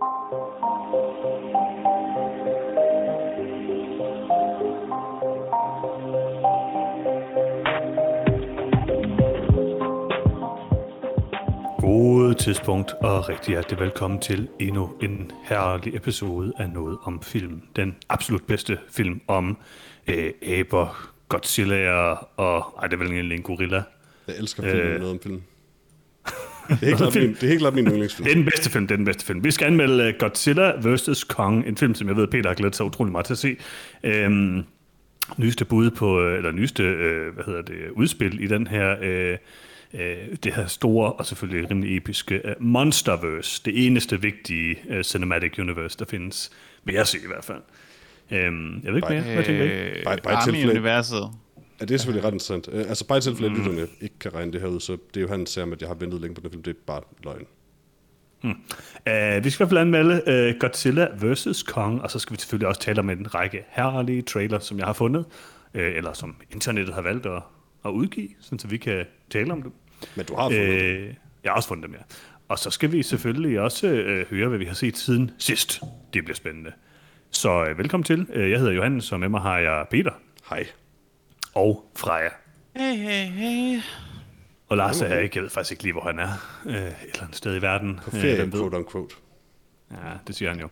God tidspunkt og rigtig hjertelig velkommen til endnu en herlig episode af Noget om Film. Den absolut bedste film om øh, aber, Godzilla og... Ej, det er vel egentlig en gorilla. Jeg elsker film øh, noget om film. Det er helt klart min, det er helt klart min yndlingsfilm. Det er den bedste film, det er den bedste film. Vi skal anmelde øh, Godzilla vs. Kong, en film, som jeg ved, Peter har glædet sig utrolig meget til at se. Øhm, nyeste bud på, øh, eller nyeste, øh, hvad hedder det, udspil i den her, øh, øh, det her store og selvfølgelig rimelig episke øh, Monsterverse, det eneste vigtige øh, cinematic universe, der findes, vil jeg sige i hvert fald. Øhm, jeg ved ikke mere, hvad tænker I? Øh, Army-universet. Ja, det er selvfølgelig ret interessant. Uh, altså bare i tilfælde, at mm. lytterne ikke kan regne det her ud, så det er jo han ser, at jeg har ventet længe på den film. Det er bare løgn. Hmm. Uh, vi skal i hvert fald anmelde uh, Godzilla vs. Kong, og så skal vi selvfølgelig også tale om en række herlige trailer, som jeg har fundet, uh, eller som internettet har valgt at, at udgive, så vi kan tale om dem. Men du har fundet uh, dem? Jeg har også fundet dem, ja. Og så skal vi selvfølgelig også uh, høre, hvad vi har set siden sidst. Det bliver spændende. Så uh, velkommen til. Uh, jeg hedder Johannes, og med mig har jeg Peter. Hej og Freja. Hey, hey, hey. Og Lars er ikke, jeg ved faktisk ikke lige, hvor han er. Øh, et eller andet sted i verden. På ferie, øh, quote unquote. Ja, det siger han jo.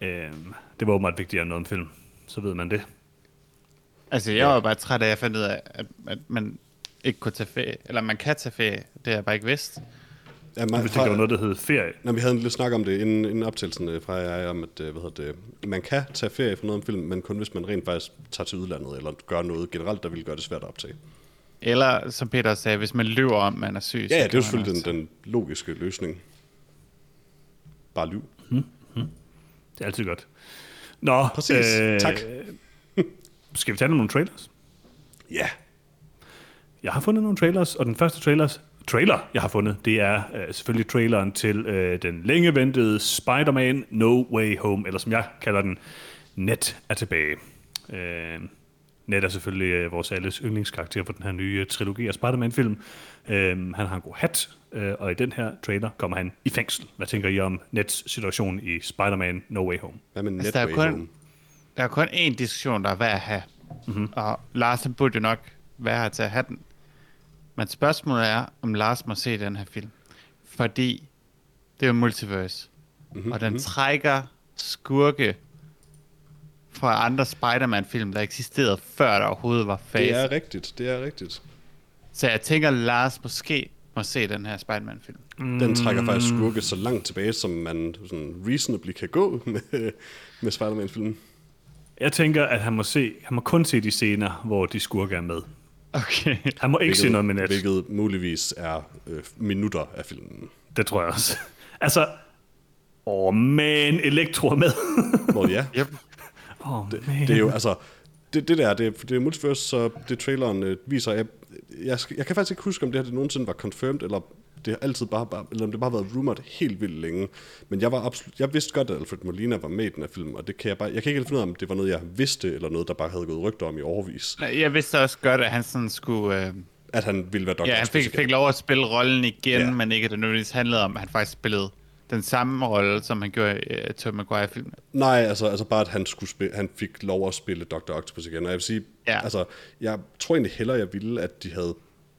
Øh, det var åbenbart vigtigere end noget om film. Så ved man det. Altså, jeg var bare træt af, at jeg fandt ud af, at, at man ikke kunne tage ferie. Eller man kan tage ferie. Det har jeg bare ikke vidst. Ja, man, hvis det var noget, der hed ferie. Når vi havde en lille snak om det inden, inden optagelsen øh, fra jeg om, at øh, hvad hedder det, man kan tage ferie for noget om film, men kun hvis man rent faktisk tager til udlandet, eller gør noget generelt, der vil gøre det svært at optage. Eller, som Peter sagde, hvis man løber om, man er syg. Ja, ja det er jo selvfølgelig den, den logiske løsning. Bare lyv. Hmm. Hmm. Det er altid godt. Nå, Præcis. Øh, tak. skal vi tage nogle trailers? Ja. Yeah. Jeg har fundet nogle trailers, og den første trailers trailer, jeg har fundet, det er øh, selvfølgelig traileren til øh, den længe ventede Spider-Man No Way Home, eller som jeg kalder den, Net er tilbage. Øh, Net er selvfølgelig øh, vores alles yndlingskarakter på den her nye trilogi af Spider-Man-film. Øh, han har en god hat, øh, og i den her trailer kommer han i fængsel. Hvad tænker I om Nets situation i Spider-Man No Way Home? Hvad med altså, der, er kun, home? der er kun én diskussion, der er værd at have. Mm-hmm. Og Lars burde jo nok være her til at have den. Men spørgsmålet er, om Lars må se den her film. Fordi det er jo multiverse. Mm-hmm. Og den mhm. trækker skurke fra andre Spider-Man-film, der eksisterede før der overhovedet var fase. Det er rigtigt, det er rigtigt. Så jeg tænker, Lars måske må se den her Spider-Man-film. Mm. Den trækker faktisk skurke så langt tilbage, som man sådan reasonably kan gå med, med Spider-Man-filmen. Jeg tænker, at han må, se, han må kun se de scener, hvor de skurke er med. Okay. Han må ikke hvilket, se noget med net. Hvilket muligvis er øh, minutter af filmen. Det tror jeg også. Altså, åh oh man, Elektro er med. Hvor ja. Yep. Oh, det, det, er jo, altså, det, det der, det, det er multiverse, så det traileren øh, viser, jeg, jeg, jeg kan faktisk ikke huske, om det her det nogensinde var confirmed, eller det har altid bare, bare eller det bare har været rumored helt vildt længe. Men jeg var absolut, jeg vidste godt, at Alfred Molina var med i den her film, og det kan jeg bare, jeg kan ikke helt finde ud af, om det var noget, jeg vidste, eller noget, der bare havde gået rygter om i overvis. Jeg vidste også godt, at han sådan skulle... Øh... At han ville være Dr. Ja, han fik, fik lov at spille rollen igen, ja. men ikke at det nødvendigvis handlede om, at han faktisk spillede den samme rolle, som han gjorde i uh, Tom Maguire-filmen. Nej, altså, altså bare, at han, skulle spille, han fik lov at spille Dr. Octopus igen. Og jeg vil sige, ja. altså, jeg tror egentlig hellere, jeg ville, at de havde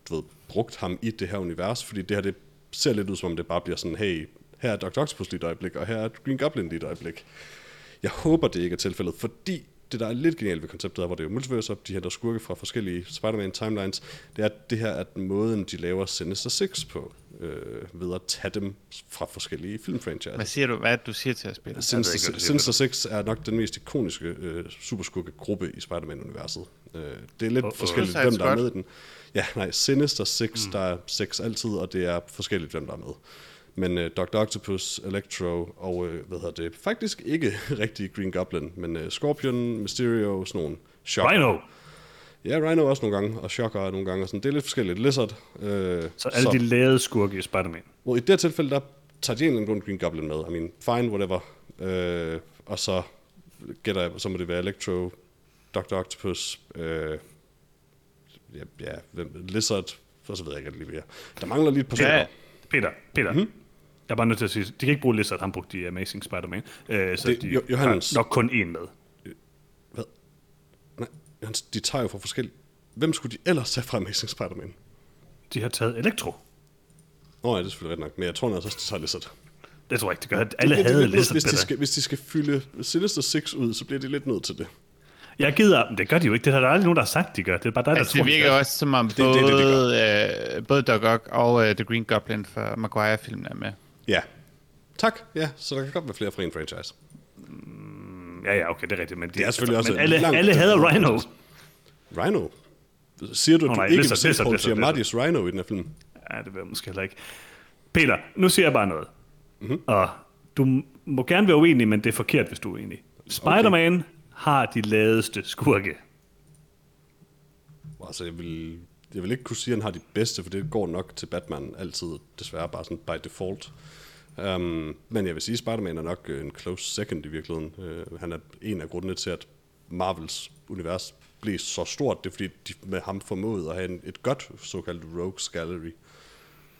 du ved, brugt ham i det her univers, fordi det her, det ser lidt ud som om det bare bliver sådan, hey, her er Dr. Octopus lige et øjeblik, og her er Green Goblin lige et øjeblik. Jeg håber, det ikke er tilfældet, fordi det, der er lidt genialt ved konceptet, hvor det er multiverse, de henter skurke fra forskellige Spider-Man timelines, det er, at det her er måden, de laver Sinister Six på, øh, ved at tage dem fra forskellige filmfranchises. Hvad siger du, hvad du siger til at spille? Sinister, ikke, Sinister Six er nok den mest ikoniske øh, superskurke-gruppe i Spider-Man-universet. Øh, det er lidt oh, forskelligt, hvem der er med i den. Ja, nej, Sinister Six, mm. der er seks altid, og det er forskelligt, hvem der er med. Men øh, Dr. Octopus, Electro og, uh, hvad hedder det, faktisk ikke rigtig Green Goblin, men uh, Scorpion, Mysterio, sådan nogle Shocker. Rhino! Ja, Rhino også nogle gange, og Shocker nogle gange, og sådan. det er lidt forskelligt. Lizard. Uh, så alle så, de lavede skurke i Spider-Man? Hvor i det her tilfælde, der tager de en grund Green Goblin med. I mean, fine, whatever. Uh, og så gætter jeg, så må det være Electro, Dr. Octopus, uh, ja, ja Lizard, for så ved jeg ikke lige mere. Der mangler lige et par ja, Peter, Peter. Mm-hmm. Jeg er bare nødt til at sige, de kan ikke bruge Lizard, han brugte de Amazing Spider-Man. Øh, så Det- de Jo- Johannes. har nok kun én med. Hvad? Nej, Hans, de tager jo fra forskellige... Hvem skulle de ellers tage fra Amazing Spider-Man? De har taget Elektro. Nå ja, det er selvfølgelig ret nok, men jeg tror altså også, de tager Lizard. Det tror jeg ikke, det gør. Alle Det- det- havde det- Lizard, hvis, de skal, hvis de skal fylde Sinister Six ud, så bliver de lidt nødt til det. Jeg gider, men det gør de jo ikke. Det har der aldrig nogen, der har sagt, de gør. Det er bare dig, der Altså, tror, det de virker gør. også som om det- det er både, det, øh, både Doc Ock og uh, The Green Goblin for Maguire-filmen er med. Ja. Tak. Ja, så der kan godt være flere fra en franchise. Ja, ja, okay, det er rigtigt. Men, de, Det er selvfølgelig også men alle, alle hader Rhino. Rhino? Siger du, at du nej, ikke Lizard, vil se Paul Giamatti's Rhino i den her film? Ja, det vil jeg måske heller ikke. Peter, nu siger jeg bare noget. Mm-hmm. Og du må gerne være uenig, men det er forkert, hvis du er uenig. Spider-Man okay. har de ladeste skurke. Altså, jeg vil, jeg vil ikke kunne sige, at han har de bedste, for det går nok til Batman altid, desværre bare sådan by default. Um, men jeg vil sige, at Spider-Man er nok øh, en close second i virkeligheden. Uh, han er en af grundene til, at Marvels univers blev så stort. Det er fordi, de med ham formåede at have en, et godt såkaldt Rogues Gallery.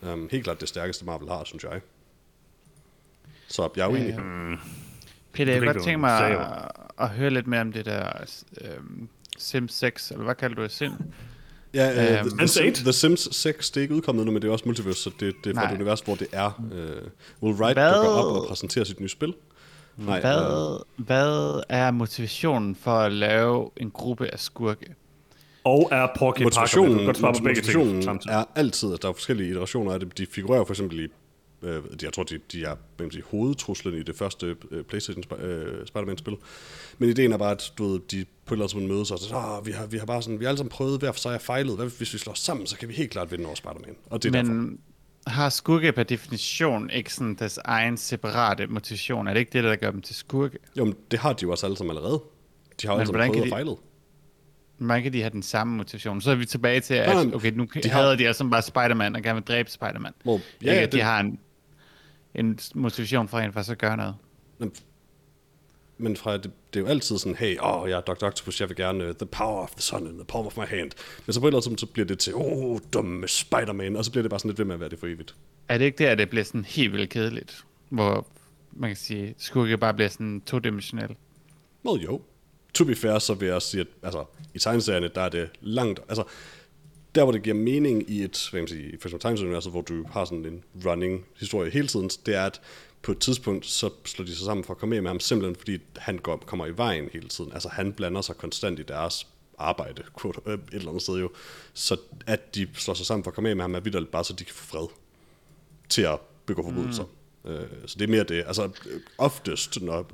Um, helt klart det stærkeste Marvel har, synes jeg. Så jeg er uenig. Øh, Det Peter, jeg kunne godt tænke mig du at, at høre lidt mere om det der øh, Sims 6, eller hvad kalder du det? Sim? Ja, uh, Øhm, the, the, Sense8? Sim, the Sims 6, det er ikke udkommet nu, men det er også multiverse, så det, det er fra Nej. et univers, hvor det er. Uh, Will Wright Hvad? dukker op og præsenterer sit nye spil. Nej, øh, Hvad, hvad er motivationen for at lave en gruppe af skurke? Og er Porky motivationen, Parker. godt svare på begge ting er altid, at der er forskellige iterationer af det. De figurerer for eksempel i, øh, de- jeg tror, de, de er man siger, hovedtruslen i det første øh, PlayStation øh, Spider-Man-spil. Men ideen er bare, at du ved, de på et eller andet tidspunkt mødes og så, oh, vi har, vi har bare sådan, vi har alle sammen prøvet hver for sig og fejlet. Hvad hvis vi slår sammen, så kan vi helt klart vinde over Spider-Man. Og det er derfor. Men har skurke per definition ikke sådan deres egen separate motivation? Er det ikke det, der gør dem til skurke? Jo, men det har de jo også alle sammen allerede. De har jo alle sammen prøvet kan og de- fejlet. Man kan de have den samme motivation. Så er vi tilbage til, at okay, nu de de har- hader de altså bare Spider-Man og gerne vil dræbe Spider-Man. Well, ja, ikke, ja, at de det- har en, en motivation for en faktisk at gøre noget. Men, men fra, det, det er jo altid sådan, hey, åh, jeg er Dr. Octopus, jeg vil gerne uh, the power of the sun in the palm of my hand. Men så på et eller andet så bliver det til, åh, oh, dumme Spider-Man, og så bliver det bare sådan lidt ved med at være det for evigt. Er det ikke der, at det bliver sådan helt vildt kedeligt? Hvor man kan sige, skurke bare bliver sådan todimensionel. Well, jo. To be fair, så vil jeg også sige, at altså, i tegneserierne, der er det langt, altså, der hvor det giver mening i et, hvad kan man sige, for eksempel tegneserieuniverset, hvor du har sådan en running historie hele tiden, det er, at på et tidspunkt, så slår de sig sammen for at komme med ham, simpelthen fordi han går, kommer i vejen hele tiden. Altså, han blander sig konstant i deres arbejde, quote, øh, et eller andet sted jo. Så at de slår sig sammen for at komme med ham, er vidderligt bare, så de kan få fred til at begå forbrydelser. Mm. Øh, så det er mere det. Altså øh, oftest, når,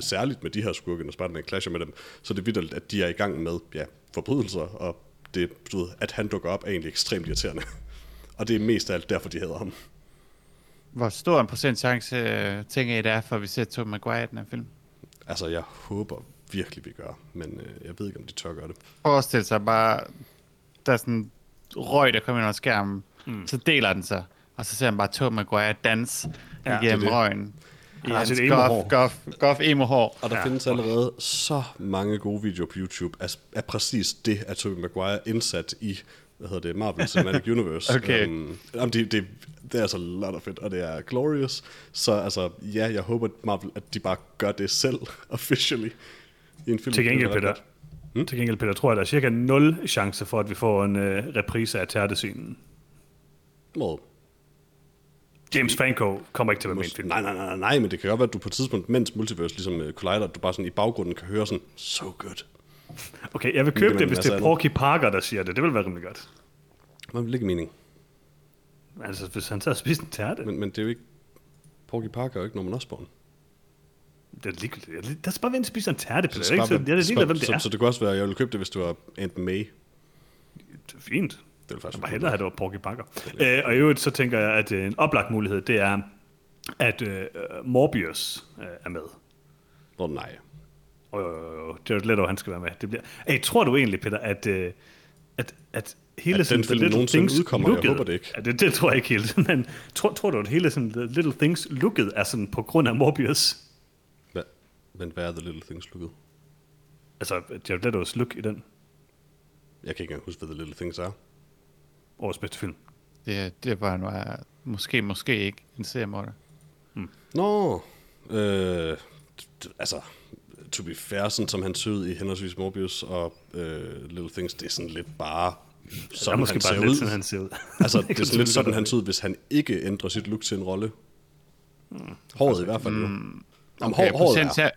særligt med de her skurke, når Spider-Man clasher med dem, så er det vidderligt, at de er i gang med ja, forbrydelser, og det, du ved, at han dukker op er egentlig ekstremt irriterende. og det er mest af alt derfor, de hader ham. Hvor stor en procent chance øh, tænker I, det er, for at vi ser Tobey Maguire i den her film? Altså, jeg håber virkelig, vi gør, men øh, jeg ved ikke, om de tør gøre det. Forestil sig bare, der er sådan røg, der kommer ind over skærmen, mm. så deler den sig, og så ser man bare Tobey Maguire danse Ja, igennem det det. røgen. I har hans sit emo-hår. goff, goff, goff emo-hår. Og der Ja. ja, findes allerede så mange gode videoer på YouTube af, af præcis det, at Tobey Maguire indsat i hvad hedder det, Marvel Cinematic Universe. Okay. Um, jamen, det, det, det er altså lot of it, og det er glorious. Så altså, ja, jeg håber, at Marvel, at de bare gør det selv, officially, i en film. Til gengæld, Det er Peter, hmm? til gengæld, Peter, tror jeg, der er cirka 0 chance for, at vi får en øh, reprise af tærtescenen. godt. Well, James Franco kommer ikke til at være med i film. nej, nej, nej, nej, men det kan godt være, at du på et tidspunkt, mens multiverse ligesom uh, collider, du bare sådan i baggrunden kan høre sådan, so good. Okay, jeg vil Det købe det, man hvis det er Porky Parker, der siger det. Det vil være rimelig godt. Hvad vil ikke mening? Altså, hvis han tager og spiser en tærte, Men, men det er jo ikke... Porky Parker er jo ikke Norman Osborn. det er ligegyldigt. Der skal bare være en, spiser en tærte, Peter. Så Det er ikke sådan, jeg er så- ligeglad, hvem det så, er. Så, det kunne også være, at jeg ville købe det, hvis du var Aunt May. Det er fint. Det ville faktisk Jeg vil hellere have, det var Porky Parker. Øh, og i øvrigt, så tænker jeg, at øh, en oplagt mulighed, det er, at øh, Morbius øh, er med. Åh oh, nej. Og øh, Jared Leto, han skal være med. Det bliver... Hey, tror du egentlig, Peter, at, øh, at, at hele At den sådan, The film Little Things udkommer? Jeg looket- håber det ikke. Ja, det, det tror jeg ikke helt. Men tror, tror du, at hele sådan, The Little Things looket er sådan på grund af Morbius? Hvad? Men hvad er The Little Things lukket? Altså, Jared Leto's look i den Jeg kan ikke engang huske, hvad The Little Things er. Årets bedste film. Det, det var nu er, måske, måske ikke en seriemorder. Nå, øh, altså, to be fair, sådan som han sød i henholdsvis Morbius og øh, Little Things, det er sådan lidt bare sådan, måske han bare ser lidt ud. sådan, han ser ud. altså, det er sådan lidt sådan, han ser ud, hvis han ikke ændrer sit look til en rolle. Håret i hvert fald jo. Mm, Jamen, Okay, hår, håret procent, er her,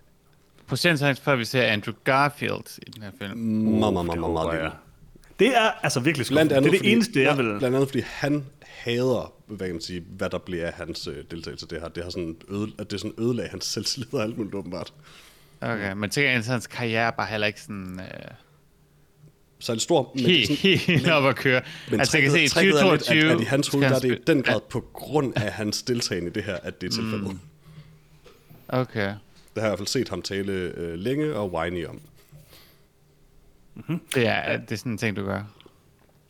procent før vi ser Andrew Garfield i den her film. meget, meget, meget, Det meget, meget. Det er altså virkelig Blandt skuffende. andet, Det er det fordi, eneste, jeg ja, vil... Blandt andet, fordi han hader, hvad kan man sige, hvad der bliver af hans øh, deltagelse i det her. Det har sådan øde, at det sådan ødelag hans selvtillid og alt muligt åbenbart. Okay, men tænker jeg, hans karriere er bare heller ikke sådan øh, Så er det stor, men er helt, sådan, helt op at køre. men altså, jeg kan se, i tricket er lidt, 2022... at, at i hans hoved, der er det i den grad på grund af hans deltagende i det her, at det er tilfældet. Mm. Okay. Det har jeg i hvert fald set ham tale øh, længe og whiny om. Det er, det er sådan en ting, du gør.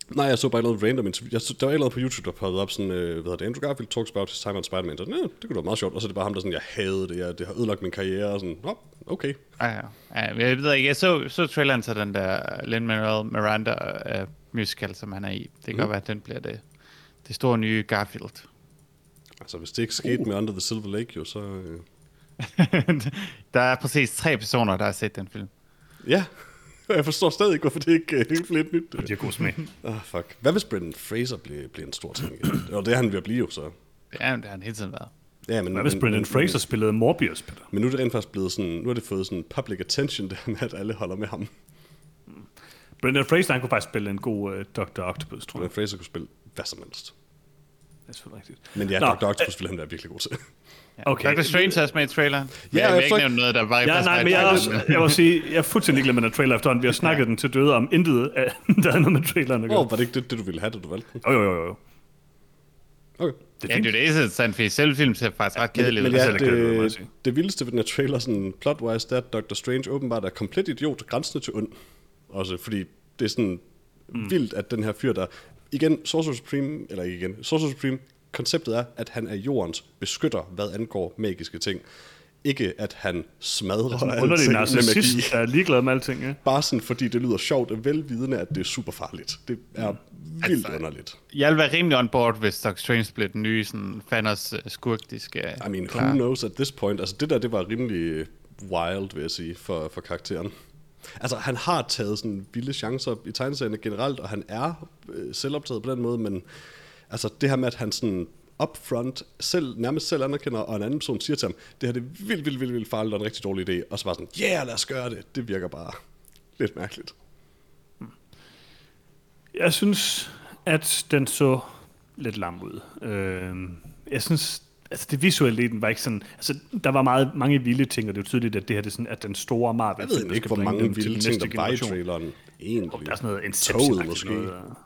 Nej, jeg så bare noget random interview. Jeg så, der var noget på YouTube, der poppede op sådan, øh, hvad hedder det, Andrew Garfield talks about his time on Spider-Man. Så, det kunne være meget sjovt. Og så er det bare ham, der sådan, jeg havde det, jeg, det har ødelagt min karriere. Og sådan, nå, okay. Ja. ja. men Jeg ved ikke, jeg så, så traileren til den der Lin-Manuel Miranda uh, musical, som han er i. Det kan Mm. godt være, at den bliver det, det store nye Garfield. Altså, hvis det ikke skete uh. med Under the Silver Lake, jo, så... Øh, der er præcis tre personer, der har set den film. ja, jeg forstår stadig ikke, hvorfor det ikke er helt lidt nyt. De har god smag. Ah, fuck. Hvad hvis Brendan Fraser bliver, bliver en stor ting? Og det er han ved at blive jo, så. Ja, det har han hele tiden været. Ja, men, Hvad hvis men- Brendan men- Fraser spillede Morbius, Peter? Men nu er det rent faktisk blevet sådan, nu har det fået sådan public attention, det med, at alle holder med ham. Brendan Fraser, han kunne faktisk spille en god uh, Dr. Octopus, tror jeg. Brendan Fraser kunne spille hvad som helst. Det er selvfølgelig rigtigt. Men ja, Nå, Dr. Octopus ville han være virkelig god til. Okay. Dr. Strange er også med i traileren. Ja, jeg jeg vil ikke nævne noget, der var i Ja, nej, men jeg, trailer. også, jeg må sige, jeg er fuldstændig glad med den trailer efterhånden. Vi har snakket den til døde om intet, af, der er noget med traileren Åh, oh, var det ikke det, det, du ville have, da du valgte den? Jo, jo, jo, jo. Okay. Det Ja, er det fint. er det sådan, fordi selve filmen ser faktisk ret kedelig Men ud. ja, selv er kedeligt, må jeg det, sige. det vildeste ved den her trailer, sådan plot-wise, det er, at Dr. Strange åbenbart er komplet idiot, grænsende til ond. Også fordi det er sådan mm. vildt, at den her fyr, der... Igen, Sorcerer Supreme, eller ikke igen, Sorcerer Supreme, konceptet er, at han er jordens beskytter, hvad angår magiske ting. Ikke at han smadrer Underlig alting med magi. er ligeglad med alting, ja. Bare sådan, fordi det lyder sjovt og velvidende, at det er super farligt. Det er vildt Altså, underligt. Jeg vil være rimelig on board, hvis Dr. Strange blev den nye sådan, Thanos uh, skurk, de skal I mean, who knows at this point? Altså, det der, det var rimelig wild, vil jeg sige, for, for karakteren. Altså, han har taget sådan vilde chancer i tegneserierne generelt, og han er øh, selvoptaget på den måde, men altså, det her med, at han sådan upfront selv, nærmest selv anerkender, og en anden person siger til ham, det her det er vildt, vildt, vildt, vildt farligt og en rigtig dårlig idé, og så bare sådan, yeah, lad os gøre det. Det virker bare lidt mærkeligt. Jeg synes, at den så lidt lam ud. Øh, jeg synes, altså det visuelle i den var ikke sådan, altså der var meget, mange vilde ting, og det er jo tydeligt, at det her det er, sådan, at den store Marvel Jeg ved ikke, hvor mange vilde ting, der var i traileren. Egentlig. Der er sådan noget Inception Toget måske. Noget, og-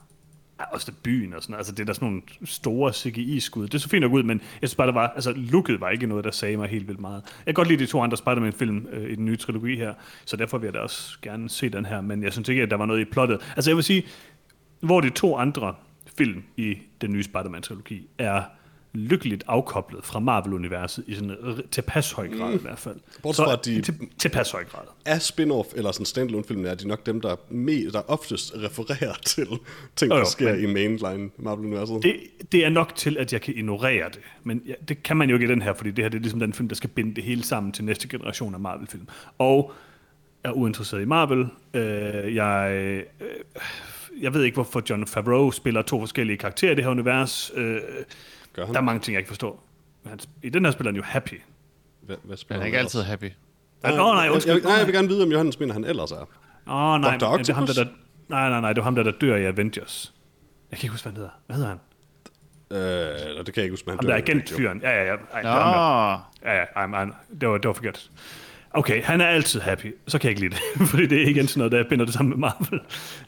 ja, også det byen og sådan. Altså det er der sådan nogle store CGI-skud. Det så fint nok ud, men jeg synes bare, der var, altså looket var ikke noget, der sagde mig helt vildt meget. Jeg kan godt lide de to andre Spider-Man-film øh, i den nye trilogi her, så derfor vil jeg da også gerne se den her, men jeg synes ikke, at der var noget i plottet. Altså jeg vil sige, hvor de to andre film i den nye Spider-Man-trilogi er lykkeligt afkoblet fra Marvel-universet i sådan en tilpas høj grad mm. i hvert fald. Bortset fra, de- til, tilpas høj grad. af spin-off eller sådan standalone film er de nok dem, der, me, der oftest refererer til ting, Jo, der jo, sker men- i mainline Marvel-universet. Det, det er nok til, at jeg kan ignorere det. Men ja, det kan man jo ikke i den her, fordi det her det er ligesom den film, der skal binde det hele sammen til næste generation af Marvel-film. Og er uinteresseret i Marvel. Øh, jeg, øh, jeg ved ikke, hvorfor John Favreau spiller to forskellige karakterer i det her univers. Øh, Gør han? der er mange ting, jeg ikke forstår. Men han, I den her spiller han jo happy. Hvad, hvad spiller er ikke altid happy. Åh, oh, nej, jeg, undskyld. jeg, nej, jeg vil gerne vide, om Johannes mener, han ellers er. Åh, oh, nej, Dr. men det er ham, der, Octopus? der, nej, nej, nej, det var ham, der, der dør i Avengers. Jeg kan ikke huske, hvad han hedder. Hvad hedder han? Øh, det kan jeg ikke huske, men han Ham der i agentfyren. Ja, ja, ja. Ej, Nå. Ja, ja, ej, ej, det, var, det var forkert. Okay, han er altid happy. Så kan jeg ikke lide det, fordi det er igen sådan noget, der binder det sammen med Marvel.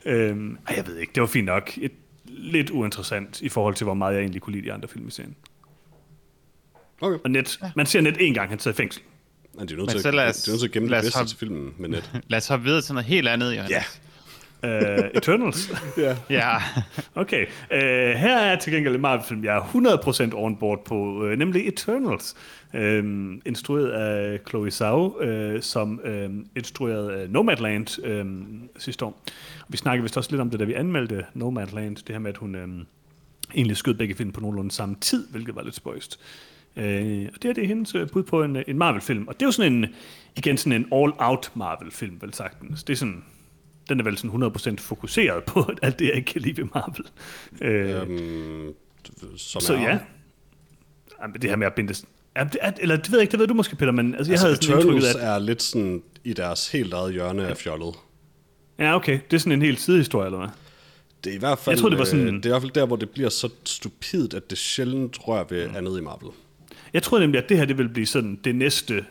Øhm, ej, jeg ved ikke, det var fint nok. Et, lidt uinteressant i forhold til, hvor meget jeg egentlig kunne lide de andre film i serien. Okay. Og net, man ser net én gang, han sidder i fængsel. Men de er nødt til, så at, lad os- er nødt til at gemme det bedste til filmen med net. lad os hoppe videre til noget helt andet, Johannes. Ja. Uh, Eternals. ja. Ja. Okay, uh, her er til gengæld en Marvel-film, jeg er 100% on board på, uh, nemlig Eternals. Um, instrueret af Chloe Zhao, uh, som um, instruerede uh, Nomadland um, sidste år. Vi snakkede vist også lidt om det, da vi anmeldte Nomadland, det her med, at hun um, egentlig skød begge film på nogenlunde samme tid, hvilket var lidt spøjst. Øh, og det her det er hendes bud på en, en Marvel-film. Og det er jo sådan en, igen sådan en all-out Marvel-film, vel sagtens. Det er sådan, den er vel sådan 100% fokuseret på alt det, jeg ikke kan lide ved Marvel. Øh, Øhm, som så ja. Jamen, det her med at binde... Er, eller det ved jeg ikke, det ved du måske, Peter, men altså, jeg Altså, havde sådan Eternals af... er lidt sådan i deres helt eget hjørne af fjollet. Ja, okay. Det er sådan en helt sidehistorie, eller hvad? Det er i hvert fald, Jeg troede, det var sådan- øh, det er i hvert fald der, hvor det bliver så stupidt, at det sjældent rører ved Mm. andet i Marvel. Jeg troede nemlig, at det her det ville blive sådan det næste...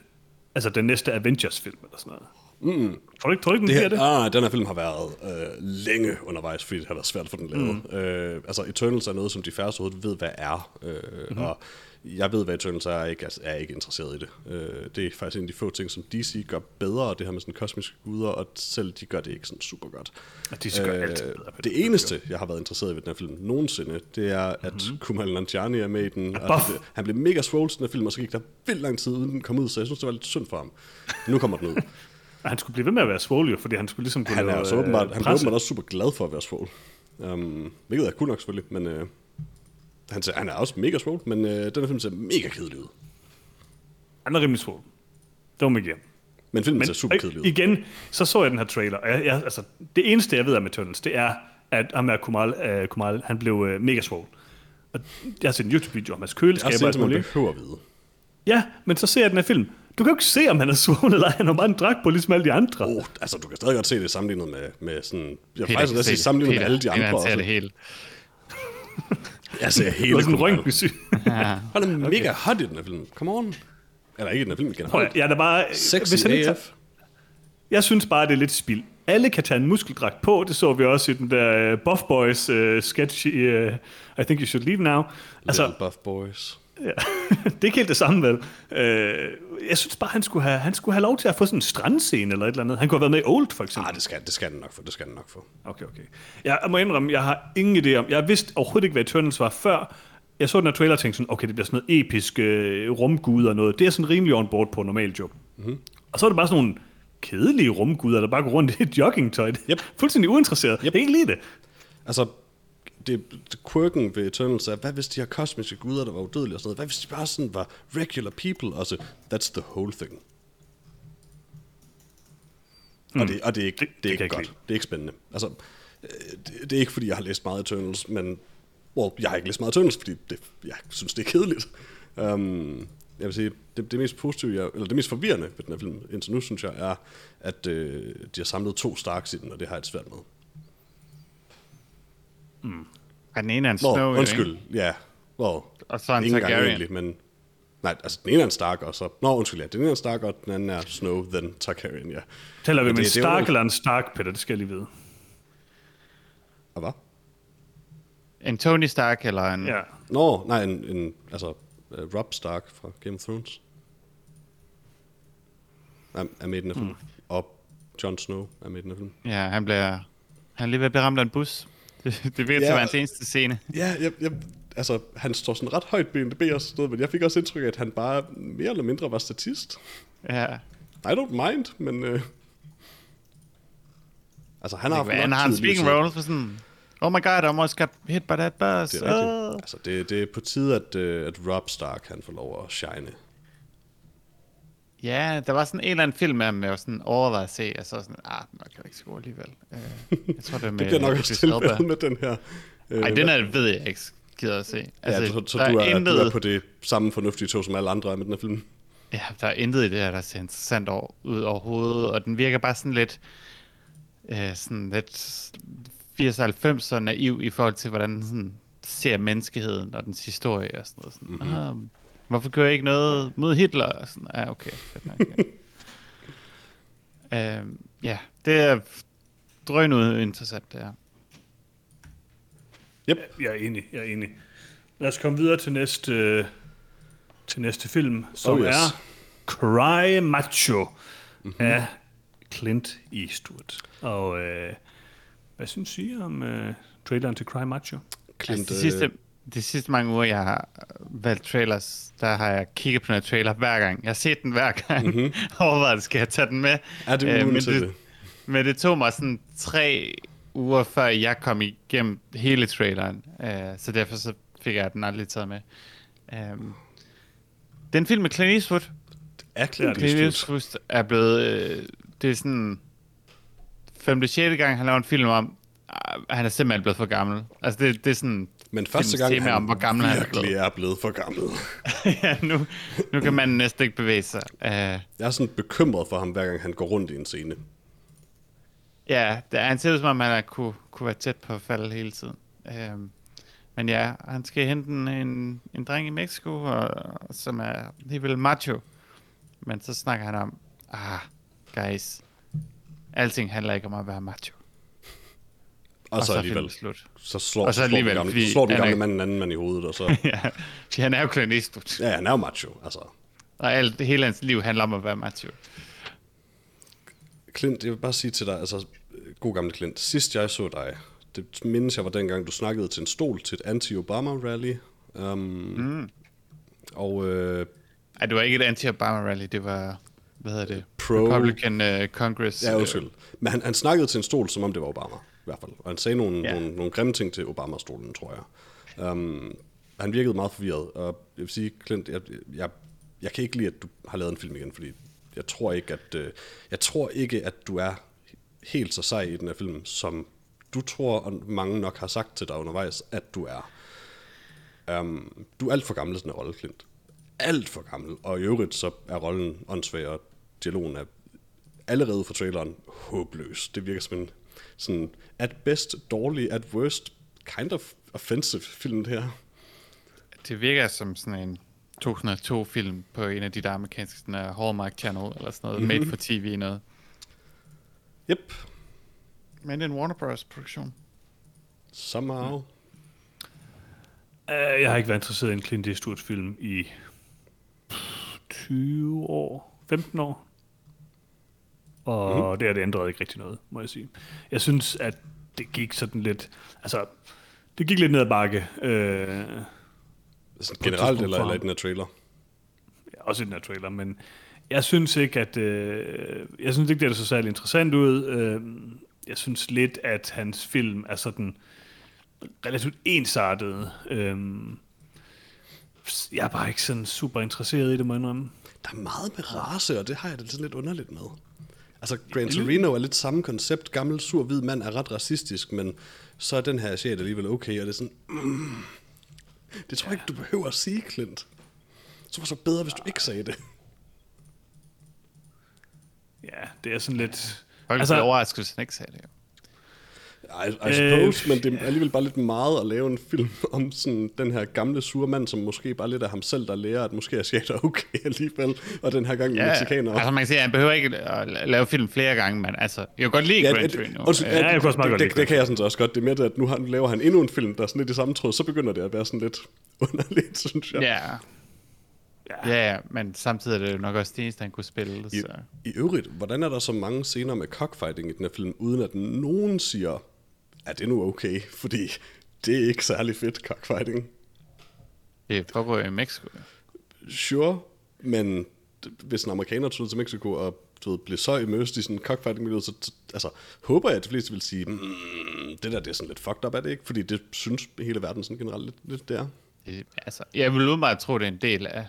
Altså den næste Avengers-film, eller sådan noget. Mm. Tror du ikke, tror du ikke den Det det? ah, den her film har været øh, længe undervejs, fordi det har været svært få den lavet. Mm. Øh, altså, Eternals er noget, som de færreste overhovedet ved, hvad er. Øh, mm-hmm. Og jeg ved, hvad Eternals er, og er ikke, altså, er ikke interesseret i det. Øh, det er faktisk en af de få ting, som DC gør bedre, det her med sådan kosmiske guder, og selv de gør det ikke sådan super godt. Og de skal gøre altid bedre på det eneste, jeg har været interesseret i ved den her film nogensinde, det er, at mm-hmm. Kumail Nanjiani er med i den. Og han, blev, han blev mega swole til den her film, og så gik der vildt lang tid, uden den kom ud, så jeg synes, det var lidt synd for ham. Nu kommer den ud. Og han skulle blive ved med at være svål, jo, fordi han skulle ligesom kunne Han er også øh, åbenbart, han åbenbart også super glad for at være svål. Um, hvilket er cool nok selvfølgelig, men uh, han, ser, han er også mega svål, men uh, den her film ser mega kedelig ud. Han er rimelig svål. Det man give ham. Men filmen Men ser super kedelig ud. igen, så så jeg den her trailer, og jeg, jeg, altså, det eneste, jeg ved om Eternals, det er, at ham her Kumal, uh, Kumal han blev uh, mega svål. Og jeg har set en YouTube-video om hans Det er også det, man behøver at vide. Ja, men så ser jeg den her film. Du kan jo ikke se, om han er svål eller ej. Han har bare en dragt på, ligesom alle de andre. Oh, altså, du kan stadig godt se det sammenlignet med, med sådan... Jeg Peter faktisk sige sammenlignet med Peter- alle de andre Peter, han det hele. Jeg ser Det hele var sådan en Kumail. røntgensyg. Han er mega hot i den her film. Come on. Eller ikke i den her film generelt. at- Jeg er da bare... Sexy hvis han ikke tager- AF. Jeg synes bare, det er lidt spild. Alle kan tage en muskeldragt på. Det så vi også i den der uh, Buff Boys uh, sketch i uh, I Think You Should Leave Now. Altså, Little buff boys. ja. det er ikke helt det samme, vel? Uh, jeg synes bare, han skulle, have, han skulle have lov til at få sådan en strandscene eller et eller andet. Han kunne have været med i Old, for eksempel. Ah, det skal, det skal den nok få. Det skal den nok få. Okay, okay. Jeg må indrømme, jeg har ingen idé om... Jeg vidste overhovedet ikke, hvad Eternals var før. Jeg så den her trailer og tænkte sådan, okay, det bliver sådan noget episk øh, rumgud og noget. Det er sådan rimelig on board på normalt job. Mm-hmm. Og så er det bare sådan nogle kedelige rumguder, der bare går rundt i et joggingtøj. Yep. Fuldstændig uinteresseret. Yep. Jeg kan ikke lide det. Altså, det, quirken ved Eternals er, hvad hvis de her kosmiske guder, der var udødelige og sådan noget, hvad hvis de bare sådan var regular people? Altså, that's the whole thing. Mm. Og, det, og det er ikke, det, Det- er det ikke godt. Det er ikke spændende. Altså, øh, det, det er ikke, fordi jeg har læst meget Eternals, men well, jeg har ikke læst meget Eternals, fordi det, jeg synes, det er kedeligt. Um, jeg vil sige, det, det mest positive, jeg, eller det mest forvirrende ved den her film indtil nu, synes jeg, er, at øh, de har samlet to Starks i den, og det har jeg et svært med. Og den ene er en Nå, Snow, undskyld, ikke? ja. Well, Og så en ikke engang Targaryen. egentlig, men... Nej, altså den ene er en Stark, og så... Nå, undskyld, ja. Den ene er en Stark, og den anden er Snow, then Targaryen, ja. Taler vi med en det- det er Stark eller en Stark, Peter? Det skal jeg lige vide. Og hvad? En Tony Stark eller en... Ja. Nå, nej, en, en altså uh, Rob Stark fra Game of Thrones. Er, er med i den her film. Mm. Og Jon Snow er med i den her film. Ja, han bliver... Han er lige ved at blive ramt af en bus. Det, det virker Ja. til at være hans eneste scene. Ja, jeg, jeg, altså, han står sådan ret højt IMDb og sådan noget, men jeg fik også indtryk af, at han bare mere eller mindre var statist. Ja. I don't mind, men... Øh, altså, han har haft Han har en speaking role for sådan... Oh my god, I almost got hit by that bus. Det er rigtigt. Oh. Altså, det, det er på tide, at, uh, at Rob Stark han får lov at shine. Ja, der var sådan en eller anden film med ham, jeg var sådan overvejet at se, og så sådan, ah, den var ikke så god alligevel. Uh, jeg tror, det er med Det bliver nok også tilfældet med den her. Øh, Ej, den er, ved jeg ikke gider at se. Altså, ja, så, så du, er, intet, du er på det samme fornuftige tog, som alle andre er med den her film. Ja, der er intet i det her, der ser interessant over, ud overhovedet, og den virker bare sådan lidt, øh, sådan lidt 80-90'er naiv i forhold til, hvordan den sådan ser menneskeheden og dens historie og sådan noget. Sådan, Mhm. mm-hmm. ah, hvorfor gør jeg ikke noget mod Hitler? Og sådan, ja, okay. fedt nok, ja. øh, ja, det er drøgnet interessant, det her. Yep. Jeg er enig, jeg er enig. Lad os komme videre til næste, øh, til næste film, som Oh, yes. er Cry Macho mm-hmm. af Clint Eastwood. Og øh, hvad synes I om øh, traileren til Cry Macho? Clint, altså, de, sidste, de sidste mange uger, jeg har valgt trailers, der har jeg kigget på den her trailer hver gang. Jeg har set den hver gang. Mm-hmm. Overvejet, skal jeg tage den med? Er det Øh, men til det? Men det tog mig sådan tre uger, før jeg kom igennem hele traileren. Uh, så derfor så fik jeg den aldrig taget med. Um, Det er en film med Clint Eastwood. Det er Clint Clint Eastwood. Er blevet... Øh, det er sådan... Femte, sjette gang, han laver en film om, ah, han er simpelthen blevet for gammel. Altså, det, det er sådan... Men første gang, han om, hvor gammel han er virkelig blevet. er blevet for gammel. ja, nu, nu kan man næsten ikke bevæge sig. Uh, Jeg er sådan bekymret for ham, hver gang han går rundt i en scene. ja, det er, han ser ud som om, han er, kunne, kunne være tæt på at falde hele tiden. Uh, men ja, han skal hente en, en, en dreng i Mexico, og, som er helt vildt macho. Men så snakker han om, ah, guys, alting handler ikke om at være macho. Og, så, er alligevel, slut. så slår, Og så så slår, den alligevel, gamle, så slår den han er- gamle mand en anden mand i hovedet, og så... ja, fordi han er jo Clint Eastwood. Ja, han er jo macho, altså. Og alt, hele hans liv handler om at være macho. Clint, jeg vil bare sige til dig, altså, god gamle Clint, sidst jeg så dig, det mindes jeg var dengang, du snakkede til en stol til et anti-Obama-rally. Um, mm. Og øh, Ej, det var ikke et anti-Obama-rally, det var, hvad hedder det? Pro- Republican uh, Congress. ja, øh, undskyld. Men han, han snakkede til en stol, som om det var Obama, hvert fald. Og han sagde nogle, Ja. nogle, nogle grimme ting til Obama-stolen, tror jeg. Um, han virkede meget forvirret, og jeg vil sige, Clint, jeg, jeg, jeg kan ikke lide, at du har lavet en film igen, fordi jeg tror ikke, at, øh, jeg tror ikke, at du er helt så sej i den her film, som du tror, og mange nok har sagt til dig undervejs, at du er. Um, du er alt for gammel den her rolle, Clint. Alt for gammel. Og i øvrigt så er rollen åndssvag, og dialogen er allerede fra traileren håbløs. Det virker som en sådan at best dårlig, at worst kind of offensive film, det her. Det virker som sådan en 2002-film på en af de der amerikanske sådan, uh, Hallmark Channel, eller sådan noget, mm-hmm. made for TV noget. Yep, Men det er en Warner Bros. produktion. somehow. Uh, jeg har ikke været interesseret i en Clint Eastwood-film i pff, 20 år, 15 år. Og mm. det har det ændret ikke rigtig noget, må jeg sige. Jeg synes, at det gik sådan lidt... Altså, det gik lidt ned ad bakke. Øh, Sådan generelt, eller, eller i den her trailer. ja, også i den her trailer, men jeg synes ikke, at... Øh, jeg synes ikke, det er så særlig interessant ud. Øh, jeg synes lidt, at hans film er sådan relativt ensartet. Øh, jeg er bare ikke sådan super interesseret i det, må jeg indrømme. Der er meget med race, og det har jeg det lidt underligt med. Altså, Gran Torino er lidt samme koncept. Gammel, sur, hvid mand er ret racistisk, men så er den her asiat alligevel okay, og det er sådan... Mm, det tror jeg ikke, du behøver at sige, Clint. Så var så bedre, hvis du ikke sagde det. Ja, det er sådan lidt... Folk altså, blev overrasket, hvis han ikke sagde det. jo. I, I suppose, øh, men det er alligevel bare lidt meget at lave en film om sådan den her gamle sure mand, som måske bare lidt af ham selv, der lærer, at måske asiater er okay alligevel, og den her gang ja, mexikanere. altså man kan sige, at han behøver ikke at lave film flere gange, men altså, jeg kan godt lide Ja, Gran det, Torino. Øh, ja, jeg det, kunne også meget det, godt det, lide det, kan jeg sådan også godt. Det er mere det, at nu har- laver han endnu en film, der er sådan lidt i samme tråd, så begynder det at være sådan lidt underligt, synes jeg. Ja. Ja, ja, men samtidig er det jo nok også det eneste, han kunne spille. I, Så. I øvrigt, hvordan er der så mange scener med cockfighting i den her film, uden at nogen siger, er det nu okay? Fordi det er ikke særlig fedt, cockfighting. Det foregår i Mexico. Sure, men hvis en amerikaner tog til Mexico og du ved, blev så immersed i sådan en cockfighting miljø, så så- altså, håber jeg, at de fleste vil sige, mm, det der det er sådan lidt fucked up, er det ikke? Fordi det synes hele verden sådan generelt lidt, lidt det er. Det, altså, jeg vil umiddelbart tro, det er en del af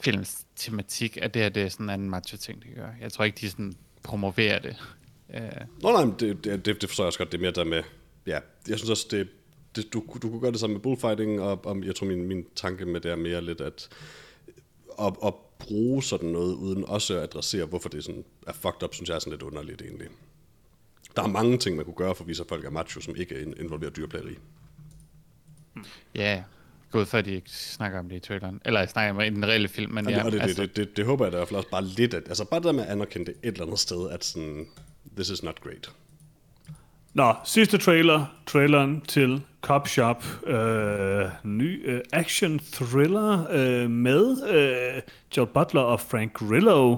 filmens tematik, at det her det er sådan en anden macho ting, de gør. Jeg tror ikke, de sådan promoverer det. Uh, Nå nej, men det, det, det, det forstår jeg også godt, det er mere der med, ja, jeg synes også, det, det du, du kunne gøre det samme med bullfighting, og, og jeg tror, min, min tanke med det er mere lidt, at at, at bruge sådan noget, uden også at adressere, hvorfor det sådan er fucked up, synes jeg er sådan lidt underligt egentlig. Der er mange ting, man kunne gøre for at vise, at folk er macho, som ikke in- involverer dyrplageri. ja, gå ud for, at de ikke snakker om det i traileren. Eller jeg snakker om i den reelle film, men Ja, ja, det, altså, det, det, det, det, håber jeg da i hvert fald også bare lidt, at, altså bare det der med at anerkende det et eller andet sted, at sådan, this is not great. Nå, sidste trailer. Traileren til Cop Shop. Øh, ny øh, action thriller øh, med øh, Joel Butler og Frank Grillo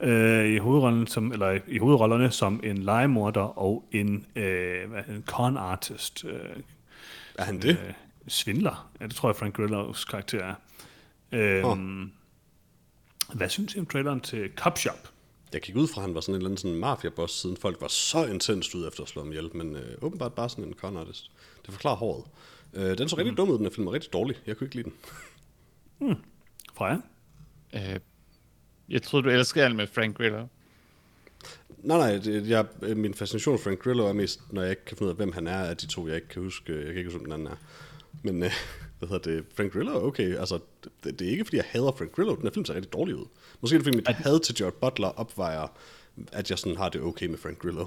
øh, i hovedrollen som eller i hovedrollerne som en legemorder og en øh, det, con artist. Øh, Er han det? øh, svindler. Ja, det tror jeg Frank Grillos karakter er. Øh, Åh. Hvad synes I om traileren til Cop Shop? Jeg gik ud fra, at han var sådan en eller anden sådan mafia-boss, siden folk var så intenst ud efter at slå ham ihjel, men øh, åbenbart bare sådan en con artist. Det forklarer håret. Øh, den så rigtig dum ud, den her film, og rigtig dårlig. Jeg kunne ikke lide den. Freja? Øh, jeg troede, du elskede alt med Frank Grillo. Nej, nej, det, jeg, min fascination for Frank Grillo er mest, når jeg ikke kan finde ud af, hvem han er af de to, jeg ikke kan huske. Jeg kan ikke huske, hvem den anden er. Men, øh, hvad hedder det? Frank Grillo, okay. Altså, det, det, er ikke, fordi jeg hader Frank Grillo. Den her film ser rigtig dårlig ud. Måske er det, fordi mit had til Jared Butler opvejer, at jeg sådan har det okay med Frank Grillo.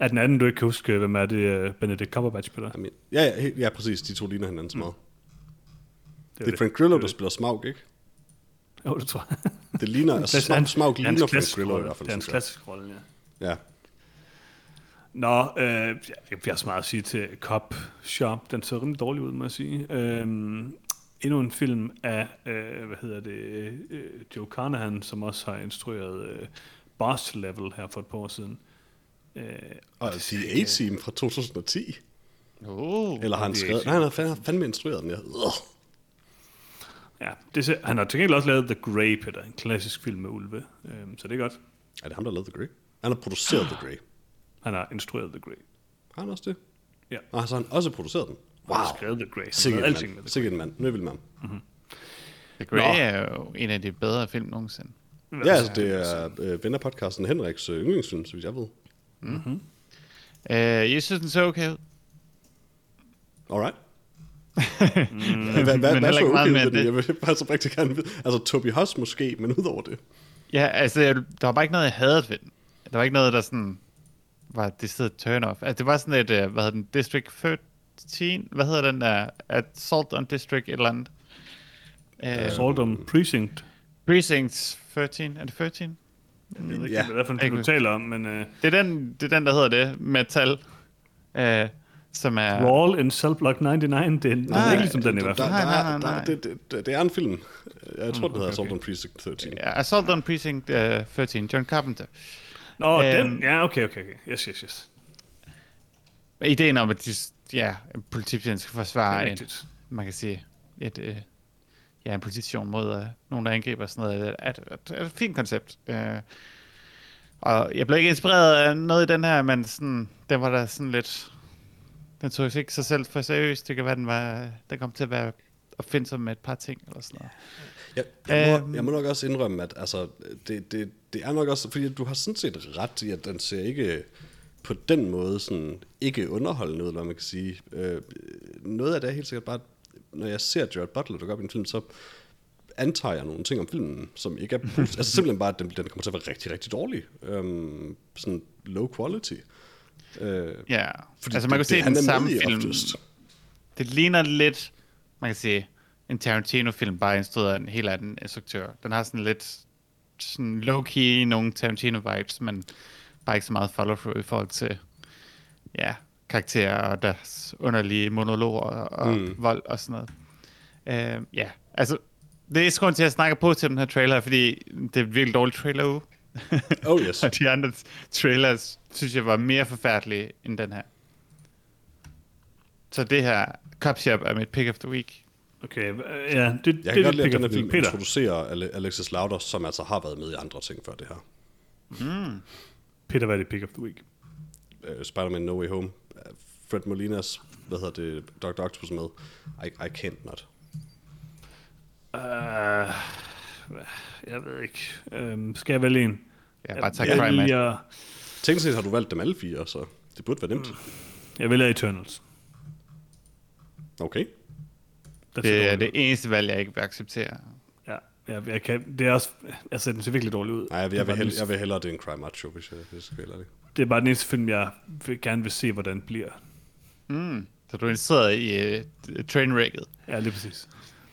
Er den anden, du ikke kan huske, hvem er det, uh, Benedict Cumberbatch spiller? I mean, ja, ja, ja, præcis. De to ligner hinanden så meget. Mm. Det, det er Frank Grillo, der spiller Smaug, ikke? Jo, det tror jeg. Det ligner, altså Smaug, Smaug ligner Frank Grillo i hvert fald. Det er hans klassiske rolle, ja. Ja. Nå, øh, jeg bliver så meget at sige til Cop Shop. Den ser rimelig dårlig ud, må jeg sige. Øh, endnu en film af, øh, hvad hedder det, øh, Joe Carnahan, som også har instrueret øh, Boss Level her for et par år siden. Øh, og det siger A-Team fra 2010. Oh, Eller har han skrevet? Nej, han har fandme, fandme instrueret den, ja. Ja, det, han har til gengæld også lavet The Grey, Peter, en klassisk film med ulve, øhm, så det er godt. Er det ham, der har lavet The Grey? Han har produceret The Grey. Han har instrueret The Grey. Har han også det? Ja. Og så har han også produceret den? Wow. Han har skrevet The Grey. Sikkert alting mand. Sikkert mand. Nu vil man. Mm-hmm. The Grey Nå. er jo en af de bedre film nogensinde. Ja, altså, det er øh, vennerpodcasten Henriks øh, yndlingsfilm, så vidt jeg ved. Mm-hmm. Uh, jeg synes, den så okay ud. Alright. mm, hvad hvad, hvad så okay ud det? Jeg vil bare så rigtig gerne vide. Altså, Toby Huss måske, men udover det. Ja, altså, der var bare ikke noget, jeg havde ved den. Der var ikke noget, der sådan var det sted turn off. Altså, det var sådan et, øh, hvad hedder den, District 13, hvad hedder den der, Assault on District et eller andet. Assault on Precinct. Precinct 13, er det 13? Jeg ved ikke, ja. hvad det er for en du taler om, men... Uh... Det, er den, det er den, der hedder det, Metal. Uh, som er... Wall in Cell Block 99, det er, nej, det er ikke ligesom den i hvert fald. Nej, nej, nej, nej. Det, det, det er en film. Jeg tror, mm, det hedder okay, Assault on Precinct 13. Ja, Assault on Precinct uh, 13, John Carpenter. Nå, um, den, ja, okay, okay, okay. Yes, yes, yes. Ideen om, at de, ja, en politibetjent skal forsvare en, man kan sige, et, uh, ja, en position mod uh, nogen, der angriber sådan noget, er, er, er et fint koncept. Uh, og jeg blev ikke inspireret af noget i den her, men sådan, den var der sådan lidt... Den tog ikke sig selv for seriøst. Det kan være, den, var, den kom til at være opfindsom med et par ting eller sådan noget. Ja, jeg, må, um, jeg må nok også indrømme, at altså, det, det, det er nok også, fordi du har sådan set ret i, at den ser ikke på den måde sådan, ikke underholdende ud, hvad man kan sige. Øh, noget af det er helt sikkert bare, når jeg ser Jared Butler dukke op i en film, så antager jeg nogle ting om filmen, som ikke er... altså simpelthen bare, at den, den kommer til at være rigtig, rigtig dårlig. Øhm, sådan low quality. Øh, ja, fordi altså man kan se den samme film. Oftest. Det ligner lidt, man kan sige, en Tarantino-film, bare instrueret af en helt anden instruktør. Den har sådan lidt sådan low-key nogle Tarantino-vibes, men bare ikke så meget follow-through i forhold til ja, karakterer og deres underlige monologer og mm. vold og sådan noget. Uh, ja, altså, det er sgu til at snakke på til den her trailer, fordi det er et virkelig dårligt trailer uge. oh yes. og de andre trailers, synes jeg, var mere forfærdelige end den her. Så det her, Cop Shop er mit pick of the week. Okay, ja, det, jeg det, kan det godt lide, at den her film Peter. introducerer Alexis Lauder, som altså har været med i andre ting før det her. Mm. Peter, hvad er det pick of the week? Uh, Spider-Man No Way Home. Uh, Fred Molinas, hvad hedder det, Dr. Octopus med. I, I can't not. Uh, jeg ved ikke. Um, skal jeg vælge en? Ja, bare tak jeg vælger... Tænk set har du valgt dem alle fire, så det burde være nemt. Mm. Jeg vælger Eternals. Okay. Det er det eneste valg, jeg ikke vil acceptere. Ja, jeg, jeg kan, det er også, altså den ser virkelig dårlig ud. Nej, jeg, jeg, vil, hellere, jeg vil hellere, det er en Cry Macho, hvis jeg, hvis jeg skal det. Det er bare den eneste film, jeg vil, gerne vil se, hvordan det bliver. Mm. Så du er interesseret i uh, trainwrecket? Ja, lige præcis.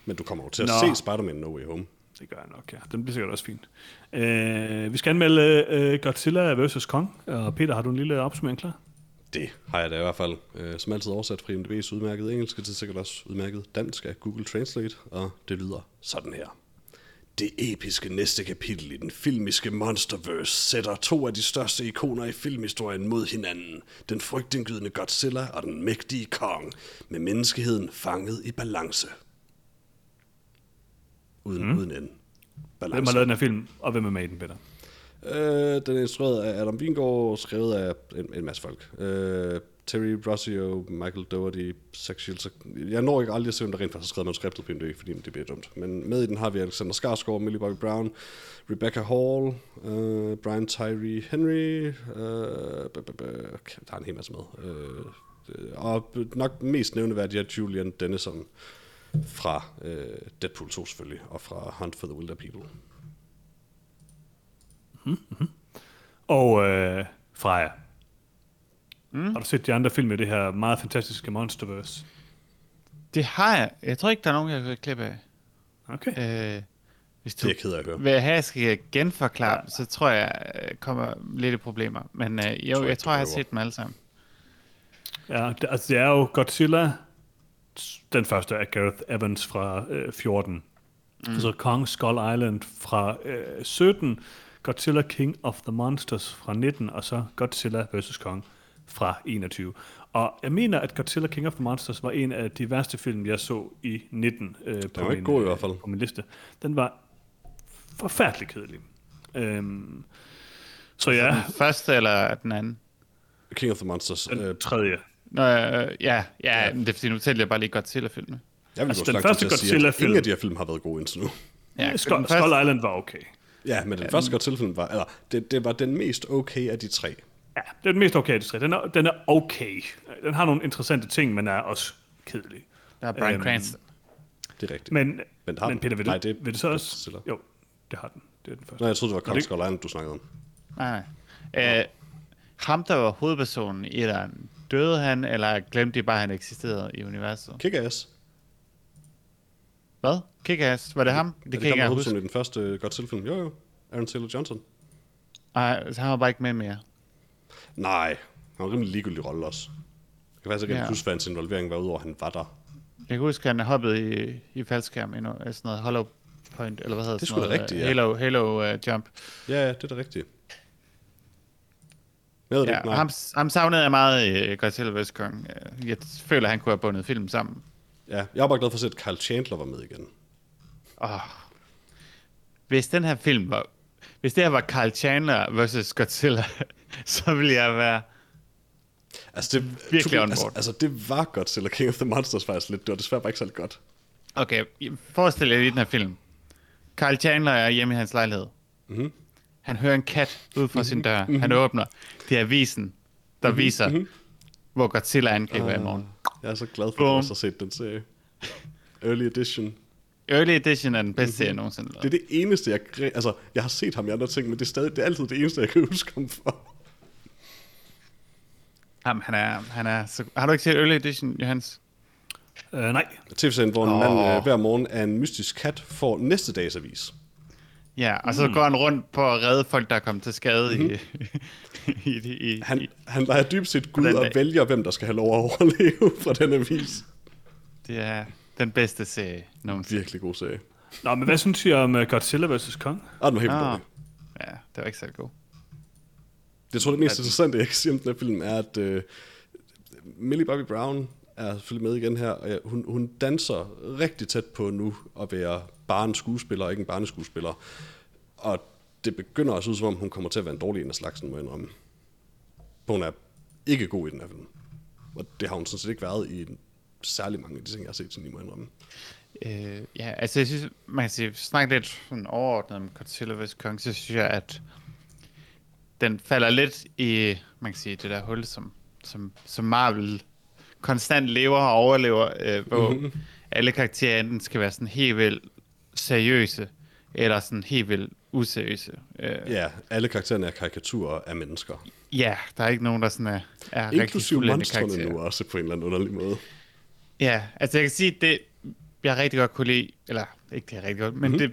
Men du kommer jo til at Nå. se Spider-Man No Way Home. Det gør jeg nok, ja. Den bliver sikkert også fint. Uh, vi skal anmelde uh, Godzilla vs. Kong. Og Peter, har du en lille opsummering klar? Det har jeg da i hvert fald. Uh, som altid oversat fra IMDb's udmærket engelsk, til sikkert også udmærket dansk af Google Translate, og det lyder sådan her. Det episke næste kapitel i den filmiske Monsterverse sætter to af de største ikoner i filmhistorien mod hinanden. Den frygtindgydende Godzilla og den mægtige Kong, med menneskeheden fanget i balance uden, mm. uden en balance. Hvem har lavet den her film, og hvem er med i den, Peter? Øh, den er instrueret af Adam Wingård, skrevet af en, en masse folk. Øh, Terry Rossio, Michael Doherty, Zach Jeg når ikke aldrig at se, om der rent faktisk har skrevet manuskriptet på IMDb, fordi det bliver dumt. Men med i den har vi Alexander Skarsgård, Millie Bobby Brown, Rebecca Hall, øh, Brian Tyree Henry, øh, b- b- b- der er en hel masse med. Øh, og nok mest nævneværdig er Julian Dennison fra øh, Deadpool 2 selvfølgelig, og fra Hunt for the Wilder People. Og øh, Freja, mm. har du set de andre film i det her meget fantastiske Monsterverse? Det har jeg. Jeg tror ikke, der er nogen, jeg har klip af. Okay. Øh, hvis Det du er jeg ked af at høre. vil have, jeg skal genforklare, ja. så tror jeg, jeg kommer lidt i problemer. Men øh, jo, Tror jeg, ikke, jeg du tror, jeg har set dem alle sammen. Ja, det, altså det er jo Godzilla, den første er Gareth Evans fra øh, 14. Mm. Så Kong Skull Island fra øh, 17, Godzilla King of the Monsters fra 19, og så Godzilla vs. Kong fra 21. Og jeg mener, at Godzilla King of the Monsters var en af de værste film, jeg så i 19 øh, på, var ikke min, god i øh, hvert fald. på min liste. Den var forfærdelig kedelig. Øhm, så ja, Den første eller den anden? King of the Monsters. den Øh, tredje. Nå, øh, ja, ja, ja, det er fordi, nu tæller jeg bare lige Godzilla-filmene. jeg vil Altså, altså, den første Godzilla-film- ingen af de her film har været gode indtil nu. Ja, Skull, Skull Island var okay. Ja, men den første Godzilla-film var, eller det, det var den mest okay af de tre. Ja, det er den mest okay af de tre. Den er, den er okay. Den har nogle interessante ting, men er også kedelig. Der er Brian Øhm, Cranston. Det er rigtigt. Men, Men har men? Peter, vil, Nej, det, vil det så også... Godzilla. Jo, det har den. Det er den første. Nå, jeg troede, det var Kong Skull du snakkede om. Nej, nej. Øh, ham, der var hovedpersonen i den, døde han, eller glemte de bare, at han eksisterede i universet? Kick-Ass. Hvad? Kick-Ass? Var det ham? Det, Det er kan jeg det ikke huske. i den første Godzilla-film. Jo, jo. Aaron Taylor Johnson. Nej, så han var bare ikke med mere. Nej, han var en rimelig ligegyldig rolle også. Jeg kan faktisk ikke Ja. huske, hvad hans involvering var, udover at han var der. Jeg kan huske, at han hoppede i, i faldskærm i noget, sådan noget hollow point, eller hvad hedder Det er sgu da noget, rigtigt, øh, ja. Halo, Halo uh, jump. Ja, ja, det er da rigtigt. Jeg ved det Ja, ikke, nej. ham, ham savnede jeg meget i Godzilla vs. Kong. Øh, Jeg føler, at han kunne have bundet film sammen. Ja, jeg er bare glad for at se, at Kyle Chandler var med igen. Oh. Hvis den her film var... Hvis det her var Carl Chandler versus Godzilla, så ville jeg være... Altså, det, Virkelig on altså, board. altså, det var Godzilla King of the Monsters faktisk lidt. Det var desværre bare ikke særlig godt. Okay, forestil jer lige den her film. Carl Chandler er hjemme i hans lejlighed. Mhm. Han hører en kat ud fra sin dør. Han åbner. Det er avisen, der Mhm, viser, hvor Godzilla angriber i morgen. Jeg er så glad for, at du også har set den serie. Early Edition. Early Edition er den bedste Mhm. serie nogensinde. Det er det eneste, jeg... Altså, jeg har set ham i andre ting, men det er, stadig, det er altid det eneste, jeg kan huske ham for. Jamen, han er, han er så... Har du ikke set Early Edition, Johans? Uh, nej. TV-serien, hvor en Åh. mand øh, hver morgen af en mystisk kat får næste dags avis. Ja, og så går han rundt på at redde folk, der er kommet til skade mm-hmm. i, i, i, i, Han, han leger dybt set Gud og dag. vælger, hvem der skal have lov at overleve fra den avis. Det er den bedste serie nogensinde. Virkelig god serie. Nå, men hvad synes I om uh, Godzilla vs. Kong? Og den var helt Ah. dårlig. Ja, det var ikke så god. Jeg tror, det mest interessante, jeg kan sige om den her film, er, at uh, Millie Bobby Brown er selvfølgelig med igen her, og ja, hun, hun danser rigtig tæt på nu at være bare en skuespiller, og ikke en barneskuespiller. Og det begynder også ud som om, hun kommer til at være en dårlig en af slagsen, må jeg indrømme. Hun er ikke god i den her film. Og det har hun sådan set ikke været i særlig mange af de ting, jeg har set, sådan i må indrømme. Øh, ja, altså jeg synes, man kan sige, snakke lidt sådan overordnet om Godzilla vs. Kong, så synes jeg, at den falder lidt i, man kan sige, det der hul, som, som, som Marvel konstant lever og overlever, øh, hvor mm-hmm. alle karakterer enten skal være sådan helt vildt seriøse, eller sådan helt vildt useriøse. Øh, Ja, alle karaktererne er karikaturer af mennesker. ja, der er ikke nogen, der sådan er, er rigtig Inklusive fuldendte monstrene karakterer. nu også på en eller anden underlig måde. Ja, altså jeg kan sige, det jeg rigtig godt kunne lide, eller ikke det jeg rigtig godt, men mm-hmm.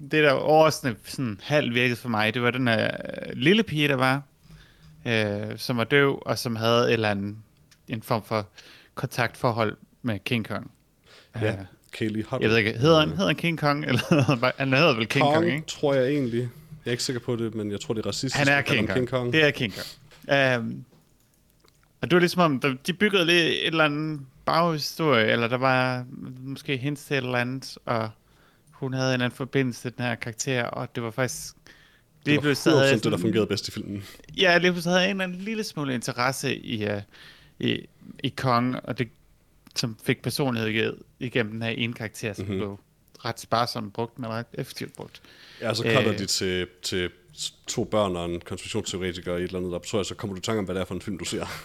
det, det der overraskende sådan halvt virkede for mig, det var den her øh, lille pige, der var, øh, som var døv, og som havde et eller andet, en form for kontaktforhold med King Kong. Ja, Kaylee Huddle. jeg ved ikke, hedder han, hedder han King Kong, eller han, hedder vel King Kong, Kong, ikke? tror jeg egentlig. Jeg er ikke sikker på det, men jeg tror, det er racistisk. Han er King Kong. King Kong. Det er King Kong. Um, og det var ligesom om, de byggede lige et eller andet baghistorie, eller der var måske hints til et eller andet, og hun havde en eller anden forbindelse til den her karakter, og det var faktisk... det var 100% pludselig havde jeg det, der sådan- fungerede bedst i filmen. Ja, lige pludselig havde jeg en eller anden lille smule interesse i, uh, i, i Kong, og det som fik personlighed igennem den her ene karakter, som mm-hmm. blev ret sparsomt brugt, men ret effektivt brugt. Ja, så kommer øh, de til, til to børn og en konspirationsteoretiker i et eller andet, der tror jeg, så kommer du i tanke om, hvad det er for en film, du ser.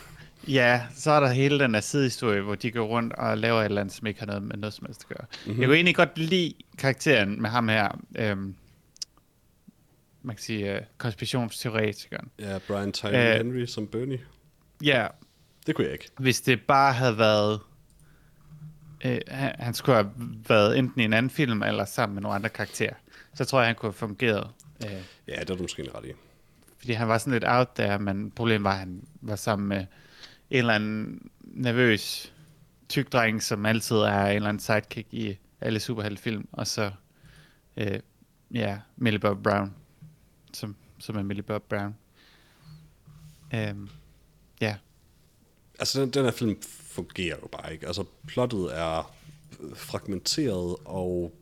Ja, så er der hele den der sidehistorie, hvor de går rundt og laver et eller andet, som ikke har noget med noget som helst at gøre. Mm-hmm. Jeg kunne egentlig godt lide karakteren med ham her, øhm, man kan sige, uh, konspirationsteoretikeren. Ja, Brian Tyree uh, Henry som Bernie. Ja. Det kunne jeg ikke. Hvis det bare havde været øh, han skulle have været enten i en anden film, eller sammen med nogle andre karakterer. Så tror jeg, han kunne have fungeret. Øh, ja, det er du måske ret i. Fordi han var sådan lidt out der, men problemet var, at han var sammen med en eller anden nervøs tyk dreng, som altid er en eller anden sidekick i alle superheltefilm, og så øh, ja, Millie Bob Brown, som, som er Millie Bob Brown. Øhm, ja. Altså, den, den her film fungerer jo bare ikke. Altså, plottet er øh, fragmenteret og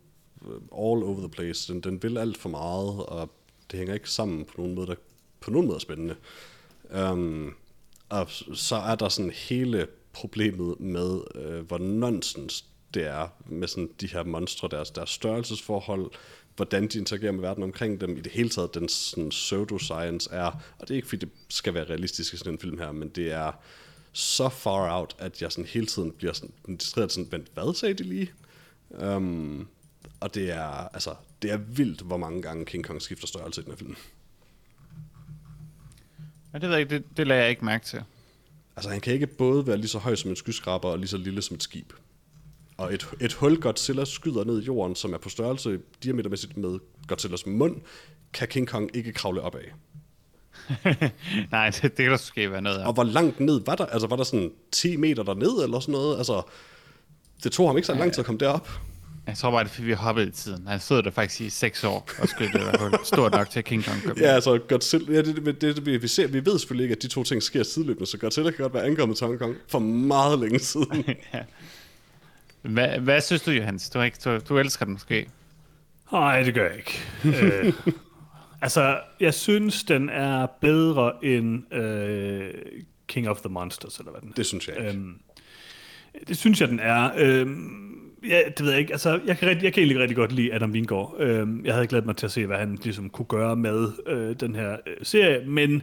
øh, all over the place. Den, den vil alt for meget, og det hænger ikke sammen på nogen måde, der på nogen måde er spændende. Um, og så er der sådan hele problemet med, øh, hvor nonsens det er med sådan de her monstre, deres, deres størrelsesforhold, hvordan de interagerer med verden omkring dem, i det hele taget den sådan pseudoscience er, og det er ikke fordi det skal være realistisk i sådan en film her, men det er så far out, at jeg sådan hele tiden bliver sådan distraheret sådan, vent, hvad sagde de lige? Um, og det er, altså, det er vildt, hvor mange gange King Kong skifter størrelse i den her film. Ja, det ved jeg det, det lader jeg ikke mærke til. Altså, han kan ikke både være lige så høj som en skyskraber og lige så lille som et skib. Og et, et hul Godzilla skyder ned i jorden, som er på størrelse diametermæssigt med Godzillas mund, kan King Kong ikke kravle op af. Nej, det, det kan der måske være noget af. Og hvor langt ned var der? Altså, var der sådan 10 meter derned, eller sådan noget? Altså, det tog ham ikke så lang tid at komme derop. Jeg tror bare, det er, fordi vi hoppede i tiden. Han stod der faktisk i 6 år og skulle det være stort nok til, at King Kong kom. Ja, altså Godzilla, ja, det, det, det, vi, ser, vi ved selvfølgelig ikke, at de to ting sker sideløbende, så Godzilla kan godt være ankommet til Hong Kong for meget længe siden. ja. hvad, hvad synes du, Johannes? Du, ikke, du, du elsker den måske? Nej, det gør jeg ikke. øh, Altså, jeg synes, den er bedre end øh, King of the Monsters, eller hvad den er. Det synes jeg ikke. Øhm, det synes jeg, den er. Øhm, ja, det ved jeg ikke. Altså, jeg kan, rigtig, jeg kan egentlig rigtig godt lide Adam Wingård. Øhm, jeg havde glædet mig til at se, hvad han ligesom kunne gøre med øh, den her øh, serie, men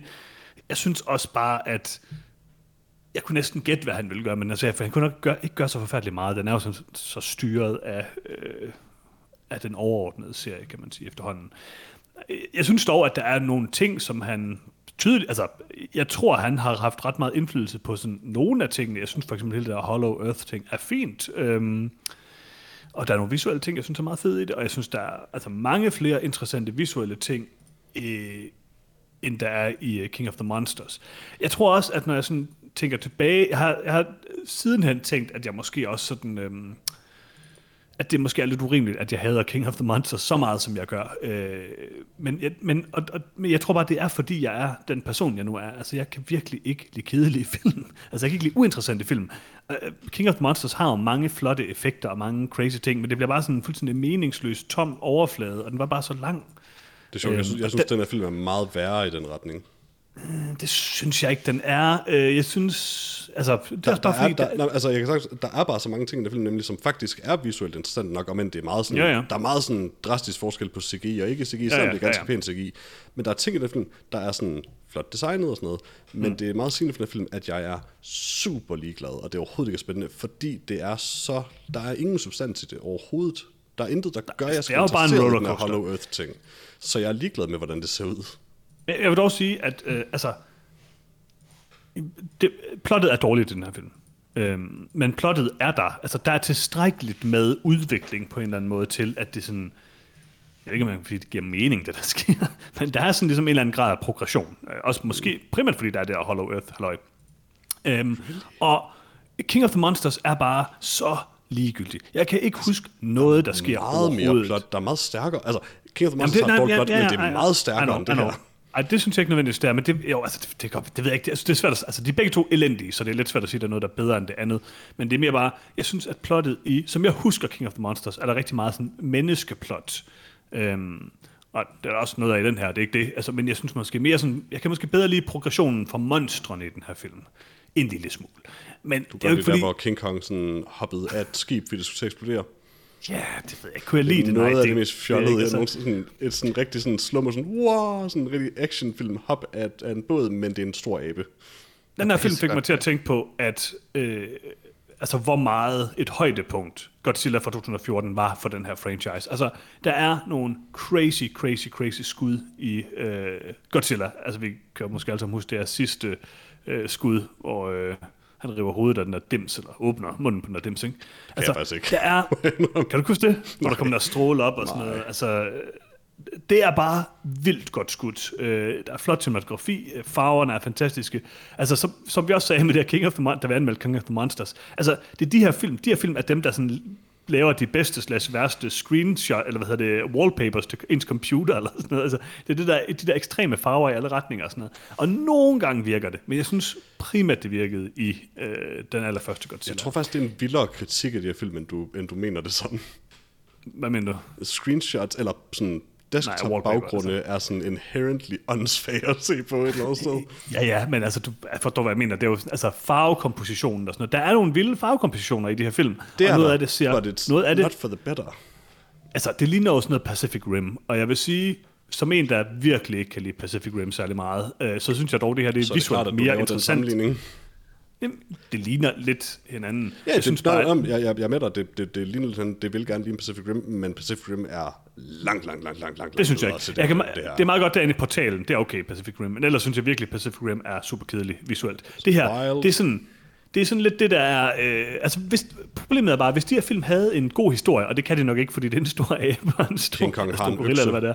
jeg synes også bare, at jeg kunne næsten gætte, hvad han ville gøre, men altså, for han kunne nok gøre, ikke gøre så forfærdeligt meget. Den er jo så, så styret af, øh, af den overordnede serie, kan man sige, efterhånden jeg synes dog, at der er nogle ting, som han tydeligt, altså, jeg tror, han har haft ret meget indflydelse på sådan nogle af tingene. Jeg synes for eksempel, hele det der Hollow Earth-ting er fint. Øhm, og der er nogle visuelle ting, jeg synes er meget fede i det, og jeg synes, der er altså, mange flere interessante visuelle ting, øh, end der er i øh, King of the Monsters. Jeg tror også, at når jeg sådan tænker tilbage, jeg har, jeg har sidenhen tænkt, at jeg måske også sådan... Øhm, at det måske er lidt urimeligt, at jeg hader King of the Monsters så meget, som jeg gør. Øh, men, jeg, men, og, og, men jeg tror bare, det er, fordi jeg er den person, jeg nu er. Altså, jeg kan virkelig ikke lide kedelige film. Altså, jeg kan ikke lide uinteressante film. Uh, King of the Monsters har jo mange flotte effekter og mange crazy ting, men det bliver bare sådan en fuldstændig meningsløs, tom overflade, og den var bare så lang. Det er sjovt, jeg synes, jeg synes den, den her film er meget værre i den retning. Øh, det synes jeg ikke, den er. Øh, jeg synes, altså, det der, er bare der fordi... Er, der, der, altså, jeg kan sagt, der er bare så mange ting i den film, nemlig, som faktisk er visuelt interessant nok, og men det er meget sådan, ja, ja. der er meget sådan drastisk forskel på CGI og ikke CGI, selvom ja, ja, det er ganske ja, ja. pænt CGI. Men der er ting i den film, der er sådan flot designet og sådan noget, men mm. det er meget sigende for den film, at jeg er super ligeglad, og det er overhovedet ikke spændende, fordi det er så, der er ingen substans i det overhovedet. Der er intet, der gør, at jeg skal er bare en den her Hollow Earth ting. Så jeg er ligeglad med, hvordan det ser ud. Jeg vil dog sige, at øh, altså, det, plottet er dårligt i den her film. Øhm, men plottet er der. Altså, der er tilstrækkeligt med udvikling på en eller anden måde til, at det sådan... Jeg ved ikke, om man kan det giver mening, det der sker. Men der er sådan ligesom en eller anden grad af progression. Øh, også måske primært, fordi der er det der Hollow Earth, halløj. Øhm, og King of the Monsters er bare så ligegyldig. Jeg kan ikke huske noget, der sker meget mere plot, der er meget stærkere. Altså, King of the Monsters Jamen, det, har dårligt plot, ja, ja, men det er meget stærkere end det her. Ej, det synes jeg ikke nødvendigvis, det er, men det, jo, altså, det, det, det, det ved jeg ikke. Det, altså, det er svært at, altså, de er begge to elendige, så det er lidt svært at sige, at der er noget, der er bedre end det andet. Men det er mere bare, jeg synes, at plottet i, som jeg husker King of the Monsters, er der rigtig meget sådan menneskeplot. Øhm, og der er også noget af i den her, det er ikke det. Altså, men jeg synes måske mere sådan, jeg kan måske bedre lide progressionen fra monstrene i den her film, en lille smule. Men du det er jo ikke fordi... der, hvor King Kong sådan hoppede af et skib, fordi det skulle eksplodere. Ja, det ved jeg. Kunne jeg lide det? Noget af det mest fjollede, jeg altså. sådan, et sådan rigtig sådan slummer, sådan, wow, sådan en rigtig actionfilm hop af, af en båd, men det er en stor abe. Den her film fik mig til at tænke på, at øh, altså, hvor meget et højdepunkt Godzilla fra 2014 var for den her franchise. Altså, der er nogle crazy, crazy, crazy skud i øh, Godzilla. Altså, vi kan måske altså huske det her sidste øh, skud, hvor øh, han river hovedet af den der dims, eller åbner munden på den der dims, ikke? Altså, kan ikke. der er... kan du huske det? Hvor der kommer der stråle op og sådan Nej. noget. Altså, det er bare vildt godt skudt. Øh, der er flot cinematografi, farverne er fantastiske. Altså, som, som vi også sagde med det her King of the Monsters, der var anmeldt King of the Monsters. Altså, det er de her film, de her film er dem, der sådan laver de bedste slags værste screenshot, eller hvad hedder det, wallpapers til ens computer, eller sådan noget. Altså, det er det der, de der ekstreme farver i alle retninger og sådan noget. Og nogle gange virker det, men jeg synes primært, det virkede i øh, den allerførste Godzilla. Jeg tror faktisk, det er en vildere kritik af de her film, end du, end du mener det sådan. Hvad mener du? Screenshots, eller sådan desktop-baggrunde altså. er sådan inherently unfair at se på et eller andet sted. Ja, ja, men altså, du forstår, hvad jeg mener. Det er jo altså farvekompositionen og sådan noget. Der er nogle vilde farvekompositioner i de her film. Det er og noget der, af det ser, but it's noget af det, not for the better. Altså, det ligner også noget Pacific Rim, og jeg vil sige, som en, der virkelig ikke kan lide Pacific Rim særlig meget, øh, så synes jeg dog, det her det er visuelt mere interessant. Jamen, det ligner lidt hinanden. Ja, jeg det, synes bare, om, jeg, jeg, jeg er med dig, det, det, det, ligner lidt, det vil gerne ligne Pacific Rim, men Pacific Rim er langt, langt, langt, langt, langt Det synes jeg ikke. Det, jeg kan, det, det, er meget godt derinde i portalen, det er okay Pacific Rim, men ellers synes jeg virkelig, Pacific Rim er super kedelig visuelt. Det her, det er sådan, det er sådan lidt det, der er... Øh, altså, hvis, problemet er bare, hvis de her film havde en god historie, og det kan de nok ikke, fordi det er en stor abe og en stor, King Kong en gorilla, eller hvad det er.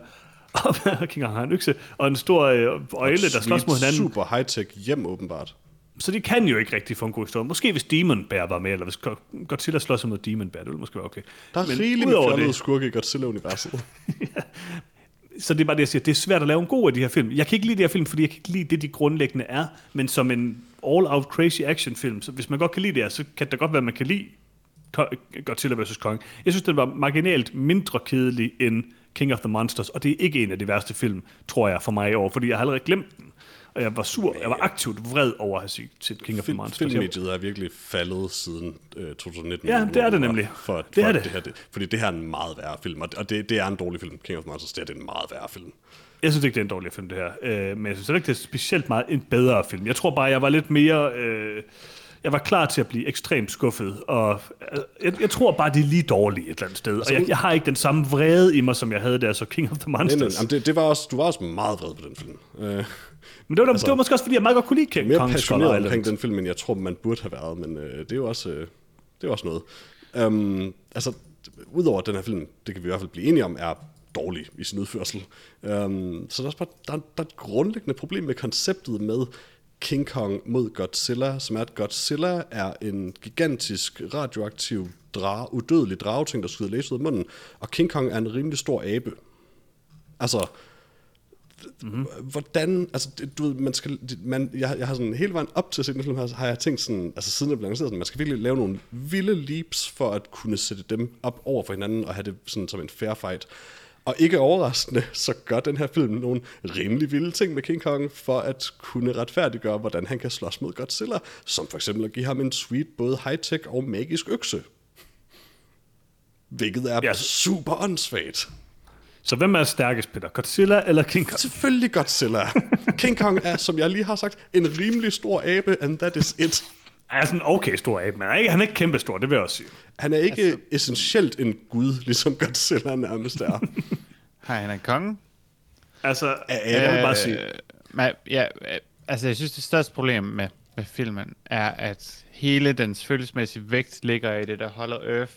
Og King Kong har en økse, og en stor øh, øjle, der slås mod hinanden. super high-tech hjem, åbenbart. Så de kan jo ikke rigtig få en god historie. Måske hvis Demon Bear var med, eller hvis Godzilla slår sig mod Demon Bear, det ville måske være okay. Der er rigeligt med fjollede skurke i Godzilla-universet. ja. Så det er bare det, jeg siger. Det er svært at lave en god af de her film. Jeg kan ikke lide de her film, fordi jeg kan ikke lide det, de grundlæggende er. Men som en all-out crazy action film, så hvis man godt kan lide det her, så kan det godt være, at man kan lide Godzilla vs. Kong. Jeg synes, den var marginalt mindre kedelig end King of the Monsters, og det er ikke en af de værste film, tror jeg, for mig i år, fordi jeg har allerede glemt den og jeg var sur, jeg var aktivt vred over at have set King of the Monsters. Filmmediet er virkelig faldet siden øh, 2019. Ja, det er det nemlig. For, det for er det. det her, det, fordi det her er en meget værre film, og det, det er en dårlig film. King of the Monsters, det er, det er en meget værre film. Jeg synes ikke, det er en dårlig film, det her. Øh, men jeg synes ikke, det er specielt meget en bedre film. Jeg tror bare, jeg var lidt mere... Øh, jeg var klar til at blive ekstremt skuffet, og øh, jeg, jeg tror bare, det er lige dårligt et eller andet sted. Og jeg, jeg har ikke den samme vrede i mig, som jeg havde der, så King of the Monsters. Nej, nej, det, det var også, du var også meget vred på den film. Øh. Men det var, altså, det var måske også, fordi jeg meget godt kunne lide King Mere Kong passioneret omkring den film, end jeg tror, man burde have været, men øh, det er jo også, øh, det er også noget. Um, altså, udover den her film, det kan vi i hvert fald blive enige om, er dårlig i sin udførsel. Um, så der er også bare der, der er et grundlæggende problem med konceptet med King Kong mod Godzilla, som er, at Godzilla er en gigantisk radioaktiv drage, udødelig drageting, der skyder læs ud af munden, og King Kong er en rimelig stor abe. Altså, mm-hmm. hvordan, altså, du ved, man skal, man, jeg, jeg har sådan hele vejen op til at se den film her, har jeg tænkt sådan, altså siden jeg blev lanceret, sådan, man skal virkelig lave nogle vilde leaps, for at kunne sætte dem op over for hinanden, og have det sådan som en fair fight. Og ikke overraskende, så gør den her film nogle rimelig vilde ting med King Kong, for at kunne retfærdiggøre, hvordan han kan slås mod Godzilla, som for eksempel at give ham en sweet, både high-tech og magisk økse. Hvilket er ja. super åndssvagt. Så hvem er stærkest, Peter? Godzilla eller King Kong? Selvfølgelig Godzilla. King Kong er, som jeg lige har sagt, en rimelig stor abe, and that is it. Han er sådan en okay stor abe, men han er ikke, han er ikke kæmpe stor, det vil jeg også sige. Han er ikke altså... essentielt en gud, ligesom Godzilla nærmest er. Hej, han er konge. Altså, ja, jeg vil bare sige... Men, ja, altså, jeg synes, det største problem med, med filmen er, at hele dens følelsesmæssige vægt ligger i det der Hollow Earth,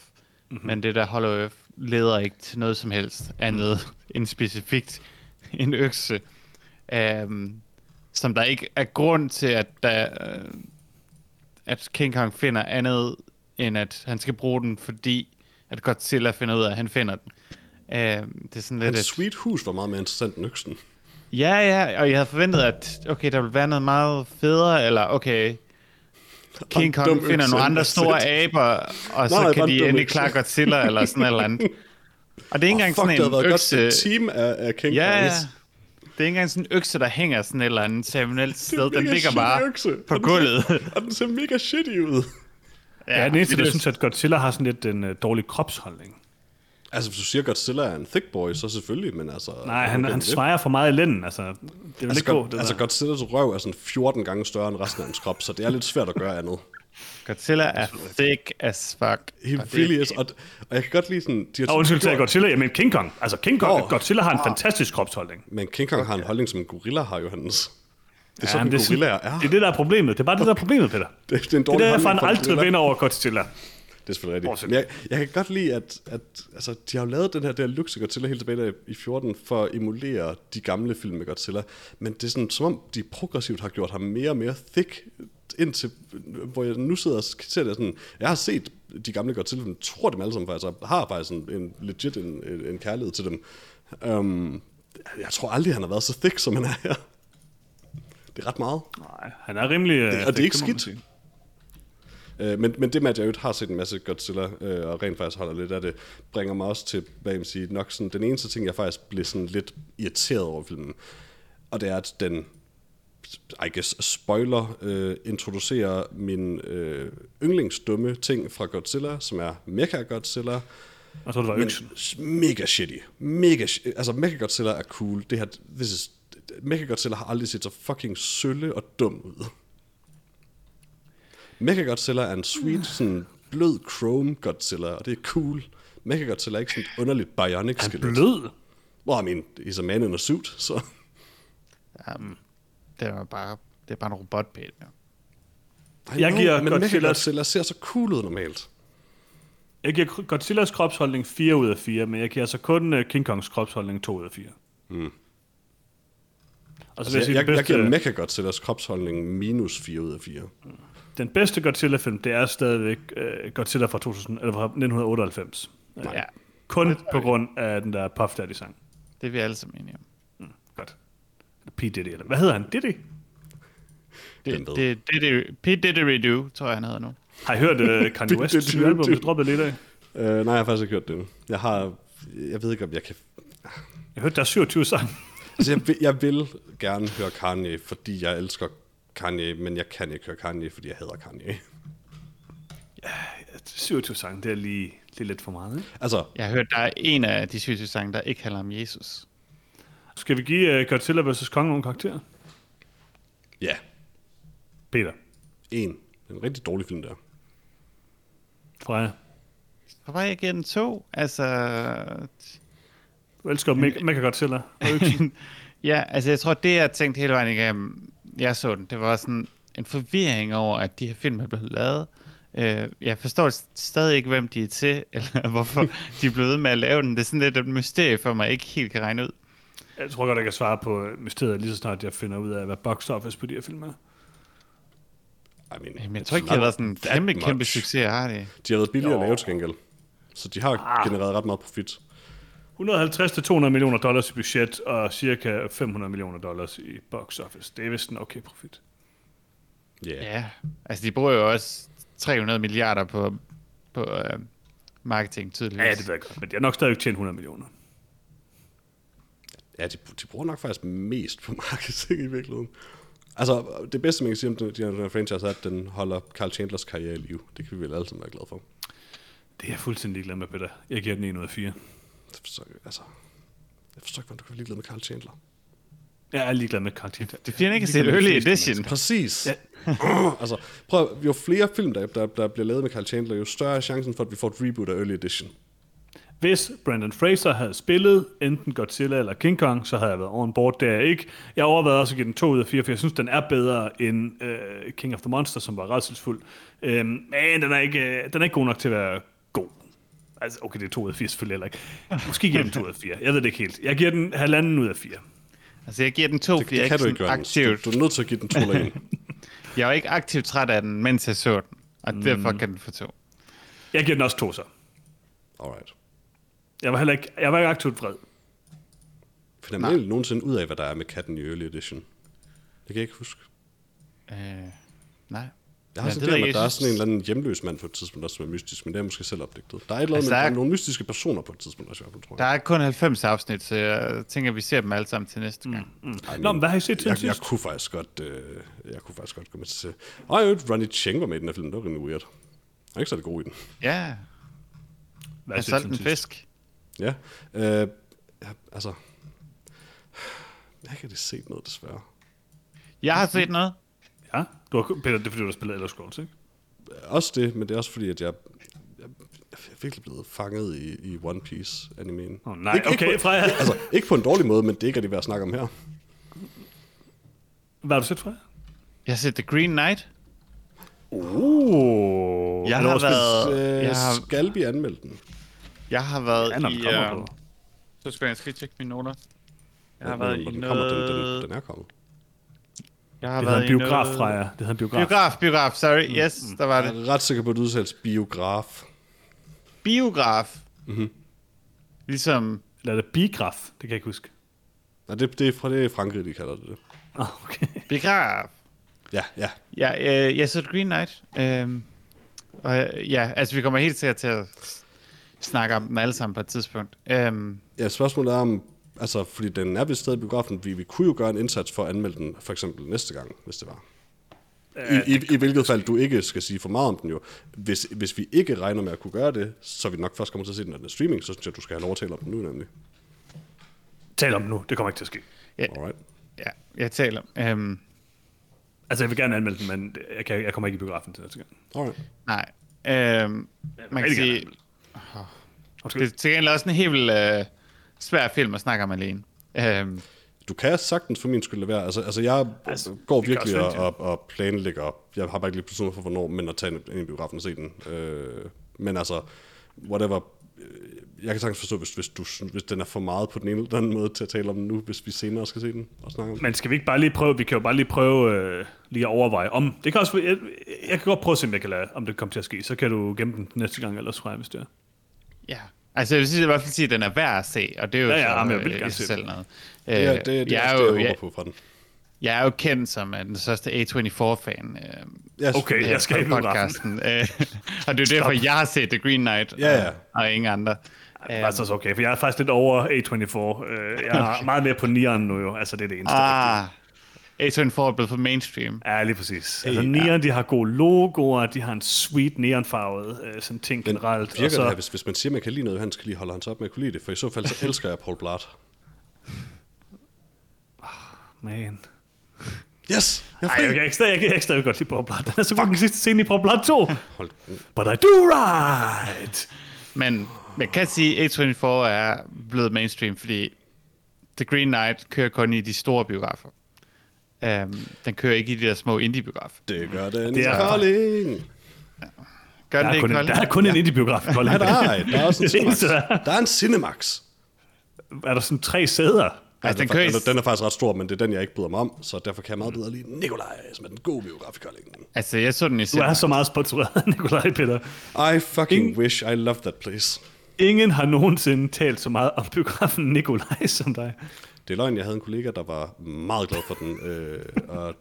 mm-hmm. men det der Hollow Earth leder ikke til noget som helst andet mm. end specifikt en økse, um, som der ikke er grund til, at, der, uh, at King Kong finder andet, end at han skal bruge den, fordi at Godzilla finder ud af, at han finder den. Uh, det er sådan lidt Hans et... sweet hus var meget mere interessant end øksen. Ja, ja, og jeg havde forventet, at okay, der ville være noget meget federe, eller okay, King Kong finder nogle andre store aber, og så Nej, kan de endelig klare Godzilla, eller sådan noget eller andet. Og det er ikke engang sådan en økse... Godt team af, af King ja, ja. Det er ikke engang sådan en økse, der hænger sådan et eller andet ceremonielt sted. Den ligger bare økse. på Og den gulvet. Ser, og den ser mega shitty ud. Ja, den eneste, det der er- synes, at Godzilla har sådan lidt en uh, dårlig kropsholdning. Altså, hvis du siger, Godzilla er en thick boy, så selvfølgelig, men altså... Nej, han, han det- svejer for meget i lænden. Altså, det vil Altså, ikke gå, God, det altså. Godzillas røv er sådan 14 gange større end resten af hans krop, så det er lidt svært at gøre andet. Godzilla er thick as fuck. He og det- really is, og, og jeg kan godt lide sådan... De har Og undskyld, sagde Godzilla. Jeg mener King Kong. Altså King Kong, Åh. Godzilla har en fantastisk kropsholdning. Men King Kong har en holdning, som en gorilla har, Johannes. Det er sådan, ja, det, gorillaer er. det er det, der er problemet. Det er bare det, der er problemet, Peter. Det, det er en Det dårlig er derfor, han holdning for en aldrig vinder over Godzilla. Det er selvfølgelig rigtigt. Men jeg, jeg kan godt lide, at, at altså, de har jo lavet den her der Luxe Godzilla helt tilbage i 14 for at emulere de gamle film med Godzilla. Men det er sådan, som om de progressivt har gjort ham mere og mere thick indtil, hvor jeg nu sidder og ser det sådan, jeg har set de gamle Godzilla, men tror dem alle sammen faktisk, og har faktisk en, en legit en, en, en kærlighed til dem. Um, jeg tror aldrig, han har været så thick, som han er her. Det er ret meget. Nej, han er rimelig... øh, og det er ikke skidt. Øh, men, men det med, at jeg jo har set en masse Godzilla, øh, og rent faktisk holder lidt af det, bringer mig også til, hvad jeg vil sige, nok sådan, den eneste ting, jeg faktisk blev sådan lidt irriteret over filmen, og det er, at den, I guess, spoiler, øh, introducerer min øh, yndlingsdumme ting fra Godzilla, som er Mecha Godzilla, Og så det var øksen. mega shitty. Mega sh- altså, Mecha Godzilla er cool. Det her, this is, Mecha Godzilla har aldrig set så fucking sølle og dum ud. Mecha Godzilla er en sweet, sådan blød chrome Godzilla, og det er cool. Mecha Godzilla er ikke sådan et underligt bionic Han skelet. blød. Well, I mean, he's a man in a suit, så... Um, det er bare, det er bare en robot, Peter. I Jeg know, giver men Mecha Godzilla- Godzilla ser så cool ud normalt. Jeg giver Godzillas kropsholdning 4 ud af 4, men jeg giver altså kun uh, King Kongs kropsholdning 2 ud af 4. Mm. Og så Altså, jeg jeg, sige, jeg, jeg giver Mecha Godzillas kropsholdning minus 4 ud af 4. den bedste Godzilla-film, det er stadigvæk uh, Godzilla fra, 2000, eller fra 1998. Ja, Kun på grund af den der Puff Daddy-sang. det er vi alle sammen enige om. Godt. P. Diddy, eller hvad hedder han? Diddy? Det, det, det, det, P. Didgeridoo, tror jeg, han hedder nu. Har I hørt uh, Kanye. West's Diddy. nye album, der droppede lidt af? Uh, nej, jeg har faktisk ikke hørt det. Jeg har... Jeg ved ikke, om jeg kan... Jeg hørte, der er 27 sange. Altså, jeg vil, jeg vil gerne høre Kanye, fordi jeg elsker Kanye, men jeg kan ikke høre Kanye, fordi jeg hader Kanye. 27 sange, det er lige, lige lidt for meget, ikke? Altså, Jeg har hørt, der er en af de syge sange, der ikke handler om Jesus. Skal vi give uh, Godzilla vs. Kong nogle karakterer? ja, Peter, en. En rigtig dårlig film der. Freja, var jeg giver den to. Altså, du elsker Mega, Godzilla. ja, altså jeg tror, det jeg tænkte hele vejen igennem, jeg så den, det var sådan en forvirring over, at de her film er blevet lavet. Øh, jeg forstår stadig ikke, hvem de er til, eller hvorfor de er blevet med at lave den. Det er sådan lidt et mysterie for mig, jeg ikke helt kan regne ud. Jeg tror godt, jeg kan svare på mysteriet lige så snart jeg finder ud af, hvad box office på de her film er. I mean, Jamen, jeg tror ikke, det har været sådan en kæmpe, kæmpe succes, har det. De har været billige at lave til gengæld. Så de har Ah. genereret ret meget profit. 150-200 millioner dollars i budget og cirka 500 millioner dollars i box office. Det er vist en okay profit. Yeah. Ja, altså de bruger jo også 300 milliarder på, på uh, marketing, tydeligvis. Ja, det ved jeg godt, men det er nok stadig tjent 100 millioner. Ja, de, de bruger nok faktisk mest på marketing i virkeligheden. Altså, det bedste, man kan sige om den, den her franchise, er, at den holder Carl Chandlers karriere i live. Det kan vi vel alle sammen være glade for. Det er jeg fuldstændig glad med, Peter. Jeg giver den 1 ud af 4. Jeg forstår, altså, jeg forstår ikke, hvordan du kan være ligeglad med Carl Chandler. Jeg er ligeglad med karakter. Det er fordi, han ikke har set Early Edition. Præcis. Ja. Altså, prøv, jo flere film, der, der, der bliver lavet med Carl Chandler, jo større er chancen for, at vi får et reboot af Early Edition. Hvis Brandon Fraser havde spillet enten Godzilla eller King Kong, så havde jeg været on board. Det er jeg ikke. Jeg overvejede også at give den 2 ud af 4, for jeg synes, den er bedre end øh, King of the Monster, som var redselsfuld. Øhm, men den er, ikke, øh, den er ikke god nok til at være. Altså, okay, det er 2 ud af 4 selvfølgelig heller ikke. Måske giver jeg den 2 ud af 4. Jeg ved det ikke helt. Jeg giver den halvanden ud af 4. Altså jeg giver den to, Det, fordi det jeg, kan du ikke ikke gøre. sådan Du, aktivt, du er nødt til at give den to eller en. jeg var ikke aktivt træt af den, mens jeg så den. Og derfor kan den få to. Jeg giver den også 2 så. Alright. Jeg var heller ikke, jeg var ikke aktivt vred. Finder man egentlig nogensinde ud af, hvad der er med katten i Early Edition? Det kan jeg ikke huske. Øh, nej. Jeg har Ja, ja, det der, jeg, at der er jeg sådan en eller anden hjemløs mand på et tidspunkt, også, som er mystisk, men det er måske selv opdigtet. Der er et eller andet Altså, med der er- der nogle mystiske personer på et tidspunkt, også, i hvert fald, tror Der jeg. er kun 90 afsnit, så jeg tænker, vi ser dem alle sammen til næste gang. Mm. Ej, Nå, men hvad har I set til jeg, jeg, sidst? kunne faktisk godt, øh, jeg kunne faktisk godt med til at se. Og jo, Ronnie Cheng var med i den her film, det var rimelig weird. Han er ikke så god i den. Ja, Hvad har jeg siden en fisk. Ja, øh, ja, altså... Jeg har ikke set noget, desværre. Jeg har set noget. Ja, du har, Peter, det er fordi, du har spillet Elder Scrolls, ikke? Også det, men det er også fordi, at jeg, jeg, jeg er virkelig blevet fanget i, i One Piece animeen. Åh, nej, Ikke- ikke okay, på- Freja. Altså, ikke på en dårlig måde, men det er ikke rigtig værd at snakke om her. Hvad har du set, Freja? Jeg har set The Green Knight. Uh, Jeg har spillet- været- Øh, jeg har- Skal vi anmelde den? Jeg har været Ja, i... øh, så skal jeg skal lige tjekke mine noter. Jeg har Når- været i den kommer, den, noget... den, den er kommet. Jeg har Det været en biograf, noget... Freja. Det hedder en biograf. Biograf, biograf, sorry. Yes, der var Jeg det. er ret sikker på, at det udtales biograf. Biograf. Ligesom... Eller er det bigraf? Det kan jeg ikke huske. Nej, det, det er fra det er Frankrig, de kalder det det. Ah, okay. Biograf. Ja, ja. Ja, øh, jeg så The Green Knight. Øhm, og øh, ja, altså vi kommer helt sikkert til at snakke om dem alle sammen på et tidspunkt. Øhm, Ja, spørgsmålet er om, altså, fordi den er vist stadig i biografen, vi, vi kunne jo gøre en indsats for at anmelde den, for eksempel næste gang, hvis det var. I, i, I hvilket fald du ikke skal sige for meget om den jo. Hvis, hvis vi ikke regner med at kunne gøre det, så vi nok først kommer til at se den, når den er streaming, så synes jeg, du skal have lov at tale om den nu nemlig. Tal om det nu. Det kommer ikke til at ske. ja, Alright. ja, jeg taler. Øhm, Altså, jeg vil gerne anmelde den, men jeg, kan, jeg kommer ikke i biografen til næste gang. Alright. nej. Øhm, man kan sige, Undskyld. det er til gengæld også en helt øh, svær film at snakke om alene. Øhm, Du kan sagtens for min skyld være. Altså, altså jeg Altså, går virkelig og, og, og planlægger. Jeg har bare ikke lige besluttet for, hvornår, men at tage ind i biografen og se den. Øh, men altså, whatever. Øh, Jeg kan sagtens forstå, hvis, hvis, du, hvis den er for meget på den ene eller den anden måde til at tale om den nu, hvis vi senere skal se den og snakke om den. Men skal vi ikke bare lige prøve, vi kan jo bare lige prøve øh, lige at overveje om, det kan også, jeg, jeg kan godt prøve at se, om, jeg kan lade, om det kommer til at ske, så kan du gemme den næste gang ellers fra, hvis det er. ja. Altså jeg vil sige, i hvert fald sige, at den er værd at se, og det er jo Ja, ja, så, jamen, jeg vil øh, gerne se selv noget. Det er, Øh, det, det, jeg er er også det, jo, jeg jeg, håber på fra den. jeg er jo kendt som øh, den største A24-fan. Øh, Ja, Okay, jeg skal i biografen. podcasten. Øh, og det er jo derfor, jeg har set The Green Knight, Ja, ja. Og, og ingen andre. Det er faktisk også okay, for jeg er faktisk lidt over A24. Øh, jeg har meget mere på Nieren nu jo, altså det er det eneste. Ah, A24 er blevet for mainstream. Ja, lige præcis. Altså, Neon, de har gode logoer, de har en sweet neonfarvet øh, sådan ting Men generelt. virker og så, det her, hvis, hvis man siger, man kan lide noget, han skal lige holde hans op med at kunne lide det, for i så fald så elsker jeg Paul Blart. Man. Yes! Jeg er Ej, jeg kan ikke, jeg kan stadig godt lide Paul Blart. Den er så god den sidste scene i Paul Blart 2. Hold, But I do right. Men man kan sige, at A24 er blevet mainstream, fordi The Green Knight kører kun i de store biografer. Um, den kører ikke i de der små indie-biografer. det gør den Det er- Kolding! Gør Der er, det kun ikke, en, der er kun en indie-biograf i Kolding. Ja, der er, der er også en Cinemax. der er. Der er en Cinemax. Er der sådan tre sæder? Altså, den den, kører er, den er faktisk ret stor, men det er den, jeg ikke bryder mig om, så derfor kan jeg meget bedre lide Nikolaj, som er den gode biograf i Kolding. Altså, jeg så den i Du er så meget sponsoreret, Nikolaj Peter. I fucking Ingen- wish I loved that place. Ingen har nogensinde talt så meget om biografen Nikolaj som dig. Det er løgn, jeg havde en kollega, der var meget glad for den, øh, og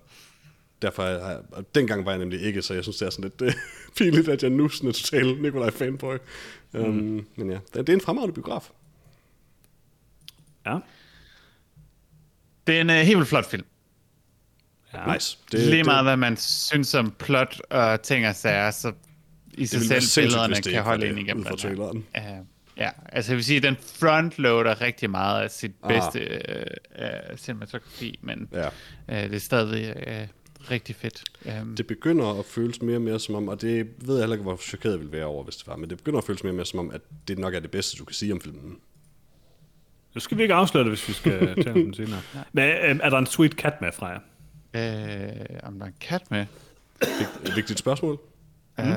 derfor har jeg, og dengang var jeg nemlig ikke, så jeg synes, det er sådan lidt øh, pinligt, at jeg nu sådan er total Nikolaj fanboy. Mm. Um, men ja, det, det er en fremragende biograf. Ja. Det er en uh, helt vildt flot film. ja. Nice. Det, Lige meget, hvad man synes om plot og ting og sager, så i sig selv billederne det kan holde det, ind igennem ud fra traileren. Ja, altså jeg vil sige, at den frontloader rigtig meget af sit Ah. bedste uh, cinematografi, men Ja. uh, det er stadig uh, rigtig fedt. Um, Det begynder at føles mere og mere som om, og det ved jeg heller ikke, hvor chokeret jeg ville være over, hvis det var, men det begynder at føles mere og mere som om, at det nok er det bedste, du kan sige om filmen. Nu skal vi ikke afsløre det, hvis vi skal tale om den senere. Men øh, er der en sweet cat med fra jer? uh, om der er en kat med. Et vigtigt spørgsmål. Mm. Uh,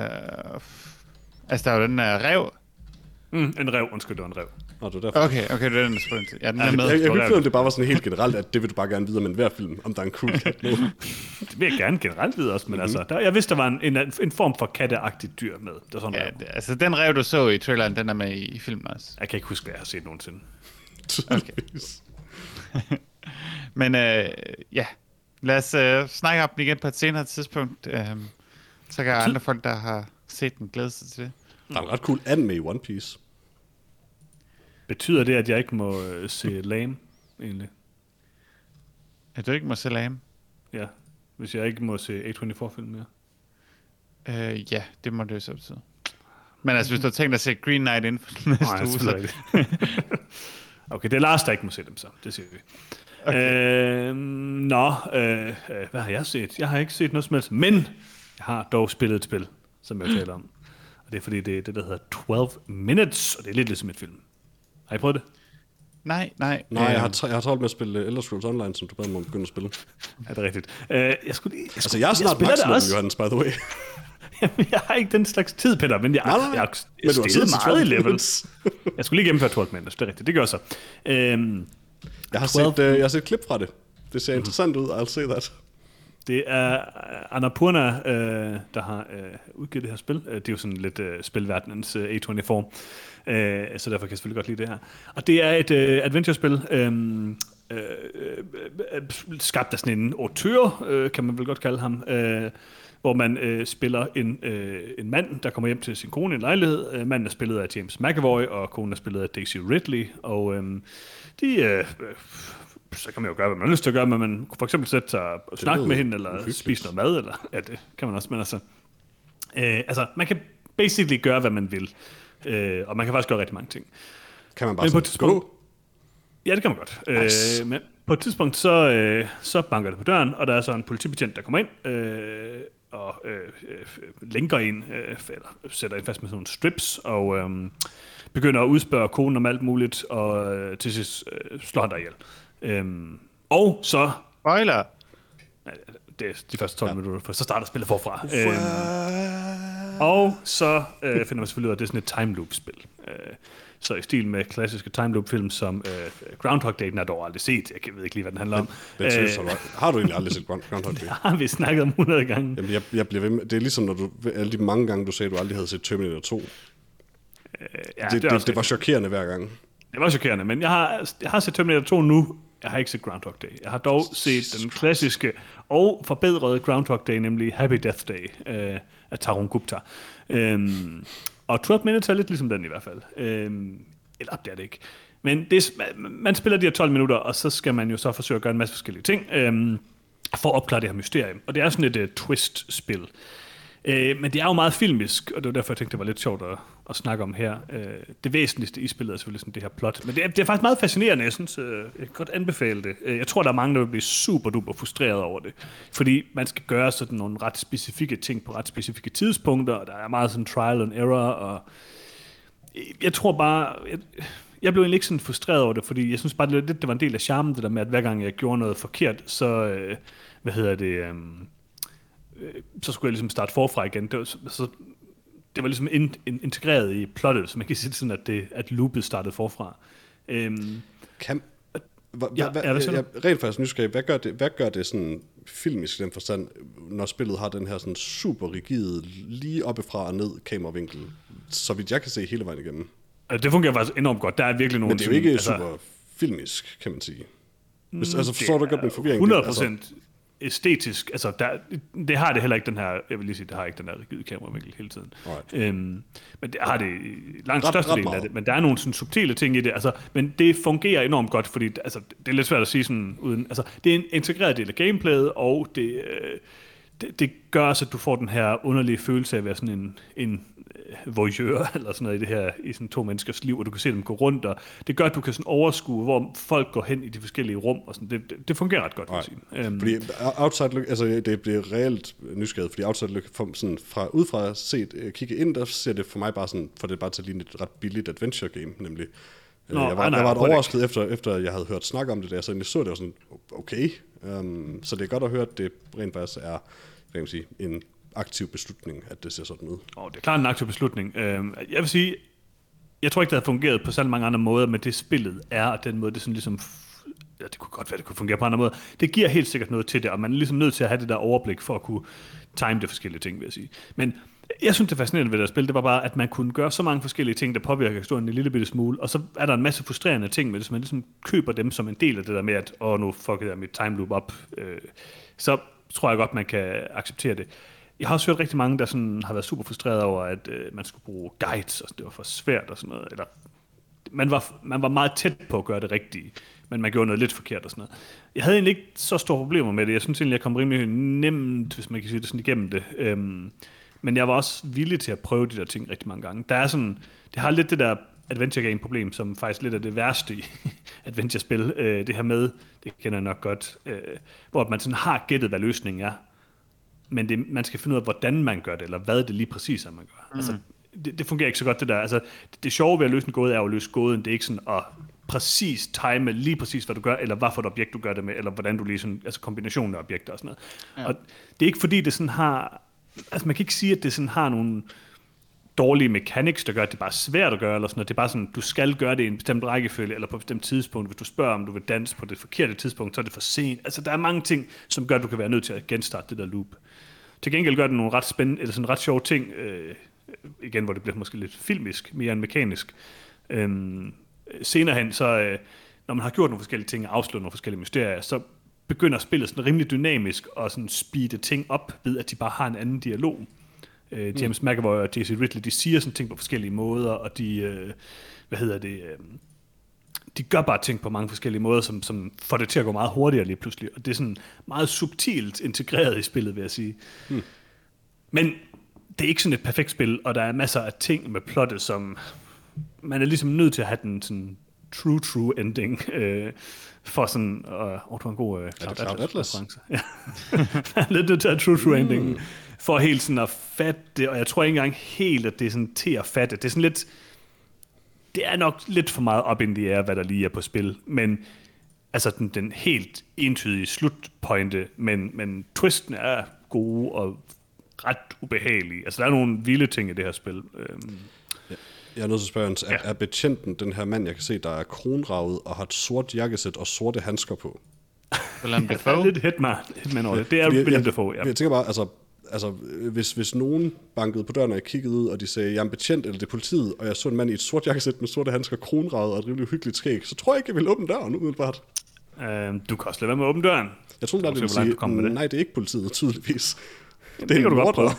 altså, der er jo den der rev. Mm, en rev, undskyld, det var en rev. Og det er derfor. Okay, okay, det er den, der. Ja, den er Jeg, med. jeg, jeg Hvor kunne er ikke føle, at det bare var sådan helt generelt, at det vil du bare gerne vide om enhver film, om der er en cool kat med. Det vil jeg gerne generelt vide også, men mm-hmm. altså, der, jeg vidste, der var en, en, en form for katteagtigt dyr med. Det er sådan, Ja, det, altså den rev, du så i traileren, den er med i, i filmen også. Jeg kan ikke huske, hvad jeg har set nogensinde. Men øh, ja, lad os øh, snakke om den igen på et senere tidspunkt. Øh, Så kan andre folk, der har set den, glæde sig til det. Der er en ret cool anime i One Piece. Betyder det, at jeg ikke må øh, se Lame, egentlig? At du ikke må se Lame? Ja, hvis jeg ikke må se A24-film mere. Øh, ja, det må det så betyde. Men altså, hvis du har tænkt dig at se Green Knight inden for næste Nej, uge, så... okay, det er Lars, der ikke må se dem så. Det siger vi. Okay. Øh, nå, øh, hvad har jeg set? Jeg har ikke set noget som helst, men jeg har dog spillet et spil, som jeg taler om. Det er fordi, det er det, der hedder 12 Minutes, og det er lidt ligesom et film. Har I prøvet det? Nej, nej. Nej, jeg har, t- jeg har travlt med at spille Elder Scrolls Online, som du bad mig om at begynde at spille. Er det rigtigt? Øh, jeg skulle lige... Jeg, Altså, jeg er snart maximum, også. Johannes, by the way. Jamen, jeg har ikke den slags tid, Peter, men jeg, Nej, nej, jeg, jeg, jeg, Men jeg til meget i 12 level. minutes. Jeg skulle lige gennemføre 12 minutes, det er rigtigt. Det gør jeg så. Øhm, Jeg har, 12 set, øh, jeg har set klip fra det. Det ser interessant ud, I'll say that. Det er øh, Annapurna, øh, der har øh, udgivet det her spil. Øh, det er jo sådan lidt øh, spilverdenens øh, A24. Øh, så derfor kan jeg selvfølgelig godt lide det her. Og det er et øh, adventure-spil, øhm, øh, øh, øh, skabt af sådan en auteur, øh, kan man vel godt kalde ham, øh, hvor man øh, spiller en, øh, en mand, der kommer hjem til sin kone i en lejlighed. Øh, manden er spillet af James McAvoy, og konen er spillet af Daisy Ridley. Og øh, de... Øh, øh, så kan man jo gøre, hvad man har lyst til at gøre, men man kunne for eksempel sætte sig og snakke med hende, eller uhyggeligt. spise noget mad, eller ja, det kan man også, men altså, øh, altså, man kan basically gøre, hvad man vil, øh, og man kan faktisk gøre rigtig mange ting. Kan man bare Men på sådan, gå? Ja, det kan man godt. Nice. Øh, men på et tidspunkt, så, øh, så banker det på døren, og der er så en politibetjent, der kommer ind øh, og øh, øh, lænker en, øh, eller sætter en fast med sådan nogle strips, og øh, begynder at udspørge konen om alt muligt, og øh, til sidst øh, slår han dig ihjel. Øh, og så Spoiler! det er de første 12 ja. minutter, for så starter spillet forfra. Øhm, og så øh, finder man selvfølgelig ud af, at det er sådan et time loop-spil. Øh, så i stil med klassiske time loop-film som øh, Groundhog Day, den har jeg dog aldrig set. Jeg ved ikke lige, hvad den handler om. Seriøst, har, du, har du egentlig aldrig set Ground- Groundhog Day? har vi snakket om 100 gange. Jamen, jeg, jeg bliver ved med, det er ligesom, når du, alle de mange gange, du sagde, at du aldrig havde set Terminator 2. Øh, ja, det, det, også det, var chokerende hver gang. det var chokerende, men jeg har, jeg har set Terminator 2 nu. Jeg har ikke set Groundhog Day. Jeg har dog set den klassiske og forbedrede Groundhog Day, nemlig Happy Death Day øh, af Tarun Gupta. Øhm, og 12 Minutes er lidt ligesom den i hvert fald. Øhm, eller det er det ikke. Men det, er- man, man spiller de her 12 minutter, og så skal man jo så forsøge at gøre en masse forskellige ting, øhm, for at opklare det her mysterium. Og det er sådan et uh, twist-spil. Øh, men det er jo meget filmisk, og det var derfor, jeg tænkte, det var lidt sjovt at, at snakke om her. Øh, det væsentligste i spillet er selvfølgelig sådan det her plot. Men det er, det er faktisk meget fascinerende. Jeg synes, øh, jeg kan godt anbefale det. Øh, jeg tror, der er mange, der vil blive super duper frustreret over det. Fordi man skal gøre sådan nogle ret specifikke ting på ret specifikke tidspunkter, og der er meget sådan trial and error, og øh, jeg tror bare, jeg, jeg blev egentlig ikke sådan frustreret over det, fordi jeg synes bare det, det var en del af charmen, det der med, at hver gang jeg gjorde noget forkert, så, øh, hvad hedder det, øh, så skulle jeg ligesom starte forfra igen. Det var, så, det var ligesom in, in, integreret i plottet, så man kan sige sådan, at, det, at loopet startede forfra. Øhm, Kan, hva, Ja, hva, ja, jeg, rent faktisk nysgerrig, hvad gør det, hvad gør det sådan filmisk i den forstand, når spillet har den her sådan super rigide, lige oppefra og ned kameravinkel, så vidt jeg kan se hele vejen igennem. altså, det fungerer faktisk enormt godt. Der er virkelig nogle... Men det er jo ikke sådan, super filmisk, kan man sige. Hvis, altså forstår du godt min forvirring? 100 Altså, procent æstetisk. Altså, der, det har det heller ikke den her, jeg vil lige sige, det har ikke den her rigide kameravinkel hele tiden. Alright. Øhm, men det har det langt Ret- største ret del af det. Men der er nogle sådan subtile ting i det. Altså, men det fungerer enormt godt, fordi altså, det er lidt svært at sige sådan uden... Altså, det er en integreret del af gameplayet, og det, øh, det, det gør også, at du får den her underlige følelse af at være sådan en, en voyeur, eller sådan noget i det her, i sådan to menneskers liv, og du kan se dem gå rundt, og det gør, at du kan sådan overskue, hvor folk går hen i de forskellige rum, og sådan. Det, det, det fungerer ret godt, jeg sige. Øhm, Fordi outside look, altså det bliver reelt nysgerrigt, fordi outside look, for, sådan fra, udefra set, øh, kigge ind, der ser det for mig bare sådan, for det bare til at ligne et ret billigt adventure game, nemlig. Nå, Nå, jeg var, nej, nej, jeg var overhovedet overrasket efter, efter jeg havde hørt snak om det der, så jeg så det, og sådan, okay. Um, så det er godt at høre, at det rent faktisk er, hvad kan man sige, en aktiv beslutning, at det ser sådan ud. Og det er klart en aktiv beslutning. Øhm, Jeg vil sige, jeg tror ikke, det har fungeret på så mange andre måder, men det spillet er, og den måde, det sådan ligesom ja, det kunne godt være, det kunne fungere på andre måder. Det giver helt sikkert noget til det, og man er ligesom nødt til at have det der overblik for at kunne time det forskellige ting, vil jeg sige. Men jeg synes, det fascinerende ved det spil, det var bare, at man kunne gøre så mange forskellige ting, der påvirker historien en lille bitte smule, og så er der en masse frustrerende ting med det, så man ligesom køber dem som en del af det der med, at åh, nu fucker jeg mit time loop op. Øh, så tror jeg godt, man kan acceptere det jeg har også hørt rigtig mange, der sådan har været super frustreret over, at øh, man skulle bruge guides, og det var for svært og sådan noget. Eller, man, var, man var meget tæt på at gøre det rigtige, men man gjorde noget lidt forkert og sådan noget. Jeg havde egentlig ikke så store problemer med det. Jeg synes egentlig, jeg kom rimelig nemt, hvis man kan sige det sådan, igennem det. Øhm, men jeg var også villig til at prøve de der ting rigtig mange gange. Der er sådan, det har lidt det der adventure game problem, som faktisk lidt er det værste i adventure-spil. Øh, det her med, det kender jeg nok godt, øh, hvor man sådan har gættet, hvad løsningen er, men det, man skal finde ud af, hvordan man gør det, eller hvad det lige præcis er, man gør. Mm. Altså, det, det fungerer ikke så godt, det der. Altså, det, det sjove ved at løse en gåde er at løse gåden. Det er ikke sådan at præcis time lige præcis, hvad du gør, eller hvad for et objekt, du gør det med, eller hvordan du lige sådan, altså kombinationen af objekter og sådan noget. Ja. Og det er ikke fordi, det sådan har, altså man kan ikke sige, at det sådan har nogle dårlige mechanics, der gør, at det er bare svært at gøre, eller sådan noget. Det er bare sådan, du skal gøre det i en bestemt rækkefølge, eller på et bestemt tidspunkt. Hvis du spørger, om du vil danse på det forkerte tidspunkt, så er det for sent. Altså, der er mange ting, som gør, at du kan være nødt til at genstarte det der loop. Til gengæld gør det nogle ret spændende, eller sådan ret sjove ting, øh, igen, hvor det bliver måske lidt filmisk, mere end mekanisk. Øhm, senere hen, så øh, når man har gjort nogle forskellige ting og afsluttet nogle forskellige mysterier, så begynder spillet sådan rimelig dynamisk og sådan speede ting op ved, at de bare har en anden dialog. Øh, James mm. McAvoy og J.C. Ridley, de siger sådan ting på forskellige måder, og de, øh, hvad hedder det, øh, de gør bare ting på mange forskellige måder, som, som får det til at gå meget hurtigere lige pludselig. Og det er sådan meget subtilt integreret i spillet, vil jeg sige. Mm. Men det er ikke sådan et perfekt spil, og der er masser af ting med plottet, som man er ligesom nødt til at have den sådan true, true ending, øh, for sådan, øh, oh, du har en god øh, Cloud Atlas, Atlas. Ja. Lidt nødt til at have true, true ending, mm. For helt sådan at fatte det, og jeg tror ikke engang helt, at det er sådan til at fatte. Det er sådan lidt, det er nok lidt for meget op in the air, hvad der lige er på spil, men altså den, den helt entydige slutpointe, men, men twisten er gode og ret ubehagelige. Altså der er nogle vilde ting i det her spil. Øhm. Jeg er nødt til at spørge, er, ja. er betjenten den her mand, jeg kan se, der er kronravet og har et sort jakkesæt og sorte handsker på? Willem Dafoe? Ja, lidt Hitman, Hitman over det. Det er Willem Dafoe, ja. Jeg tænker bare, altså, altså hvis, hvis nogen bankede på døren, og jeg kiggede ud, og de sagde, jeg er en betjent, eller det er politiet, og jeg så en mand i et sort jakkesæt med sorte handsker, kronravet og et rimelig hyggeligt skæg, så tror jeg ikke, jeg vil åbne døren umiddelbart. Uh, du kan også lade være med at åbne døren. Jeg tror, det vil sige, nej, det er ikke politiet, tydeligvis. Det, det kan du godt prøve.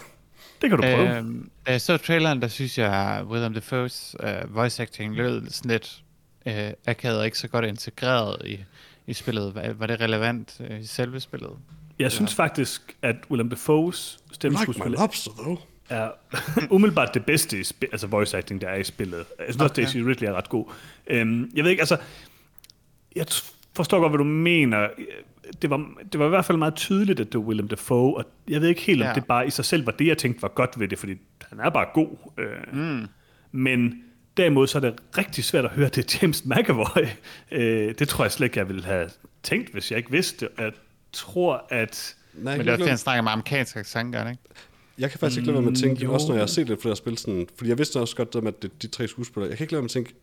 Det kan du prøve. Øhm, da jeg så traileren, der synes jeg, Willem Dafoe's uh, voice acting lød sådan lidt uh, akavet og ikke så godt integreret i, i spillet. Var, var det relevant uh, i selve spillet? Jeg synes faktisk, at Willem Dafoe's stemmeskuespil like lobster, though. er umiddelbart det bedste i spil, altså voice acting, der er i spillet. Jeg synes okay. også, Daisy Ridley er ret god. Um, jeg ved ikke, altså, jeg forstår godt, hvad du mener det var, det var i hvert fald meget tydeligt, at det var Willem Dafoe, og jeg ved ikke helt, om ja. det bare i sig selv var det, jeg tænkte var godt ved det, fordi han er bare god. Øh, mm. Men derimod så er det rigtig svært at høre, det er James McAvoy. Øh, det tror jeg slet ikke, jeg ville have tænkt, hvis jeg ikke vidste. Jeg tror, at... Nej, Men det er fordi, han snakker med amerikansk accent, gør ikke? Jeg kan faktisk ikke lade være med at tænke, mm, også når jeg har set lidt flere spil, sådan, fordi jeg vidste også godt, at det, de tre skuespillere, jeg kan ikke lade være med at tænke,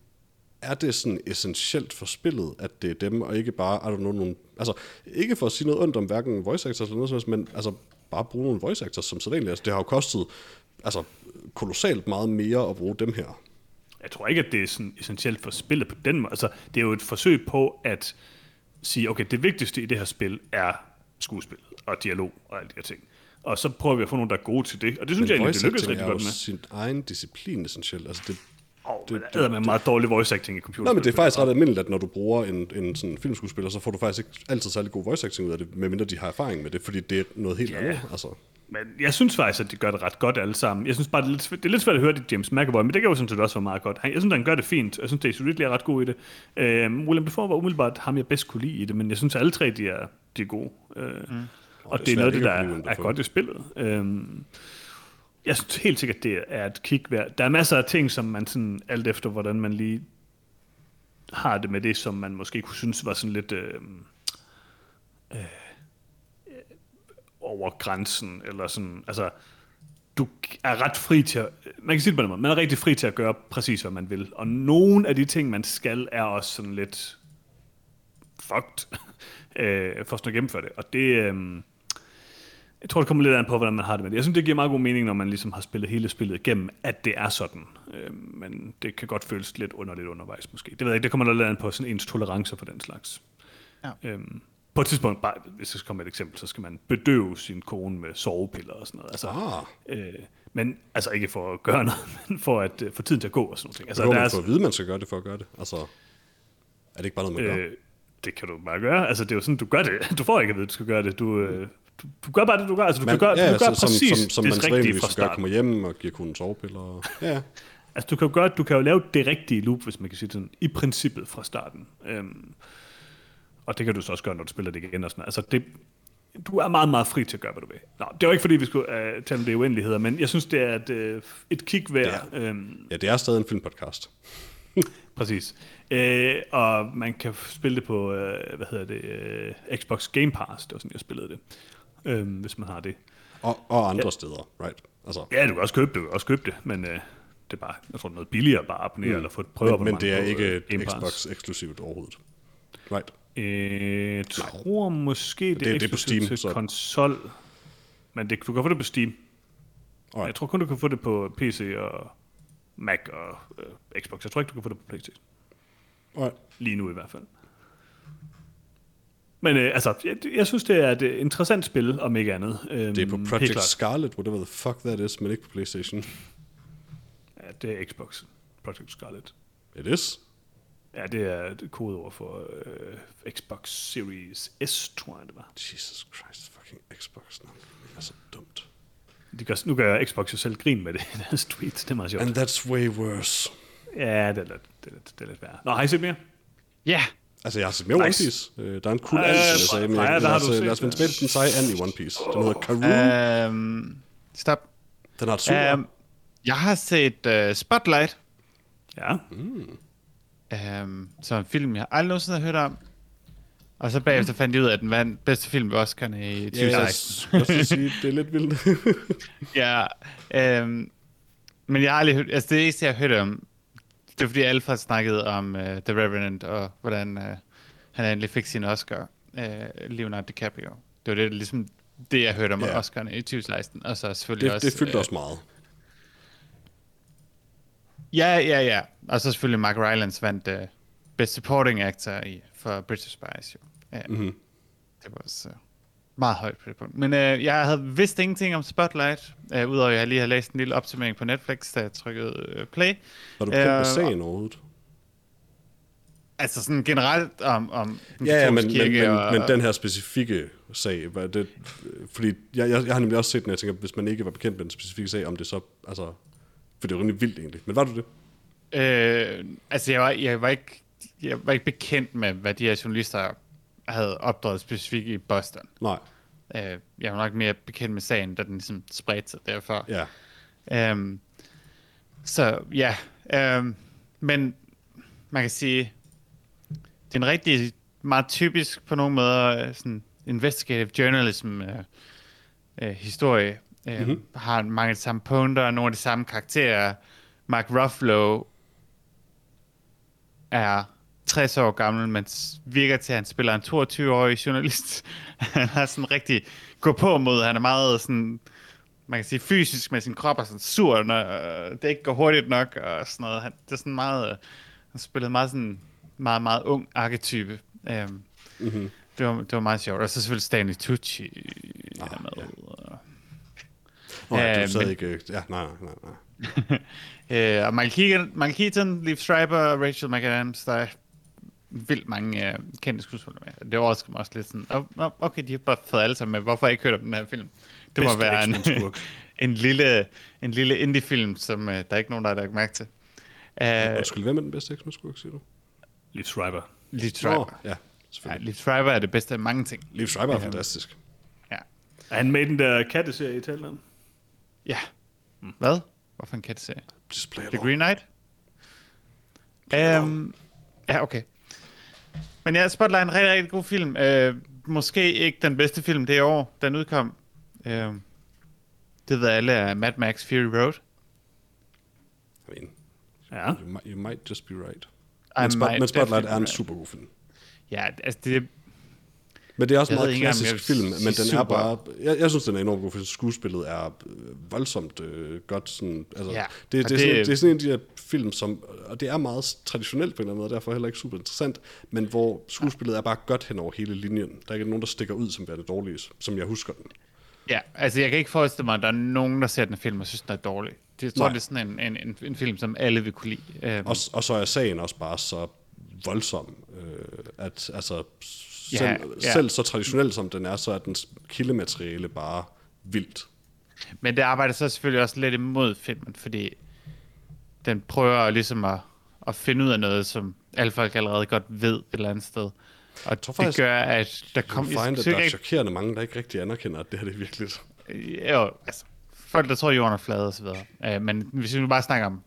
er det sådan essentielt for spillet, at det er dem, og ikke bare, er der nogen, altså, ikke for at sige noget ondt om hverken voice actors eller noget som men altså, bare bruge nogle voice actors som sædvanligt. Altså, det har jo kostet, altså, kolossalt meget mere at bruge dem her. Jeg tror ikke, at det er sådan essentielt for spillet på den måde. Altså, det er jo et forsøg på at sige, okay, det vigtigste i det her spil er skuespillet og dialog og alle de her ting. Og så prøver vi at få nogen, der er gode til det. Og det synes Men jeg egentlig, det lykkes rigtig godt med. sin egen disciplin essentielt. Altså, det, Oh, det, det, det, med meget dårlig voice acting i computer. Nej, men det er faktisk ret almindeligt, at når du bruger en, en sådan filmskuespiller, så får du faktisk ikke altid særlig god voice acting ud af det, medmindre de har erfaring med det, fordi det er noget helt yeah. andet. Altså. Men jeg synes faktisk, at de gør det ret godt alle sammen. Jeg synes bare, det er lidt, det er lidt svært at høre det James McAvoy, men det kan jo sådan set også være meget godt. Jeg synes, han gør det fint. Jeg synes, Daisy Ridley er ret god i det. Uh, William Dafoe var umiddelbart ham, jeg bedst kunne lide i det, men jeg synes, at alle tre de er, de er gode. Uh, mm. Og, og det, det er noget, det, der er, er godt i spillet. Uh, jeg synes helt sikkert, det er et kig værd. Der er masser af ting, som man sådan, alt efter hvordan man lige har det med det, som man måske kunne synes var sådan lidt øh, øh, over grænsen, eller sådan, altså, du er ret fri til at, man kan sige det på den måde, man er rigtig fri til at gøre præcis, hvad man vil. Og nogle af de ting, man skal, er også sådan lidt fucked, øh, for at gennemføre det. Og det, øh, jeg tror, det kommer lidt an på, hvordan man har det med det. Jeg synes, det giver meget god mening, når man ligesom har spillet hele spillet igennem, at det er sådan. Øh, men det kan godt føles lidt underligt undervejs måske. Det ved jeg ikke, det kommer lidt an på sådan ens tolerance for den slags. Ja. Øhm, på et tidspunkt, bare, hvis jeg skal komme med et eksempel, så skal man bedøve sin kone med sovepiller og sådan noget. Altså, Ah. øh, men altså ikke for at gøre noget, men for at øh, få tiden til at gå og sådan noget. Altså, der man er, får at vide, man skal gøre det for at gøre det. Altså, er det ikke bare noget, man gør? Øh, det kan du bare gøre. Altså, det er jo sådan, du gør det. Du får ikke at vide, at du skal gøre det. Du, øh, du, du gør bare det, du gør. Altså, du Man, kan gøre, ja, du kan gøre præcis som, som, som det man rigtige fra gøre, starten. kommer hjem og giver kunden sovepiller. Og, ja, Altså, du kan jo gøre, du kan jo lave det rigtige loop, hvis man kan sige det sådan, i princippet fra starten. Øhm, og det kan du så også gøre, når du spiller det igen og sådan. Altså, det, du er meget, meget fri til at gøre, hvad du vil. Nå, det var ikke, fordi vi skulle uh, tale om det uendeligheder, men jeg synes, det er et, uh, et kig værd. Det Øhm, ja, det er stadig en filmpodcast. præcis. Øh, og man kan spille det på, uh, hvad hedder det, uh, Xbox Game Pass. Det var sådan, jeg spillede det. Øhm, hvis man har det. Og, og andre ja. steder, right? Altså, Ja, du kan også købe det, du kan også købe det, men uh, det er bare, jeg tror, noget billigere bare at abonnere, mm. eller få et prøve men, men det er på, ikke øh. Xbox eksklusivt overhovedet. Right. Øh, jeg tror måske, det, Det- er det er på Steam, til så- konsol. Men det, du kan få det på Steam. Alright. Jeg tror kun, du kan få det på PC og Mac og øh, Xbox. Jeg tror ikke, du kan få det på PlayStation. Alright. Lige nu i hvert fald. Men øh, altså, jeg, jeg synes, det er et øh, interessant spil, om ikke andet. Øhm, Det er på Project. Scarlet, whatever the fuck that is, men ikke på PlayStation. Ja, det er Xbox. Project Scarlet. It is? Ja, det er et kodeord for øh, Xbox Series S, tror jeg, det var. Jesus Christ, fucking Xbox. No. Det er så dumt. De gør, nu gør Xbox jo selv grin med det i deres tweets. Det er meget sjovt. And that's way worse. Ja, det er lidt, det er lidt, det er lidt værre. Nå, har I set mere? Ja, Altså, jeg har set mere Nice. One Piece. Øh, der er en cool Øh, and, som jeg sagde, men jeg, lad, os, lad os vende tilbage til den seje and i One Piece. Den hedder Karoo. øhm, stop. den har et super. Øhm, jeg har set uh, Spotlight, Ja. øhm, som en film, jeg aldrig nogensinde har hørt om. Og så bagefter fandt jeg ud af, at den var den bedste film ved Oscar'ne i Ja, 2016. jeg skal sige, det er lidt vildt. Ja, øhm, men jeg har aldrig hørt, altså det eneste, jeg har hørt om, det er fordi Alfred snakkede om uh, The Revenant, og hvordan uh, han endelig fik sin Oscar, uh, Leonardo DiCaprio. Det var det, ligesom det, jeg hørte om Ja. yeah. Oscar'ne i 2016, og så selvfølgelig det, også... det fyldte øh, også meget. Ja, ja, ja. Og så selvfølgelig Mark Rylance vandt uh, Best Supporting Actor i, for British Spies. Jo. Ja, Mhm. Det var også uh, meget højt på det punkt. Men uh, jeg havde vidst ingenting om Spotlight, uh, udover at jeg lige har læst en lille opsummering på Netflix, da jeg trykkede uh, play. Var du kendt Øh, sagen overhovedet? Altså sådan generelt om, om Ja, ja men, men, men, og, men den her specifikke sag, var det, fordi jeg, jeg, jeg har nemlig også set den, jeg tænker, hvis man ikke var bekendt med den specifikke sag, om det så, altså, for det er jo rimelig vildt egentlig. Men var du det? Øh, altså, jeg var, jeg, var ikke, jeg var ikke bekendt med, hvad de her journalister havde opdraget specifikt i Boston. Nej. Øh, jeg var nok mere bekendt med sagen, da den ligesom spredte sig derfor. Ja. Øhm, så ja, øhm, men man kan sige, det er en rigtig meget typisk på nogle måder øh, sådan investigative journalism øh, øh, historie. Øh, mm-hmm. Har mange af de samme punkter, nogle af de samme karakterer. Mark Ruffalo er 60 år gammel, men virker til, at han spiller en 22-årig journalist. han har sådan rigtig gå på mod, han er meget sådan, man kan sige fysisk med sin krop og sådan sur, når øh, det ikke går hurtigt nok og sådan noget. Han, det er sådan meget, øh, han spillede meget sådan, meget, meget ung arketype. Um, Mm-hmm. det, var, det var meget sjovt. Og så selvfølgelig Stanley Tucci Ah, med. ja. Nå, ja, Øh, du sad men- ikke... øh, Ja, nej, nej, nej. Øh, og Michael Keaton, Keaton, Liv Schreiber, Rachel McAdams, der er vildt mange øh, kendte skuespillere med. Det overrasker mig også lidt sådan, oh, okay, de har bare fået alle sammen med, hvorfor har jeg ikke hørt om den her film? Det må Bedste være en, en lille, en lille indie-film, som øh, der er ikke nogen, der har lagt mærke til. Uh, Undskyld, hvem er den bedste X-Men-skurk, siger du? Liv Schreiber. Liv Schreiber. ja, Ja, selvfølgelig. Liv Schreiber er det bedste af mange ting. Liv Schreiber er Ja. fantastisk. Ja. Er han med i den der katteserie i Italien? Ja. Hvad? Hvorfor en katteserie? Display The Green Knight? Um, ja, okay. Men ja, Spotlight er en rigtig, rigtig god film. Uh, måske ikke den bedste film det år, den udkom. Uh, det ved alle er Mad Max Fury Road. I mean, Ja. you, might, you might just be right. I Men, Spot, might men Spotlight er en right. super god film. Ja, altså det, Men det er også en meget engang, klassisk jeg film, men den er super. bare... Jeg, jeg synes, den er enormt god, for skuespillet er øh, voldsomt øh, godt. Sådan, altså, Ja, det, og det, er sådan, det- det er sådan en af de her film, som, og det er meget traditionelt på en eller anden måde, derfor heller ikke super interessant, men hvor skuespillet er bare godt hen over hele linjen. Der er ikke nogen, der stikker ud som værende dårlige, som jeg husker den. Ja, altså jeg kan ikke forestille mig, at der er nogen, der ser den film og synes, den er dårlig. Det, jeg tror, Nej. det er sådan en, en, en, en film, som alle vil kunne lide. Um, og, og så er sagen også bare så voldsom, øh, at altså, selv, ja, ja. selv så traditionelt som den er, så er dens kildemateriale bare vildt. Men det arbejder så selvfølgelig også lidt imod filmen, fordi den prøver ligesom at, at finde ud af noget, som alle folk allerede godt ved et eller andet sted. Og jeg tror faktisk, det gør, at der kommer... Jeg find, at der er chokerende mange, der ikke rigtig anerkender, at det her det er virkeligt. Jo, altså, folk, der tror, jorden er flad og så videre. Uh, men hvis vi nu bare snakker om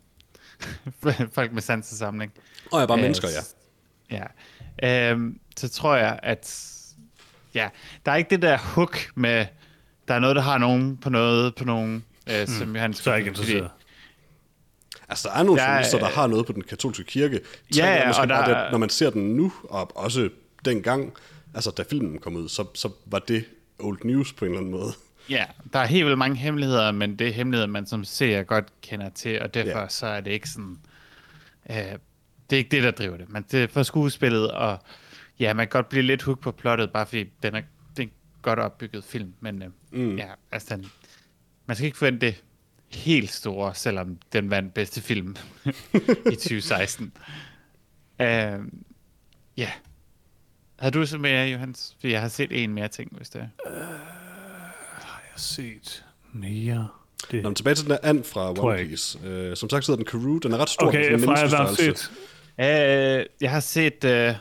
folk med sansesamling. Og jeg bare uh, mennesker, ja. Ja. Uh, så tror jeg, at ja, der er ikke det der hook med, der er noget, der har nogen på noget, på nogen, uh, mm. som han Så er ikke interesseret. Altså, der er nogle ja, journalister, der har noget på den katolske kirke. Ja, ja, og der... det, når man ser den nu, og også dengang, altså da filmen kom ud, så, så var det old news på en eller anden måde. Ja, der er helt vildt mange hemmeligheder, men det er hemmeligheder, man som ser godt kender til, og derfor ja. så er det ikke sådan... Øh, det er ikke det, der driver det, men det er for skuespillet, og ja, man kan godt blive lidt hooked på plottet, bare fordi den er, det er en godt opbygget film, men øh, mm. ja, altså den, man skal ikke forvente det helt store, selvom den vandt bedste film i 2016. Uh, ja. Har du så mere, Johans? For jeg har set en mere ting, hvis det er. Uh, har jeg set mere? Det... Nå, tilbage til den der and fra One Piece. Uh, som sagt sidder den Karoo. Den er ret stor. Okay, fra jeg har set. Uh, jeg har set uh,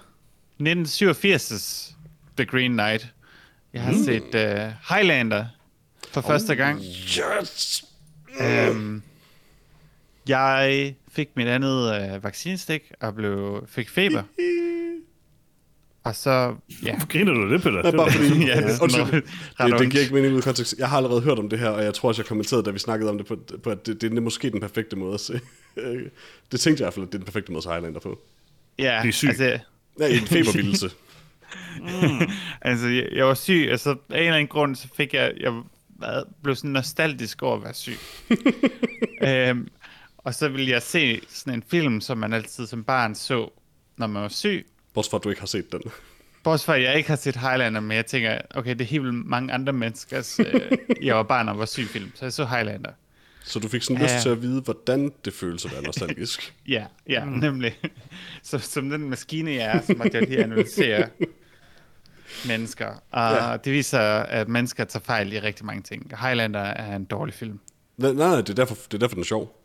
1987's The Green Knight. Jeg har mm. set uh, Highlander for oh, første gang. Yes! Øhm, jeg fik mit andet øh, vaccinestik og blev, fik feber. Og så, ja. Hvorfor griner du det, Peter? Det er bare fordi, ja, det, undskyld, det, det giver ikke mening ud af kontekst. Jeg har allerede hørt om det her, og jeg tror også, jeg kommenterede, da vi snakkede om det, på, på at det, det er måske den perfekte måde at se. det tænkte jeg i hvert fald, at det er den perfekte måde at se Highlander på. Ja, det er sygt. Altså, ja, en febervildelse. mm, altså, jeg, jeg, var syg, altså af en eller anden grund, så fik jeg, jeg været, blev sådan nostalgisk over at være syg. øhm, og så ville jeg se sådan en film, som man altid som barn så, når man var syg. Bortset fra, at du ikke har set den. Bortset fra, at jeg ikke har set Highlander, men jeg tænker, okay, det er helt mange andre menneskers, øh, jeg var barn og var syg film, så jeg så Highlander. Så du fik sådan lyst til at vide, hvordan det føles at være nostalgisk? ja, ja, mm. nemlig. Så som den maskine, jeg er, så måtte jeg lige analysere mennesker. Og ja. det viser, at mennesker tager fejl i rigtig mange ting. Highlander er en dårlig film. Nej, nej, det er derfor, det er derfor den er sjov.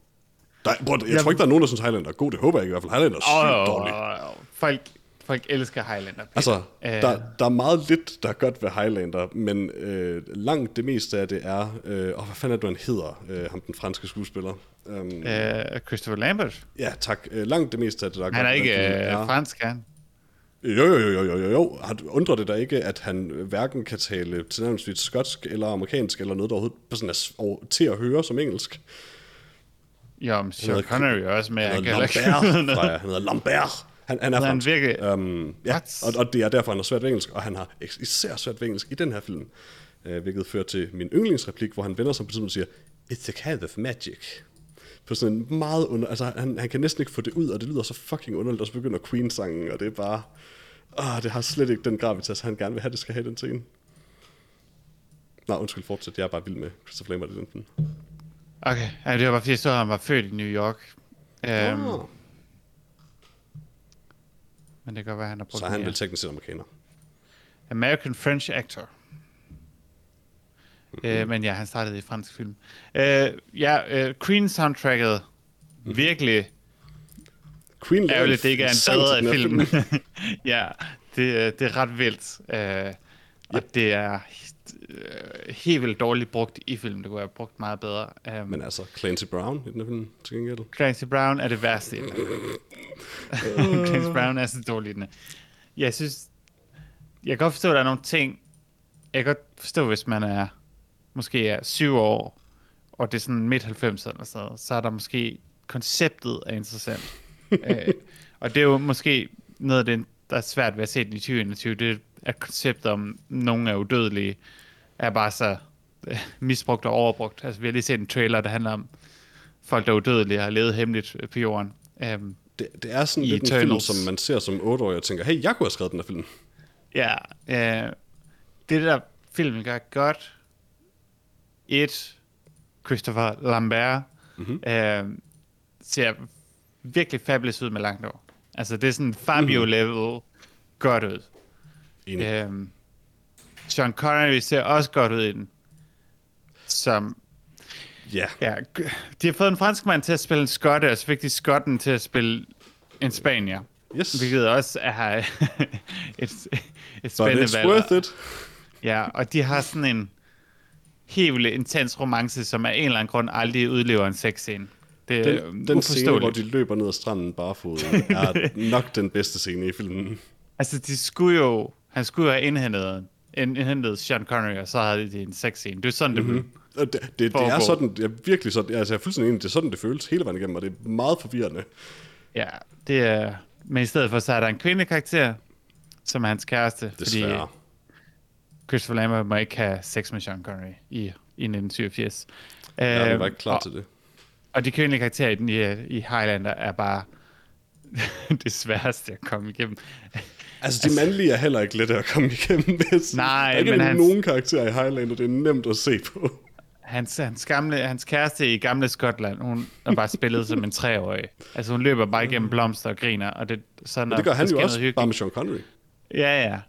Der, bro, jeg, jeg tror ikke, der er nogen, der synes, Highlander er god. Det håber jeg ikke i hvert fald. Highlander er sygt oh, dårlig. Oh, oh. Folk, folk elsker Highlander. Peter. Altså, uh, der, der er meget lidt, der er godt ved Highlander, men øh, langt det meste af det er... Øh, oh, hvad fanden er du, han hedder? Øh, ham, den franske skuespiller. Um, uh, Christopher Lambert? Ja, tak. Øh, langt det meste af det, der er han godt. Han er ikke øh, fransk, han? Jo, jo, jo, jo, jo, jo. Undrer det da ikke, at han hverken kan tale tilnærmelsesvis skotsk eller amerikansk, eller noget, der overhovedet sådan er til at høre som engelsk. Jo, men Sean Connery er også med. Han hedder Lambert, fra, han hedder Lambert. Han, han er. Han virkelig... Um, ja, og, og det er derfor, han har svært ved engelsk, og han har især svært ved engelsk i den her film. Uh, hvilket fører til min yndlingsreplik, hvor han vender sig på tidspunkt og siger, It's a kind of magic på sådan en meget under... Altså, han, han kan næsten ikke få det ud, og det lyder så fucking underligt, og så begynder Queen-sangen, og det er bare... Åh, det har slet ikke den gravitas, han gerne vil have, det skal have den scene. Nå, undskyld, fortsæt. Jeg er bare vild med Christopher Lambert i den film. Okay, ja, det var bare fordi, jeg så, at han var født i New York. Um, oh. Men det kan godt være, han har brugt Så han vil teknisk set amerikaner. American French actor. Mm-hmm. Øh, men ja, han startede i fransk film. Øh, ja, øh, Queen soundtracket, mm-hmm. virkelig Queen ærgerligt, det ikke er en bedre film. film. ja, det, det er ret vildt. Øh, og yep. det er øh, helt vildt dårligt brugt i filmen. Det kunne have brugt meget bedre. Um, Men altså, Clancy Brown i den film, til gengæld. Clancy Brown er det værste i den Clancy Brown er så dårlig i den Jeg synes, jeg kan godt forstå, at der er nogle ting, jeg kan godt forstå, hvis man er måske er syv år, og det er sådan midt 90'erne eller så, så er der måske konceptet er interessant. øh, og det er jo måske noget af det, der er svært ved at se den i 2021, det er konceptet om, nogen er udødelige, er bare så øh, misbrugt og overbrugt. Altså, vi har lige set en trailer, der handler om folk, der er udødelige, har levet hemmeligt på jorden. Um, det, det er sådan lidt Eternals. en film, som man ser som 8-årig og tænker, hey, jeg kunne have skrevet den her film. Ja, uh, det der filmen gør godt. Et, Christopher Lambert mm-hmm. uh, ser virkelig fabulous ud med langt over. Altså, det er sådan Fabio-level mm. godt ud. Øhm, Sean Connery ser også godt ud i den. Som... Ja. ja. De har fået en fransk mand til at spille en skotte, og så fik de skotten til at spille en spanier. Yes. Hvilket også er et, et spændende But it's valg. worth it. Ja, og de har sådan en helt intens romance, som af en eller anden grund aldrig udlever en sexscene. Det er den, den scene, hvor de løber ned ad stranden barefod, er nok den bedste scene i filmen. Altså, de skulle jo... Han skulle have indhentet, indhentet Sean Connery, og så havde de en sexscene. Det er sådan, det mm-hmm. Det, det, det er sådan, det er virkelig sådan, altså jeg er fuldstændig enig, det er sådan, det føles hele vejen igennem, og det er meget forvirrende. Ja, det er, men i stedet for, så er der en kvindekarakter, som er hans kæreste. Desværre. Fordi Christopher Lambert må ikke have sex med Sean Connery i, i 1987. Ja, det var ikke klar og, til det. Og de kvindelige karakterer i, i Highlander er bare det sværeste at komme igennem. Altså, de mandlige er heller ikke lette at komme igennem. Hvis Nej, der er ikke men hans... nogen karakterer i Highlander, det er nemt at se på. Hans, hans, gamle, hans kæreste i gamle Skotland, hun er bare spillet som en treårig. Altså, hun løber bare igennem blomster og griner. Og det, så når, det gør han jo også, bare med Sean Connery. Ja, ja.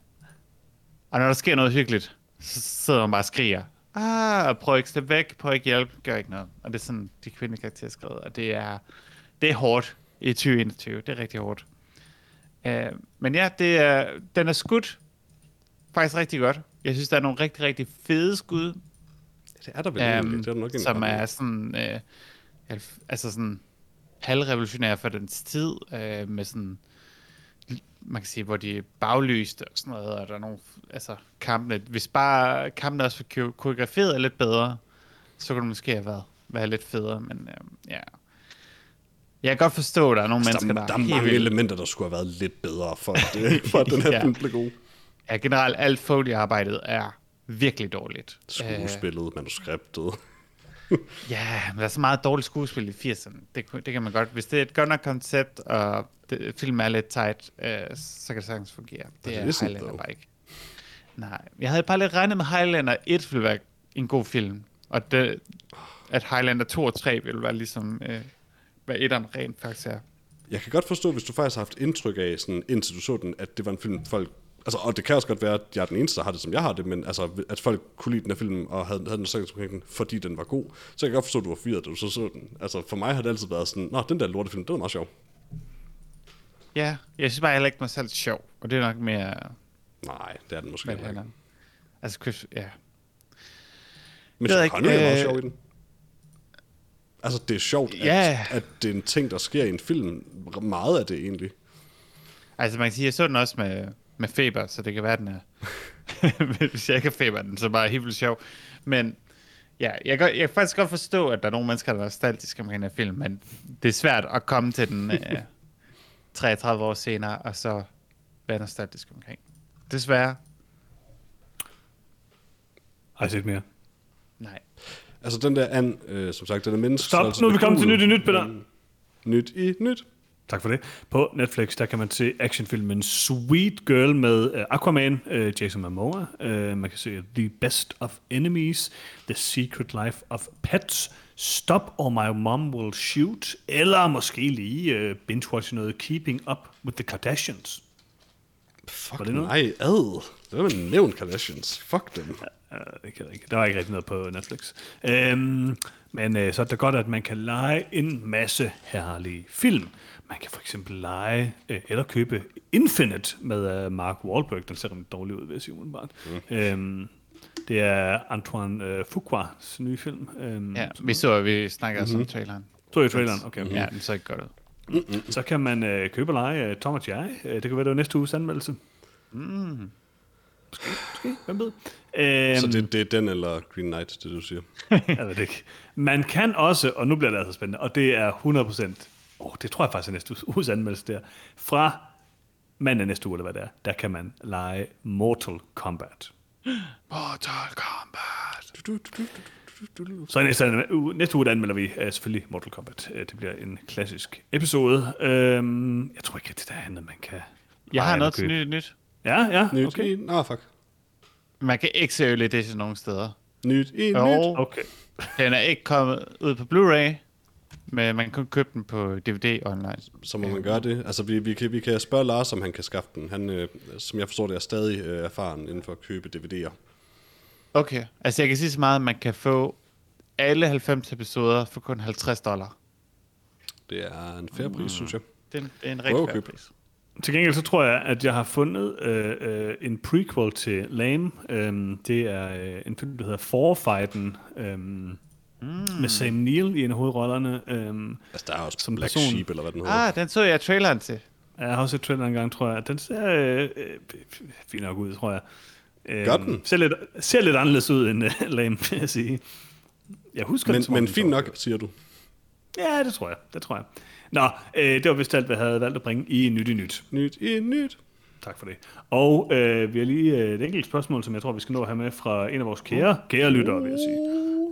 Og når der sker noget hyggeligt, så sidder hun bare og skriger. Ah, prøv ikke slippe væk, prøv ikke hjælpe, gør ikke noget. Og det er sådan, de kvindelige karakterer skrevet. Og det er, det er hårdt i 2021. Det er rigtig hårdt. Uh, men ja, det er, den er skudt faktisk rigtig godt. Jeg synes, der er nogle rigtig, rigtig fede skud. Det er der vel um, det er der nok Som er sådan, uh, altså sådan halvrevolutionær for den tid, uh, med sådan, man kan sige, hvor de er baglyst og sådan noget, og der er nogle, altså kampene, hvis bare kampene også var koreograferet lidt bedre, så kunne det måske have været, været lidt federe, men uh, ja, jeg kan godt forstå, at der er nogle altså, mennesker, der, der er mange vildt. elementer, der skulle have været lidt bedre, for at, det, for at den her ja. film blev god. Ja, generelt alt Foley-arbejdet er virkelig dårligt. Skuespillet, uh, manuskriptet. ja, men der er så meget dårligt skuespil i 80'erne. Det, det kan man godt. Hvis det er et godt nok koncept, og det, filmen er lidt tight, uh, så kan det sagtens fungere. Det er, er Highlander bare ikke. Nej, jeg havde bare lidt regnet med Highlander 1 ville være en god film, og det, at Highlander 2 og 3 ville være ligesom... Uh, hvad etteren rent faktisk er. Jeg kan godt forstå, hvis du faktisk har haft indtryk af, sådan, indtil du så den, at det var en film, folk... Altså, og det kan også godt være, at jeg er den eneste, der har det, som jeg har det, men altså, at folk kunne lide den her film, og havde, havde den sagt den, fordi den var god, så jeg kan godt forstå, at du var fyret, da du så så den. Altså, for mig har det altid været sådan, nå, den der lortefilm, den var meget sjov. Ja, jeg synes bare heller ikke mig selv sjov, og det er nok mere... Nej, det er den måske ikke. Altså, Chris, ja. Men Sean Connery er meget øh, sjov i den. Altså, det er sjovt, at, ja. at det er en ting, der sker i en film. Meget af det egentlig. Altså, man kan sige, jeg så den også med, med feber, så det kan være, den er... Hvis jeg ikke har feber, den så bare helt vildt sjov. Men ja, jeg kan, jeg kan faktisk godt forstå, at der er nogle mennesker, der er nostalgiske omkring den her film, men det er svært at komme til den uh, 33 år senere, og så være nostalgisk omkring. Desværre. Har jeg set mere? Altså den der an, øh, som sagt, den er menneske. Stop, nu er vi kommet til nyt i nyt, Peter. Nyt i nyt. Tak for det. På Netflix, der kan man se actionfilmen Sweet Girl med uh, Aquaman, uh, Jason Momoa. Uh, man kan se The Best of Enemies, The Secret Life of Pets, Stop or My Mom Will Shoot, eller måske lige uh, binge-watch noget Keeping Up with the Kardashians. Fuck det nej, ad. Det var nævnt Kardashians. Fuck dem. Uh, det kan jeg ikke. Der var ikke rigtig noget på Netflix. Um, men uh, så er det godt, at man kan lege en masse herlige film. Man kan for eksempel lege uh, eller købe Infinite med uh, Mark Wahlberg. Den ser lidt dårlig ud, vil jeg sige umiddelbart. Mm. Um, det er Antoine uh, Fuquas nye film. Um, ja, vi så, vi snakker mm-hmm. om traileren. Så i traileren, okay. okay. Ja, den så ikke godt ud. Mm-hmm. Så kan man uh, købe og lege uh, Tom og Jerry. Uh, det kan være, det var næste uges anmeldelse. Mm. Måske, måske, hvem ved. Um, så det, det er den eller Green Knight, det du siger? jeg ved det ikke. Man kan også, og nu bliver det altså spændende, og det er 100%, oh, det tror jeg faktisk er næste uges anmeldelse der, fra mandag næste uge, eller hvad det er, der kan man lege Mortal Kombat. Mortal Kombat. Du, du, du, du, Så i næste, uge, næste uge der anmelder vi uh, selvfølgelig Mortal Kombat. Uh, det bliver en klassisk episode. Uh, jeg tror ikke, at det der er andet, man kan... Jeg har noget nyt, nyt. Ja, ja, Nyt okay. i... Nå, fuck. Man kan ikke se Early Edition nogen steder. Nyt i nyt. Okay. den er ikke kommet ud på Blu-ray, men man kan købe den på DVD online. Så må man gøre det. Altså, vi, vi, kan, vi kan spørge Lars, om han kan skaffe den. Han, øh, som jeg forstår det, er stadig øh, erfaren inden for at købe DVD'er. Okay, altså jeg kan sige så meget, at man kan få alle 90 episoder for kun 50 dollar. Det er en fair pris, synes jeg. Det er en, det er en rigtig at fair pris. Til gengæld så tror jeg, at jeg har fundet øh, øh, en prequel til Lame. Øhm, det er øh, en film, der hedder Forfighten, øhm, mm. med Sam Neill i en af hovedrollerne. Øhm, Altså, der er også Som Black person. Sheep, eller hvad den hedder. Ah, den så jeg traileren til. jeg har også set traileren en gang, tror jeg. Den ser øh, øh, fint nok ud, tror jeg. Øhm, Gør den? Ser lidt, ser lidt anderledes ud end uh, Lame, vil jeg sige. Jeg husker Men, den, men fint nok, siger du. Ja, det tror jeg. Det tror jeg. Nå, øh, det var vist alt, hvad jeg havde valgt at bringe i Nyt i Nyt. Nyt i nyt. Tak for det. Og øh, vi har lige øh, et enkelt spørgsmål, som jeg tror, vi skal nå at have med fra en af vores kære, kære lyttere, vil jeg sige.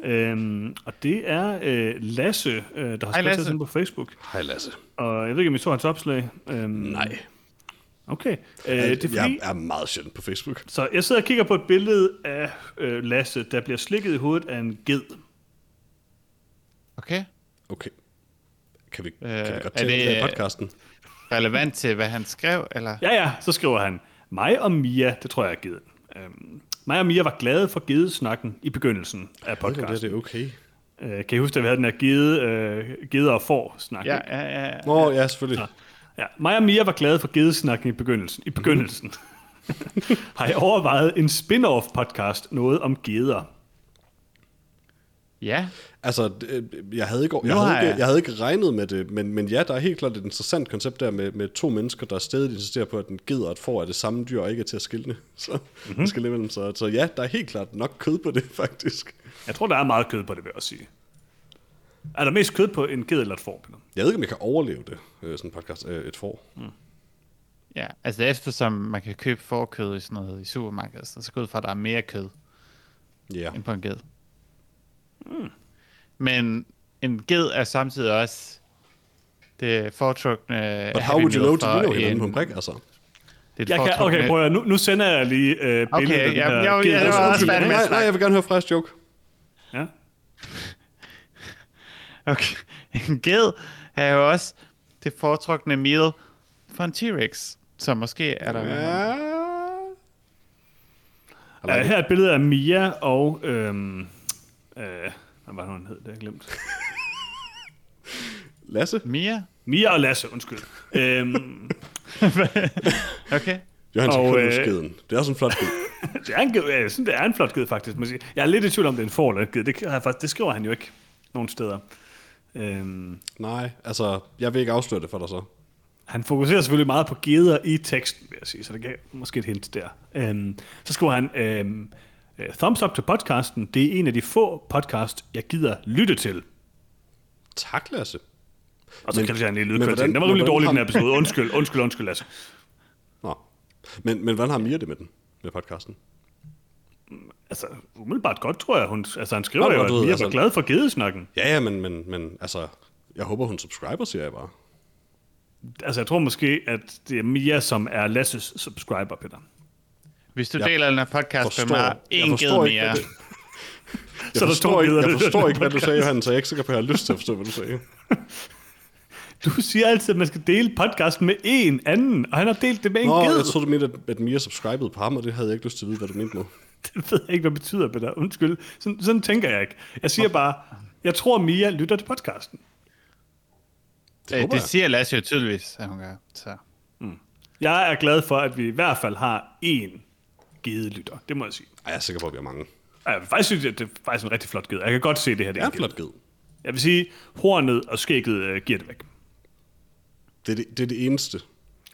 Øhm, og det er øh, Lasse, øh, der har skrevet os på Facebook. Hej Lasse. Og jeg ved ikke, om I så hans opslag. Øhm, Nej. Okay. Øh, Jeg, det er fordi, jeg er meget sjældent på Facebook. så jeg sidder og kigger på et billede af øh, Lasse, der bliver slikket i hovedet af en ged. Okay. Okay. Kan vi, Øh, kan vi godt er tage det, det- det i podcasten? Relevant til, hvad han skrev, eller? Ja, ja, så skriver han, mig og Mia, det tror jeg er geden. Øhm, mig og Mia var glade for gedesnakken i begyndelsen af podcasten. det er okay. Øh, kan I huske, at vi havde den her gede, øh, geder og får snak? Ja, ja, ja. ja. Nå, ja, selvfølgelig. ja. Mig og Mia var glade for gedesnakken i begyndelsen. I begyndelsen. Har jeg overvejet en spin-off podcast, noget om geder? ja. Altså, det- jeg havde, ikke, jeg, havde ikke, jeg- havde ikke regnet med det, men, men ja, der er helt klart et interessant koncept der med, med to mennesker, der stadig insisterer på, at en ged og et får er det samme dyr, og ikke er til at skille. Så, mm-hmm. Mhm. skal imellem. Så, så ja, der er helt klart nok kød på det, faktisk. Jeg tror, der er meget kød på det, vil jeg også sige. Er der mest kød på en ged eller et får? Peter? Jeg ved ikke, om jeg kan overleve det, øh, sådan en podcast, øh, et får. Ja, altså eftersom man kan købe forkød i sådan noget i supermarkedet, så går ud fra, at der er mere kød Ja. end på en ged. Mm. Men en ged er samtidig også det foretrukne But how would you know, jo hinanden en- på en brik, altså? Det er et Jeg kan, okay, prøv at, nu, nu sender jeg lige øh, billedet Okay, af den ja, her jeg- ged. jeg- jeg også nej, nej, snakke. jeg vil gerne høre frisk joke. Ja. Okay. En ged er jo også det foretrukne meal for en T-Rex. Så måske er der... Ja. Uh, her er et billede af Mia og... Øhm, øh, hvad var det, hun hed? Det har jeg glemt. Lasse? Mia? Mia og Lasse, undskyld. øhm, Okay. Johan Og, øh, skeden. Det er også en flot ged. det er en ged, jeg synes, det er en flot ged, faktisk. må Jeg, sige. jeg er lidt i tvivl om, det er en får eller en ged. Det, faktisk, det skriver han jo ikke nogen steder. Øhm, Nej, altså, jeg vil ikke afsløre det for dig så. han fokuserer selvfølgelig meget på geder i teksten, vil jeg sige, så det gav måske et hint der. Øhm, så skriver han, øhm, øh, thumbs up til podcasten. Det er en af de få podcast, jeg gider lytte til. Tak, Lasse. Og så Men- kan jeg en lille lydkvalitet. Den var rimelig dårlig, den episode. Undskyld, undskyld, undskyld, Lasse. Nå. Men, men hvordan har Mia det med den? Med podcasten? Altså, umiddelbart godt, tror jeg. Hun, altså, han skriver Godt, jo, at er altså- glad for gedesnakken. Ja, ja, men, men, men altså, jeg håber, hun subscriber, siger jeg bare. Altså, jeg tror måske, at det er Mia, som er Lasses subscriber, Peter. Hvis du Jeg deler den her podcast med mig, jeg en ged forstår mere. det- Jeg Så der forstår ikke, jeg forstår ikke, hvad du sagde, Johan, så jeg er ikke sikker på, at jeg har lyst til at forstå, hvad du sagde. Du siger altid, at man skal dele podcasten med en anden, og han har delt det med en Nå, ged. jeg troede, du mente, at- Mia subscribede på ham, og det havde jeg ikke lyst til at vide, hvad du mente med. Det ved jeg ikke, hvad det betyder, Peter. Undskyld. Sådan, sådan tænker jeg ikke. Jeg siger bare, jeg tror, Mia lytter til podcasten. Øh, håber det jeg. siger Lasse jo tydeligvis, at hun gør. Så. Jeg er glad for, at vi i hvert fald har én gedelytter. Det må jeg sige. Ej, jeg er sikker på, at vi har mange. Jeg vil faktisk synes, at det er faktisk en rigtig flot ged. Jeg kan godt se det her. Det er en flot ged. Jeg vil sige, hornet og skægget øh, giver det væk. Det er det, det, er det eneste.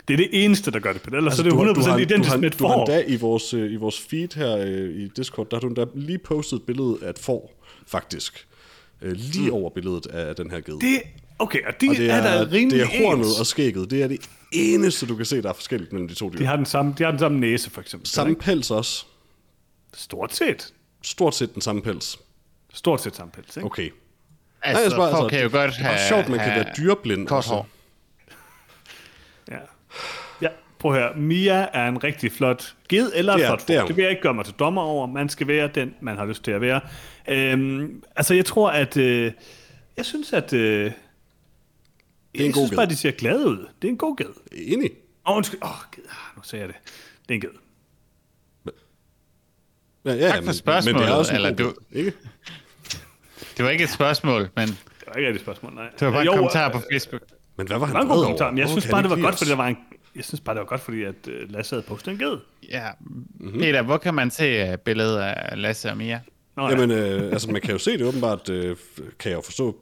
Det er det eneste, der gør det, Peter. Ellers altså, er det du, har- 100% du har, identisk har, med et du har får. endda i vores, øh, i vores feed her øh, i Discord, der har du endda lige postet et billede af et får, faktisk. Øh, lige mm. over billedet af den her ged. Det, okay, og de og det er, er, er da rimelig det er hornet ens. og skægget. Det er det eneste, du kan se, der er forskelligt mellem de to dyr. De har den samme, de har den samme næse, for eksempel. Samme pels også. Stort set. Stort set den samme pels. Stort set samme pels, ikke? Okay. Altså, jeg spørger, folk kan jo godt det er have... sjovt, man kan have være dyreblind. Kort også. hår. Ja. ja, prøv at høre. Mia er en rigtig flot ged eller Det er- flot det. Det vil jeg ikke gøre mig til dommer over. Man skal være den, man har lyst til at være. Øhm, altså, jeg tror, at... Øh, jeg synes, at... Øh, en jeg god synes bare, de ser glade ud. Det er en god ged. Enig. Åh, oh, undskyld. Åh, oh, ged. Nu sagde jeg det. Det er en ged. Ja, ja, Tak for men, spørgsmålet, men det er også en eller du- Ikke? Det var ikke et spørgsmål, men det Det var ikke et spørgsmål, nej. var bare en Jo, kommentar øh, på Facebook. Men hvad var han Det en vred over? kommentar, men jeg synes bare, det var godt, fordi der var en... Jeg synes bare, det var godt, fordi at uh, Lasse havde postet en ged. Ja. Mhm. Peter, hvor kan man se uh, billedet af Lasse og Mia? Nå, ja. Jamen, øh, altså man kan jo se det åbenbart, øh, kan jeg jo forstå,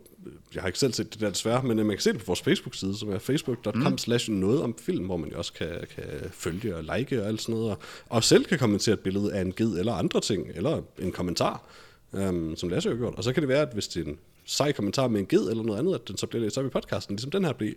jeg har ikke selv set det der desværre, men øh, man kan se det på vores Facebook-side, som er facebook.com Mm. slash noget om film, hvor man jo også kan, kan følge og like og alt sådan noget, og, og selv kan kommentere et billede af en ged eller andre ting, eller en kommentar, øhm, som Lasse har gjort. Og så kan det være, at hvis det er en sej kommentar med en ged eller noget andet, at den så bliver læst op i podcasten, ligesom den her blev.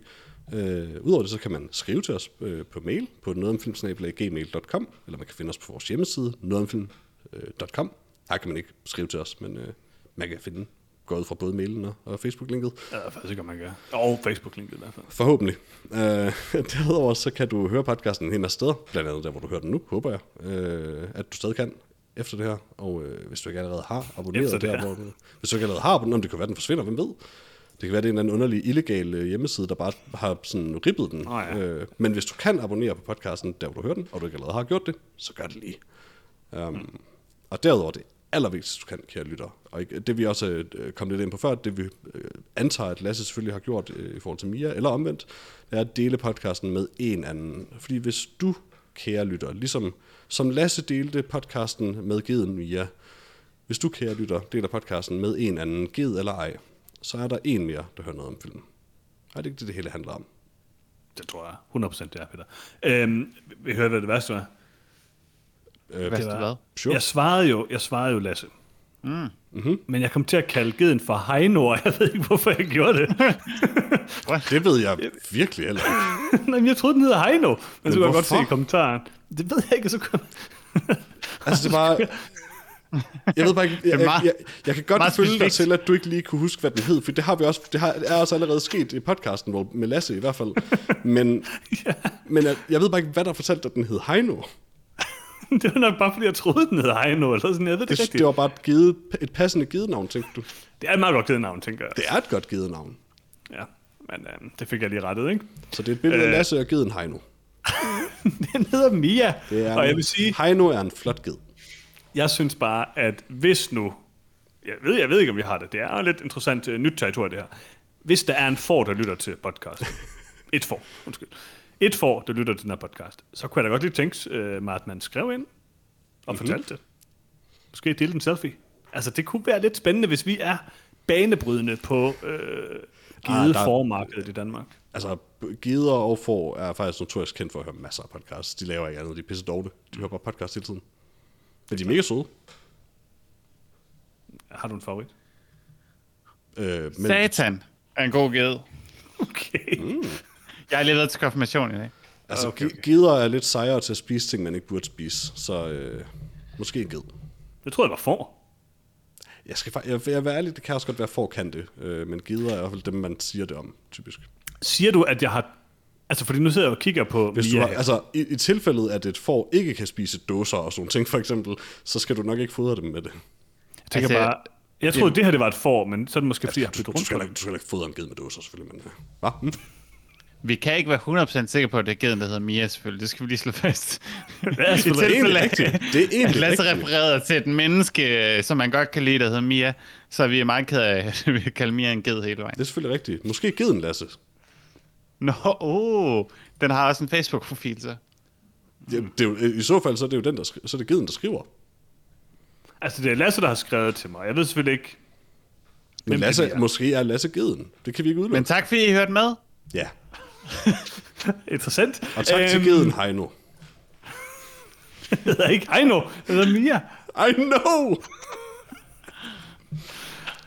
Øh, Udover det, så kan man skrive til os øh, på mail på nogetomfilm.gmail.com, eller man kan finde os på vores hjemmeside, nogetomfilm.com. Her kan man ikke skrive til os, men øh, man kan finde gå ud fra både mailen og, Facebook-linket. Ja, det er faktisk ikke, om man gør. Og Facebook-linket i hvert fald. Forhåbentlig. Øh, derudover så kan du høre podcasten hen sted, blandt andet der, hvor du hører den nu, håber jeg, øh, at du stadig kan efter det her. Og øh, hvis du ikke allerede har abonneret Efter det der, her. hvor hvis du ikke allerede har abonneret, det kan være, den forsvinder, hvem ved? Det kan være, det er en eller anden underlig illegal øh, hjemmeside, der bare har sådan ribbet den. Åh, ja. øh, men hvis du kan abonnere på podcasten, der hvor du hører den, og du ikke allerede har gjort det, så gør det lige. Um, og derudover det allervigtigste, du kan, kære lytter, og ikke, det vi også øh, kom lidt ind på før, det vi øh, antager, at Lasse selvfølgelig har gjort øh, i forhold til Mia, eller omvendt, det er at dele podcasten med en anden. Fordi hvis du, kære lytter, ligesom som Lasse delte podcasten med Geden Mia, hvis du, kære lytter, deler podcasten med en anden, ged eller ej, så er der en mere, der hører noget om filmen. Er det ikke det, det hele handler om? Det tror jeg 100% det er, Peter. Øhm, vi hørte, hvad det værste var. Øh, Hvad Det det var- hvad? Sure. Jeg svarede jo, jeg svarede jo Lasse. Mm. Mm-hmm. Men jeg kom til at kalde geden for Heino, og jeg ved ikke, hvorfor jeg gjorde det. det ved jeg virkelig heller ikke. Nej, men jeg troede, den hedder Heino. Men, men så kunne jeg godt se hvorfor? i kommentaren. Det ved jeg ikke, så kunne Altså, det var... Jeg ved bare ikke, jeg, jeg, jeg, jeg kan godt meget følge dig til, at du ikke lige kunne huske, hvad den hed, for det har vi også, det har, er også allerede sket i podcasten, hvor, med Lasse i hvert fald. Men, men jeg, jeg ved bare ikke, hvad der fortalte, at den hed Heino. det var nok bare, fordi jeg troede, den hedder Heino, eller sådan, jeg ved det, Det, rigtigt. det var bare et, givet, et passende givet tænkte du. Det er et meget godt givet navn, tænker jeg. Det er et godt givet navn. Ja, men øhm, det fik jeg lige rettet, ikke? Så det er et billede af Øh. Lasse og geden Heino. Den hedder Mia, Det er og jeg vil sige, Heino er en flot ged. jeg synes bare, at hvis nu, jeg ved, jeg ved ikke, om vi har det, det er lidt interessant uh, nyt territorium, det her. Hvis der er en får, der lytter til podcast, et får, undskyld, et får, der lytter til den her podcast, så kunne jeg da godt lige tænke uh, mig, at man skrev ind og mm-hmm. fortalte det. Måske dele en selfie. Altså, det kunne være lidt spændende, hvis vi er banebrydende på øh, givet Ah, ah, der- formarkedet i Danmark. Altså, gider og får er faktisk notorisk kendt for at høre masser af podcasts. De laver ikke andet, de er pisse dårlige. De hører bare podcast hele tiden. Men de er mega søde. Har du en favorit? Øh, men, Satan er en god ged. Okay. Mm. Jeg lige været til konfirmation i dag. Altså, Okay, okay, gider er lidt sejere til at spise ting, man ikke burde spise, så øh, måske en ged. Det tror jeg var for. Jeg skal jeg, jeg være ærlig, det kan også godt være, for kan det, øh, men gider er i hvert fald dem, man siger det om, typisk. Siger du, at jeg har... Altså, fordi nu sidder jeg og kigger på Hvis du har, her. altså, i, i tilfældet, at et får ikke kan spise dåser og sådan nogle ting, for eksempel, så skal du nok ikke fodre dem med det. Jeg tænker Altså, bare... Jeg troede, det her det var et får, men så er det måske, fordi jeg har Du, du, rundt skal ikke, du skal heller ikke fodre en ged med dåser, selvfølgelig, men... øh, Hvad? Vi kan ikke være 100% sikre på, at det er geden, der hedder Mia, selvfølgelig. Det skal vi lige slå fast. Det er selvfølgelig af, rigtigt. Det er egentlig Lasse refererede til et menneske, som man godt kan lide, der hedder Mia, så er vi meget ked af, at vi kalder Mia en ged hele vejen. Det er selvfølgelig rigtigt. Måske geden, Lasse. Nå, oh, den har også en Facebook-profil, så. Det, det er jo, I så fald, så er det jo den, der, skri- så er det geden, der skriver. Altså, det er Lasse, der har skrevet til mig. Jeg ved selvfølgelig ikke... Men Lasse, er. måske er Lasse geden. Det kan vi ikke udelukke. Men tak, fordi I hørte med. Ja. Interessant. Og tak til Øhm, geden, Heino. Det hedder ikke Heino. Det hedder Mia. I know!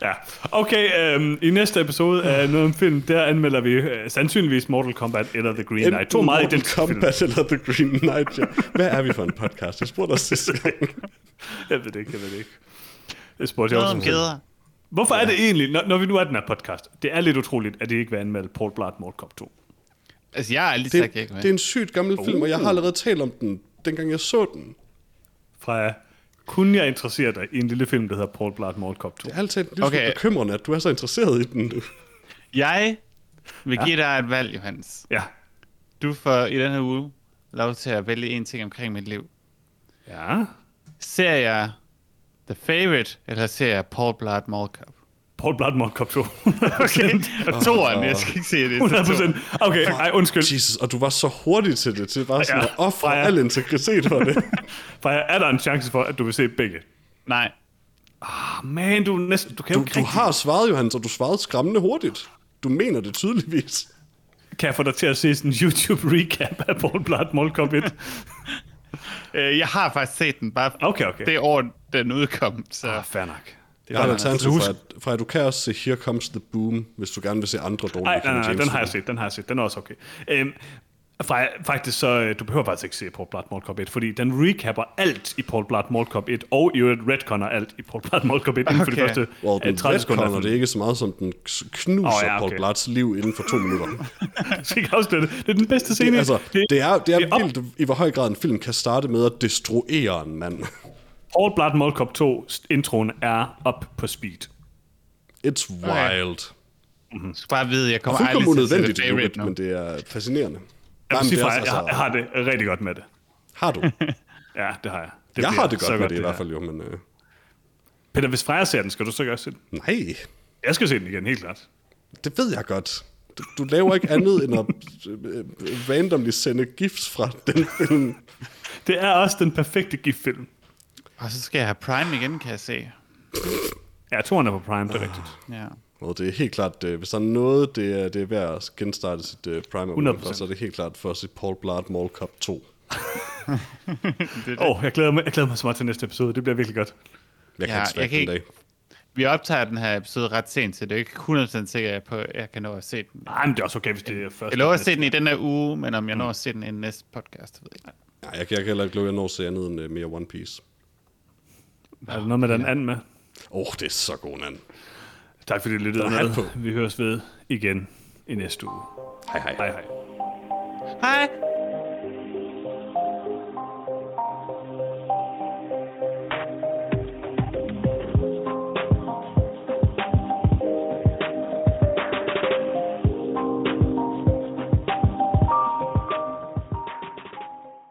Ja, okay. Øhm, I næste episode af Noget om Film, der anmelder vi øh, sandsynligvis Mortal Kombat eller The Green Knight. To meget Mortal identiske film. Kombat eller The Green Knight, ja. Hvad er vi for en podcast? Jeg spurgte dig sidste gang. Jeg ved det ikke, jeg ved det ikke. Det spurgte jeg Noget også om mig selv. geder. Hvorfor ja. er det egentlig, når, når vi nu er den her podcast, det er lidt utroligt, at det ikke vil anmelde Paul Blart Mall Cop 2. Altså, jeg er aldrig Det, sagt, jeg ikke med. det er en sygt gammel film, og jeg har allerede talt om den, dengang jeg så den. Fra kunne jeg interessere dig i en lille film, der hedder Paul Blart Mall Cop 2? Det er altid lidt Okay. okay. bekymrende, at du er så interesseret i den. Jeg vil give dig et valg, Johannes. Ja. Du får i den her uge lov til at vælge en ting omkring mit liv. Ja. Ser jeg The Favorite, eller ser jeg Paul Blart Mall Cup? Paul Blart Mall Cop 2. Okay, og toeren, jeg skal ikke se det. 100 procent. Okay, ej, undskyld. Jesus, og du var så hurtig til det, til bare sådan Ja, at ofre Freja. al integritet for det. Freja, er der en chance for, at du vil se begge? Nej, Ah, man, du næsten... Du kan jo Du, ikke du har svaret, Johannes, og du svarede skræmmende hurtigt. Du mener det tydeligvis. Kan jeg få dig til at se sådan en YouTube-recap af Paul Blart Mall Cop 1? øh, jeg har faktisk set den, bare Okay, okay. det år, den udkom. Så. Ah, fair nok. Det Jeg har et er alternativ at, for at du kan også se Here Comes the Boom, hvis du gerne vil se andre dårlige Nej, nej, nej, James den har jeg set, den har jeg set. Den er også okay. Øhm, faktisk så, øh, du behøver faktisk ikke se Paul Blart Mall Cop 1, fordi den recapper alt i Paul Blart Mall Cop 1, og i øvrigt retconner alt i Paul Blart Mall Cop 1 inden for de Okay. første Well, øh, den 30 sekunder. af retconner det er ikke så meget, som den knuser oh, ja, okay. okay. Paul Blarts liv inden for to minutter. Jeg skal ikke afsløre det. Det er den bedste scene. Det, altså, det, det er, det er det er op- vildt, i hvor høj grad en film kan starte med at destruere en mand. Paul Blart Mall Cop 2 introen er op på speed. It's wild. Du skal bare vide, jeg kommer aldrig til at i Favorite nu. men det er fascinerende. Jeg, Jamen, vil sige, det er Freja, altså- jeg, har- jeg har det rigtig godt med det. Har du? Ja, det har jeg. Det jeg har det så godt med det i hvert fald jo, men øh, Peter, hvis Freja ser den, skal du så ikke også se den? nej, Jeg skal se den igen, helt klart. det ved jeg godt. Du, du laver ikke andet end at øh, øh, randomly sende gifs fra den film. Det er også den perfekte giftfilm. Og så skal jeg have Prime igen, kan jeg se. Ja, toren er på Prime, det er rigtigt. Ja. Og det er helt klart, øh, hvis der er noget, det er, det er værd at genstarte sit uh, Prime 100%. for, så er det helt klart for at se Paul Blart Mall Cup 2. Åh, oh, jeg, glæder mig, jeg glæder mig så meget til næste episode. Det bliver virkelig godt. Jeg kan Ja, ikke jeg kan den ikke- dag. Vi optager den her episode ret sent, så det er ikke 100% sikkert på, at jeg kan nå at se den. Nej, men det er også okay, hvis det er først. Jeg lover at se den i den her uge, men om jeg når at se den i næste podcast, ved jeg ikke. Nej, jeg, kan- jeg kan heller ikke love, at jeg når at se andet end uh, mere One Piece. Er der noget med den anden med? Åh, oh, det er så god, Nan. Tak fordi I lyttede med. på. Vi høres ved igen i næste uge. Hej hej. Hej hej. Hej!